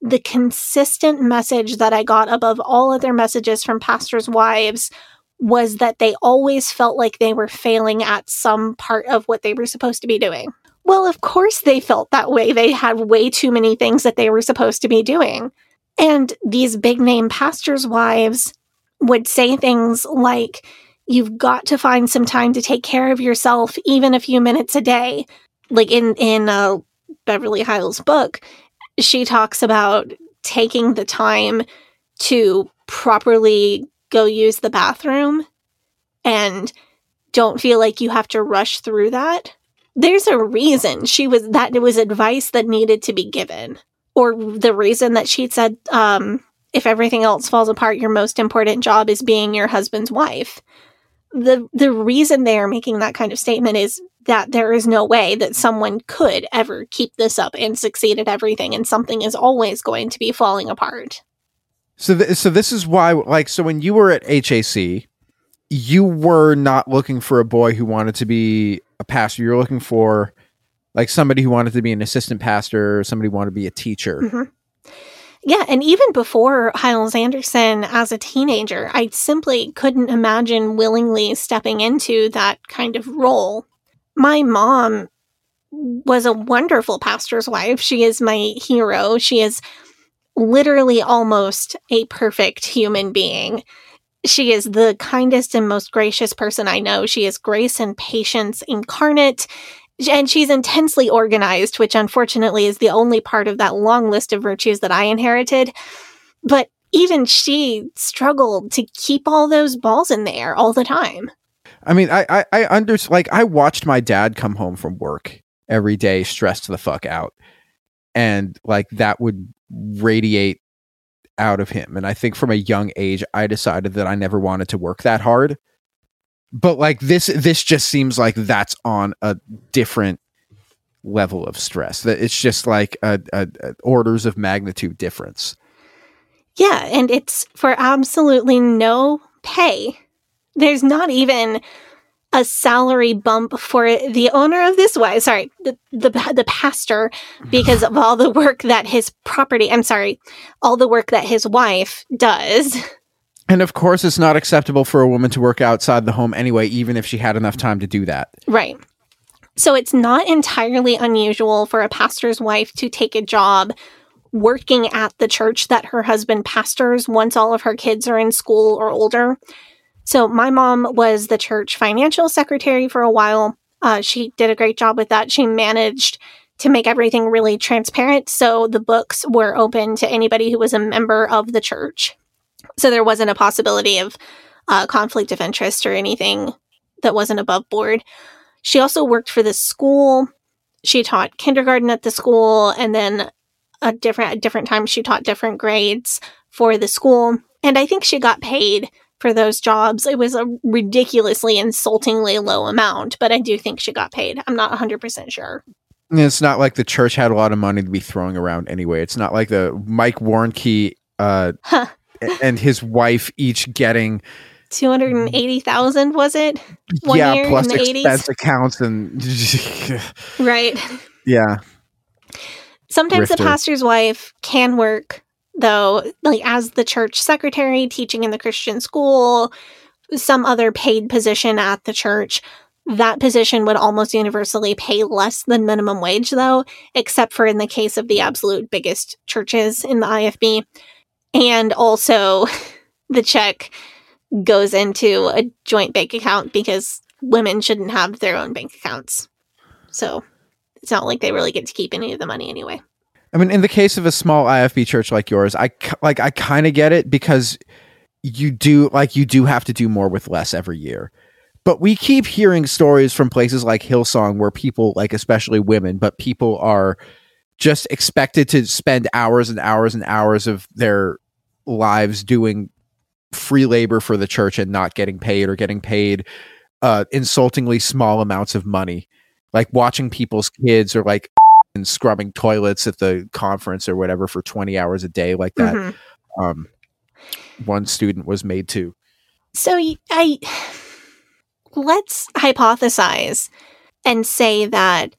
the consistent message that I got above all other messages from pastors' wives was that they always felt like they were failing at some part of what they were supposed to be doing. Well, of course they felt that way. They had way too many things that they were supposed to be doing. And these big name pastors' wives would say things like, You've got to find some time to take care of yourself, even a few minutes a day. Like in, in uh, Beverly Hyles' book, she talks about taking the time to properly go use the bathroom and don't feel like you have to rush through that there's a reason she was that it was advice that needed to be given or the reason that she said um if everything else falls apart your most important job is being your husband's wife the the reason they are making that kind of statement is that there is no way that someone could ever keep this up and succeed at everything and something is always going to be falling apart So, th- so this is why, like, so when you were at HAC, you were not looking for a boy who wanted to be a pastor. You were looking for, like, somebody who wanted to be an assistant pastor, or somebody who wanted to be a teacher. Mhm. Yeah, and even before Hyles Anderson as a teenager, I simply couldn't imagine willingly stepping into that kind of role. My mom was a wonderful pastor's wife. She is my hero. She is literally almost a perfect human being. She is the kindest and most gracious person I know. She is grace and patience incarnate. And she's intensely organized, which unfortunately is the only part of that long list of virtues that I inherited. But even she struggled to keep all those balls in the air all the time. I mean, I I, I under like I watched my dad come home from work every day, stressed the fuck out, and like that would radiate out of him. And I think from a young age, I decided that I never wanted to work that hard. But like this, this just seems like that's on a different level of stress. That it's just like a, a, a orders of magnitude difference. Yeah, and it's for absolutely no pay. There's not even a salary bump for the owner of this wife. Sorry, the, the the pastor, [sighs] because of all the work that his property. I'm sorry, all the work that his wife does. And of course, it's not acceptable for a woman to work outside the home anyway, even if she had enough time to do that. Right. So it's not entirely unusual for a pastor's wife to take a job working at the church that her husband pastors once all of her kids are in school or older. So my mom was the church financial secretary for a while. Uh, she did a great job with that. She managed to make everything really transparent. So the books were open to anybody who was a member of the church. So there wasn't a possibility of uh, conflict of interest or anything that wasn't above board. She also worked for the school. She taught kindergarten at the school, and then a different at different times she taught different grades for the school. And I think she got paid for those jobs. It was a ridiculously insultingly low amount, but I do think she got paid. I'm not 100% sure. It's not like the church had a lot of money to be throwing around anyway. It's not like the Mike Warnke uh, Huh. And his wife each getting 280,000 was it? One yeah year plus in the 80s? expense accounts and [laughs] Right. yeah Sometimes the pastor's wife can work though, like as the church secretary, teaching in the Christian school, some other paid position at the church. That position would almost universally pay less than minimum wage, though, except for in the case of the absolute biggest churches in the IFB. And also, [laughs] the check goes into a joint bank account because women shouldn't have their own bank accounts. So it's not like they really get to keep any of the money anyway. I mean, in the case of a small IFB church like yours, I like I kind of get it because you do like you do have to do more with less every year. But we keep hearing stories from places like Hillsong where people, like especially women, but people are just expected to spend hours and hours and hours of their lives doing free labor for the church and not getting paid or getting paid uh, insultingly small amounts of money, like watching people's kids or like [laughs] and scrubbing toilets at the conference or whatever for 20 hours a day like that Mhm. um one student was made to So I let's hypothesize and say that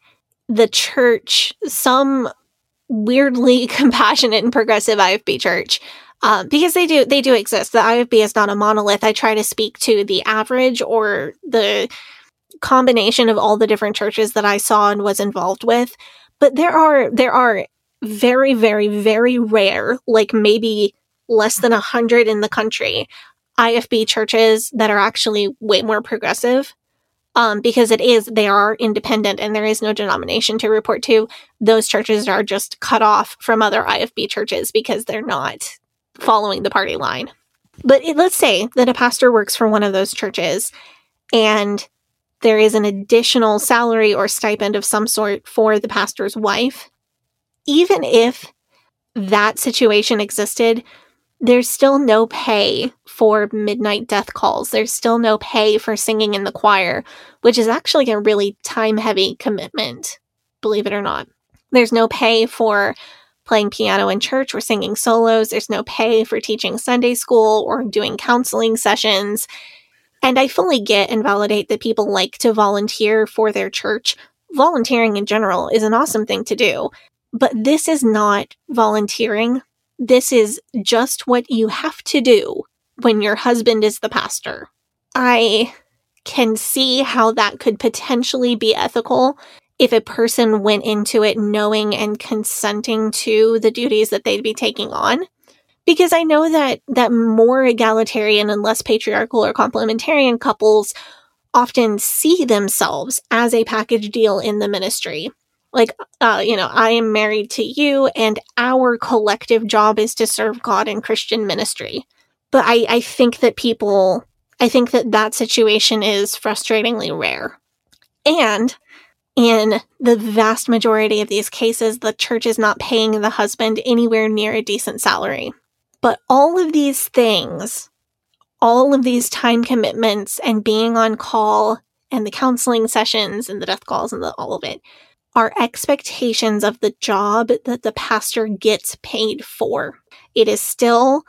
the church, some weirdly [laughs] compassionate and progressive IFB church, um, because they do they do exist. The IFB is not a monolith. I try to speak to the average or the combination of all the different churches that I saw and was involved with. But there are there are very very very rare, like maybe less than a hundred in the country, IFB churches that are actually way more progressive. Um, because it is, they are independent and there is no denomination to report to. Those churches are just cut off from other IFB churches because they're not following the party line. But it, let's say that a pastor works for one of those churches and there is an additional salary or stipend of some sort for the pastor's wife. Even if that situation existed, there's still no pay for midnight death calls. There's still no pay for singing in the choir, which is actually a really time heavy commitment, believe it or not. There's no pay for playing piano in church or singing solos. There's no pay for teaching Sunday school or doing counseling sessions. And I fully get and validate that people like to volunteer for their church. Volunteering in general is an awesome thing to do, but this is not volunteering this is just what you have to do when your husband is the pastor. I can see how that could potentially be ethical if a person went into it knowing and consenting to the duties that they'd be taking on. Because i know that that more egalitarian and less patriarchal or complementarian couples often see themselves as a package deal in the ministry. Like uh, you know i am married to you and our collective job is to serve god in christian ministry. But i i think that people i think that that situation is frustratingly rare. And in the vast majority of these cases the church is not paying the husband anywhere near a decent salary but all of these things all of these time commitments and being on call and the counseling sessions and the death calls and the, all of it are expectations of the job that the pastor gets paid for. It is still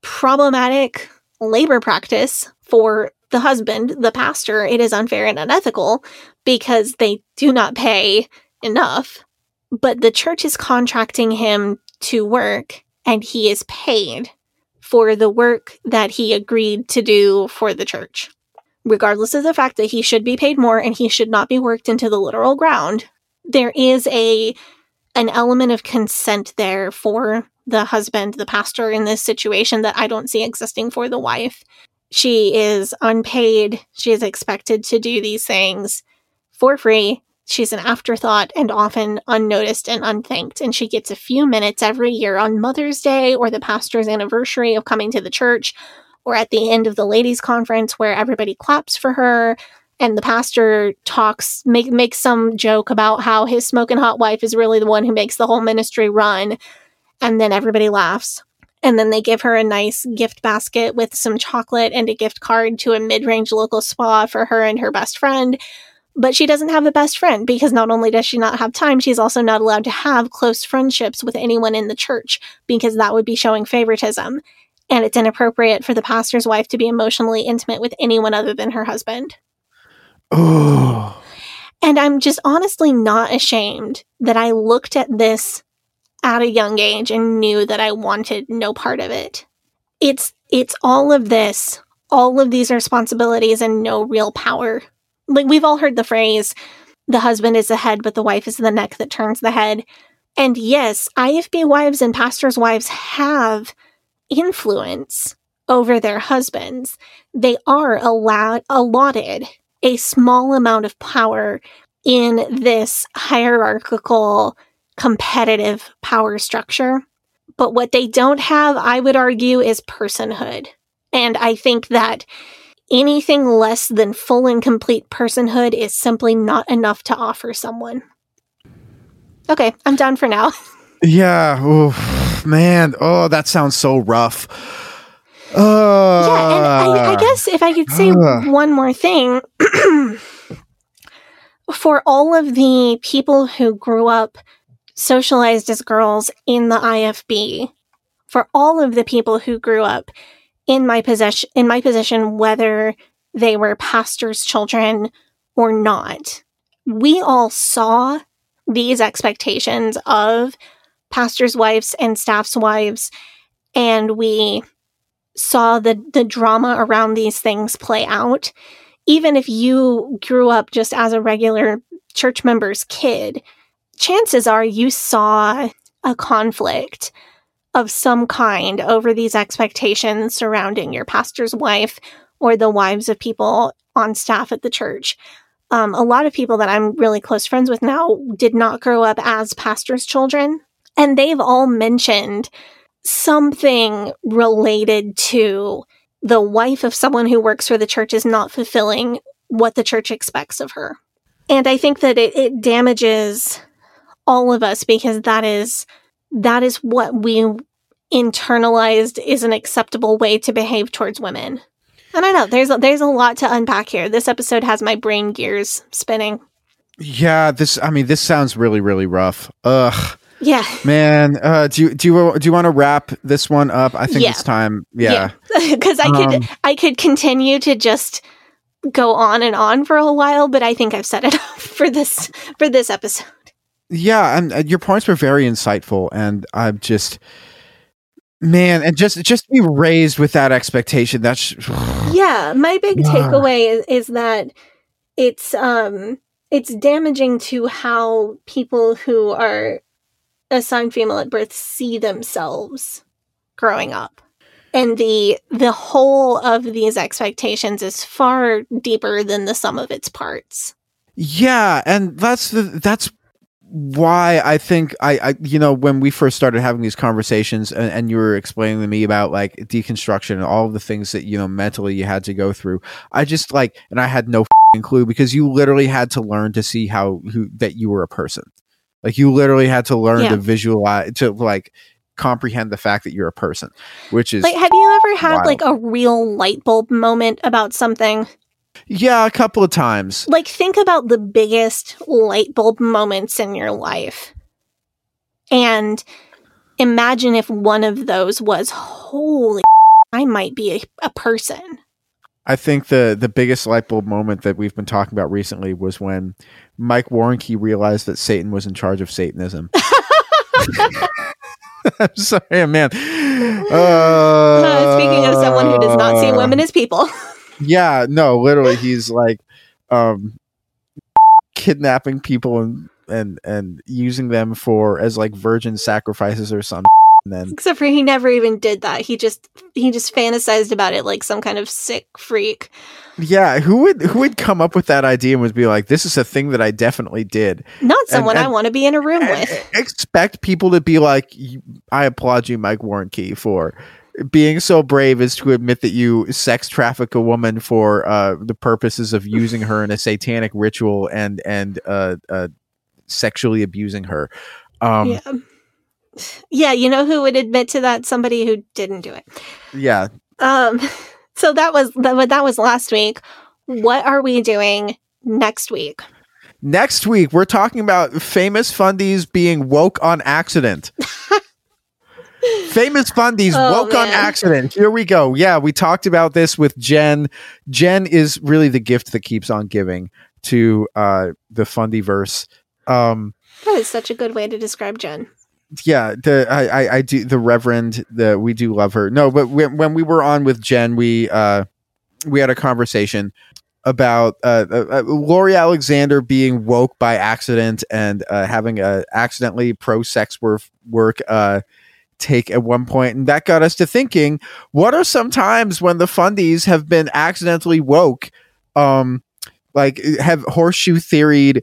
problematic labor practice for the husband, the pastor. It is unfair and unethical because they do not pay enough. But the church is contracting him to work and he is paid for the work that he agreed to do for the church. Regardless of the fact that he should be paid more and he should not be worked into the literal ground, there is a an element of consent there for the husband, the pastor in this situation that I don't see existing for the wife. She is unpaid. She is expected to do these things for free. She's an afterthought and often unnoticed and unthanked, and she gets a few minutes every year on Mother's Day or the pastor's anniversary of coming to the church, or at the end of the ladies' conference where everybody claps for her and the pastor talks make makes some joke about how his smoking hot wife is really the one who makes the whole ministry run. And then everybody laughs and then they give her a nice gift basket with some chocolate and a gift card to a mid-range local spa for her and her best friend but she doesn't have a best friend because not only does she not have time, she's also not allowed to have close friendships with anyone in the church because that would be showing favoritism. And it's inappropriate for the pastor's wife to be emotionally intimate with anyone other than her husband. Oh. And I'm just honestly not ashamed that I looked at this at a young age and knew that I wanted no part of it. It's it's all of this, all of these responsibilities and no real power like we've all heard the phrase, the husband is the head, but the wife is the neck that turns the head. And yes, IFB wives and pastors' wives have influence over their husbands. They are allowed, allotted a small amount of power in this hierarchical, competitive power structure. But what they don't have, I would argue, is personhood. And I think that anything less than full and complete personhood is simply not enough to offer someone. Okay, I'm done for now. [laughs] Yeah. Oh, man. Oh, that sounds so rough. Uh, yeah, and I, I, guess if I could say uh, one more thing, [clears throat] for all of the people who grew up socialized as girls in the IFB, for all of the people who grew up in my possession in my position whether they were pastors' children or not. We all saw these expectations of pastors' wives and staff's wives, and we saw the, the drama around these things play out. Even if you grew up just as a regular church member's kid, chances are you saw a conflict of some kind over these expectations surrounding your pastor's wife or the wives of people on staff at the church. Um, a lot of people that I'm really close friends with now did not grow up as pastors' children, and they've all mentioned something related to the wife of someone who works for the church is not fulfilling what the church expects of her. And I think that it, it damages all of us because that is that is what we internalized is an acceptable way to behave towards women. I don't know. There's a, there's a lot to unpack here. This episode has my brain gears spinning. Yeah, this. I mean, this sounds really, really rough. Ugh. Yeah, man. Uh, do you do you do you want to wrap this one up? I think yeah. it's time. Yeah, because. [laughs] I could um, I could continue to just go on and on for a while, but I think I've set it up for this for this episode. Yeah, and uh, your points were very insightful, and I'm just Man, and just just be raised with that expectation. That's [sighs] yeah my big Yeah. takeaway is, is that it's um it's damaging to how people who are assigned female at birth see themselves growing up and the the whole of these expectations is far deeper than the sum of its parts Yeah, and that's the that's why I think I, I you know when we first started having these conversations and, and you were explaining to me about like deconstruction and all of the things that you know mentally you had to go through I just like and I had no fing clue because you literally had to learn to see how who that you were a person like you literally had to learn Yeah. to visualize to like comprehend the fact that you're a person which is like have you ever had wild. like a real light bulb moment about something yeah a couple of times like think about the biggest light bulb moments in your life and imagine if one of those was holy i might be a, a person I think the the biggest light bulb moment that we've been talking about recently was when Mike Warnke realized that Satan was in charge of Satanism. [laughs] [laughs] I'm sorry, man. Uh, [laughs] Uh, speaking of someone who does not see women as people yeah, no, literally, he's like um, kidnapping people and and and using them for as like virgin sacrifices or something. And then except for he never even did that he just he just fantasized about it like some kind of sick freak yeah, who would who would come up with that idea and would be like, "This is a thing that I definitely did." not someone i and- want to be in a room with expect people to be like i applaud you mike warnke for being so brave is to admit that you sex traffic a woman for uh, the purposes of using her in a satanic ritual and and uh, uh, sexually abusing her um, yeah. yeah you know who would admit to that somebody who didn't do it Yeah. Um, [laughs] so that was that, that was last week. What are we doing next week? next week we're talking about famous fundies being woke on accident [laughs] famous fundies Oh, woke on accident. Here we go. Yeah we talked about this with jen. Jen is really the gift that keeps on giving to uh the fundiverse. Um That is such a good way to describe Jen. yeah the I, I i do the reverend the we do love her. No but when, when we were on with jen we uh we had a conversation about uh, uh, uh, Lori Alexander being woke by accident and uh, having a accidentally pro sex work work uh, take at one point, and that got us to thinking: What are some times when the fundies have been accidentally woke, um, like have horseshoe theoried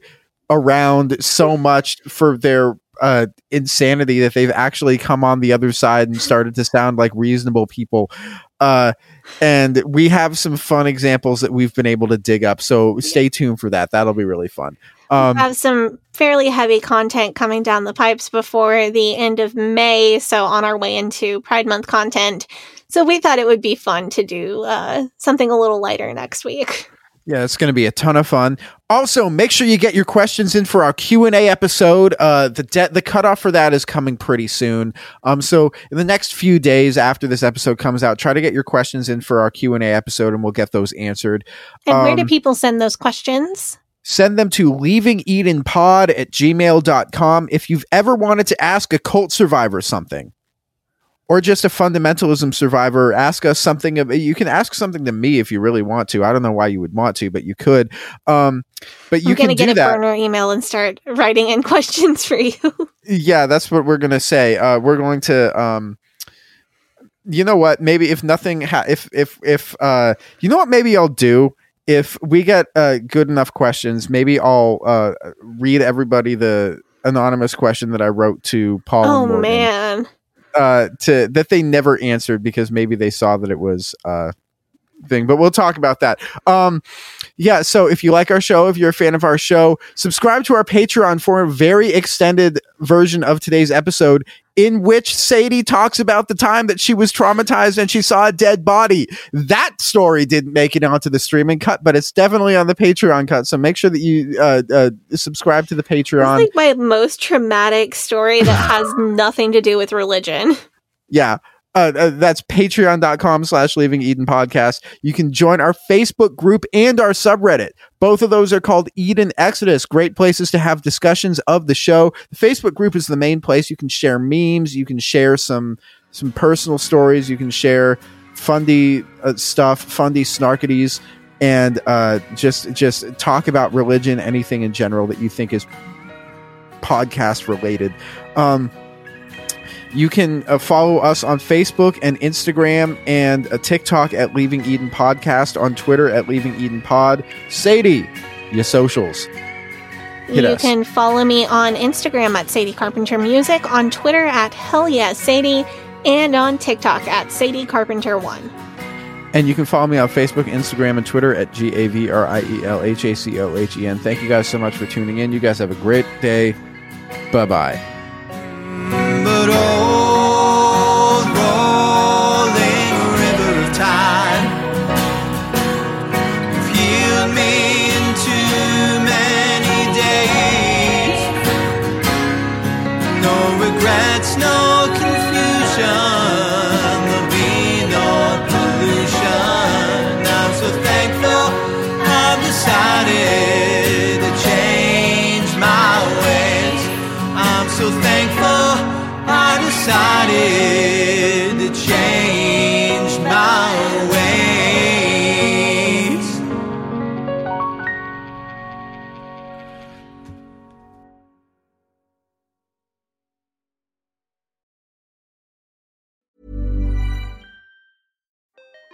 around so much for their uh, insanity that they've actually come on the other side and started to sound like reasonable people. Uh, and we have some fun examples that we've been able to dig up. So stay tuned for that. That'll be really fun. Um, have some fairly heavy content coming down the pipes before the end of May, so on our way into Pride Month content. So we thought it would be fun to do uh, something a little lighter next week. [laughs] Yeah, it's going to be a ton of fun. Also, make sure you get your questions in for our Q and A episode. Uh, the de- the cutoff for that is coming pretty soon. Um, so in the next few days after this episode comes out, try to get your questions in for our Q and A episode, and we'll get those answered. And where do Um, people send those questions? Send them to leavingedenpod at gmail.com if you've ever wanted to ask a cult survivor something. Or just a fundamentalism survivor, ask us something. Of, you can ask something to me if you really want to. I don't know why you would want to, but you could. Um, but you I'm going to can get a that. burner email and start writing in [laughs] questions for you. Yeah, that's what we're gonna say. Uh, we're going to, um, you know what? Maybe if nothing, ha- if if if uh, you know what? Maybe I'll do if we get uh, good enough questions. Maybe I'll uh, read everybody the anonymous question that I wrote to Paul. oh, Morgan, man. uh, to that they never answered because maybe they saw that it was uh thing but we'll talk about that. Um yeah so if you like our show if you're a fan of our show subscribe to our patreon for a very extended version of today's episode in which sadie talks about the time that she was traumatized and she saw a dead body. That story didn't make it onto the streaming cut but it's definitely on the patreon cut so make sure that you uh, uh subscribe to the patreon. It's like my most traumatic story that has [laughs] nothing to do with religion. yeah uh, uh, that's patreon.com slash leaving eden podcast. You can join our facebook group and our subreddit. Both of those are called eden exodus. Great places to have discussions of the show. The facebook group is the main place. You can share memes. You can share some some personal stories. You can share, fundy uh, stuff, fundy snarkities, and uh, just just talk about religion, anything in general that you think is podcast related. Um, you can uh, follow us on Facebook and Instagram and uh, TikTok at Leaving Eden Podcast, on Twitter at Leaving Eden Pod. Sadie, your socials. Hit you us. can follow me on Instagram at Sadie Carpenter Music, on Twitter at Hell Yeah Sadie, and on TikTok at Sadie Carpenter One. And you can follow me on Facebook, Instagram, and Twitter at G A V R I E L H A C O H E N. Thank you guys so much for tuning in. You guys have a great day. Bye bye.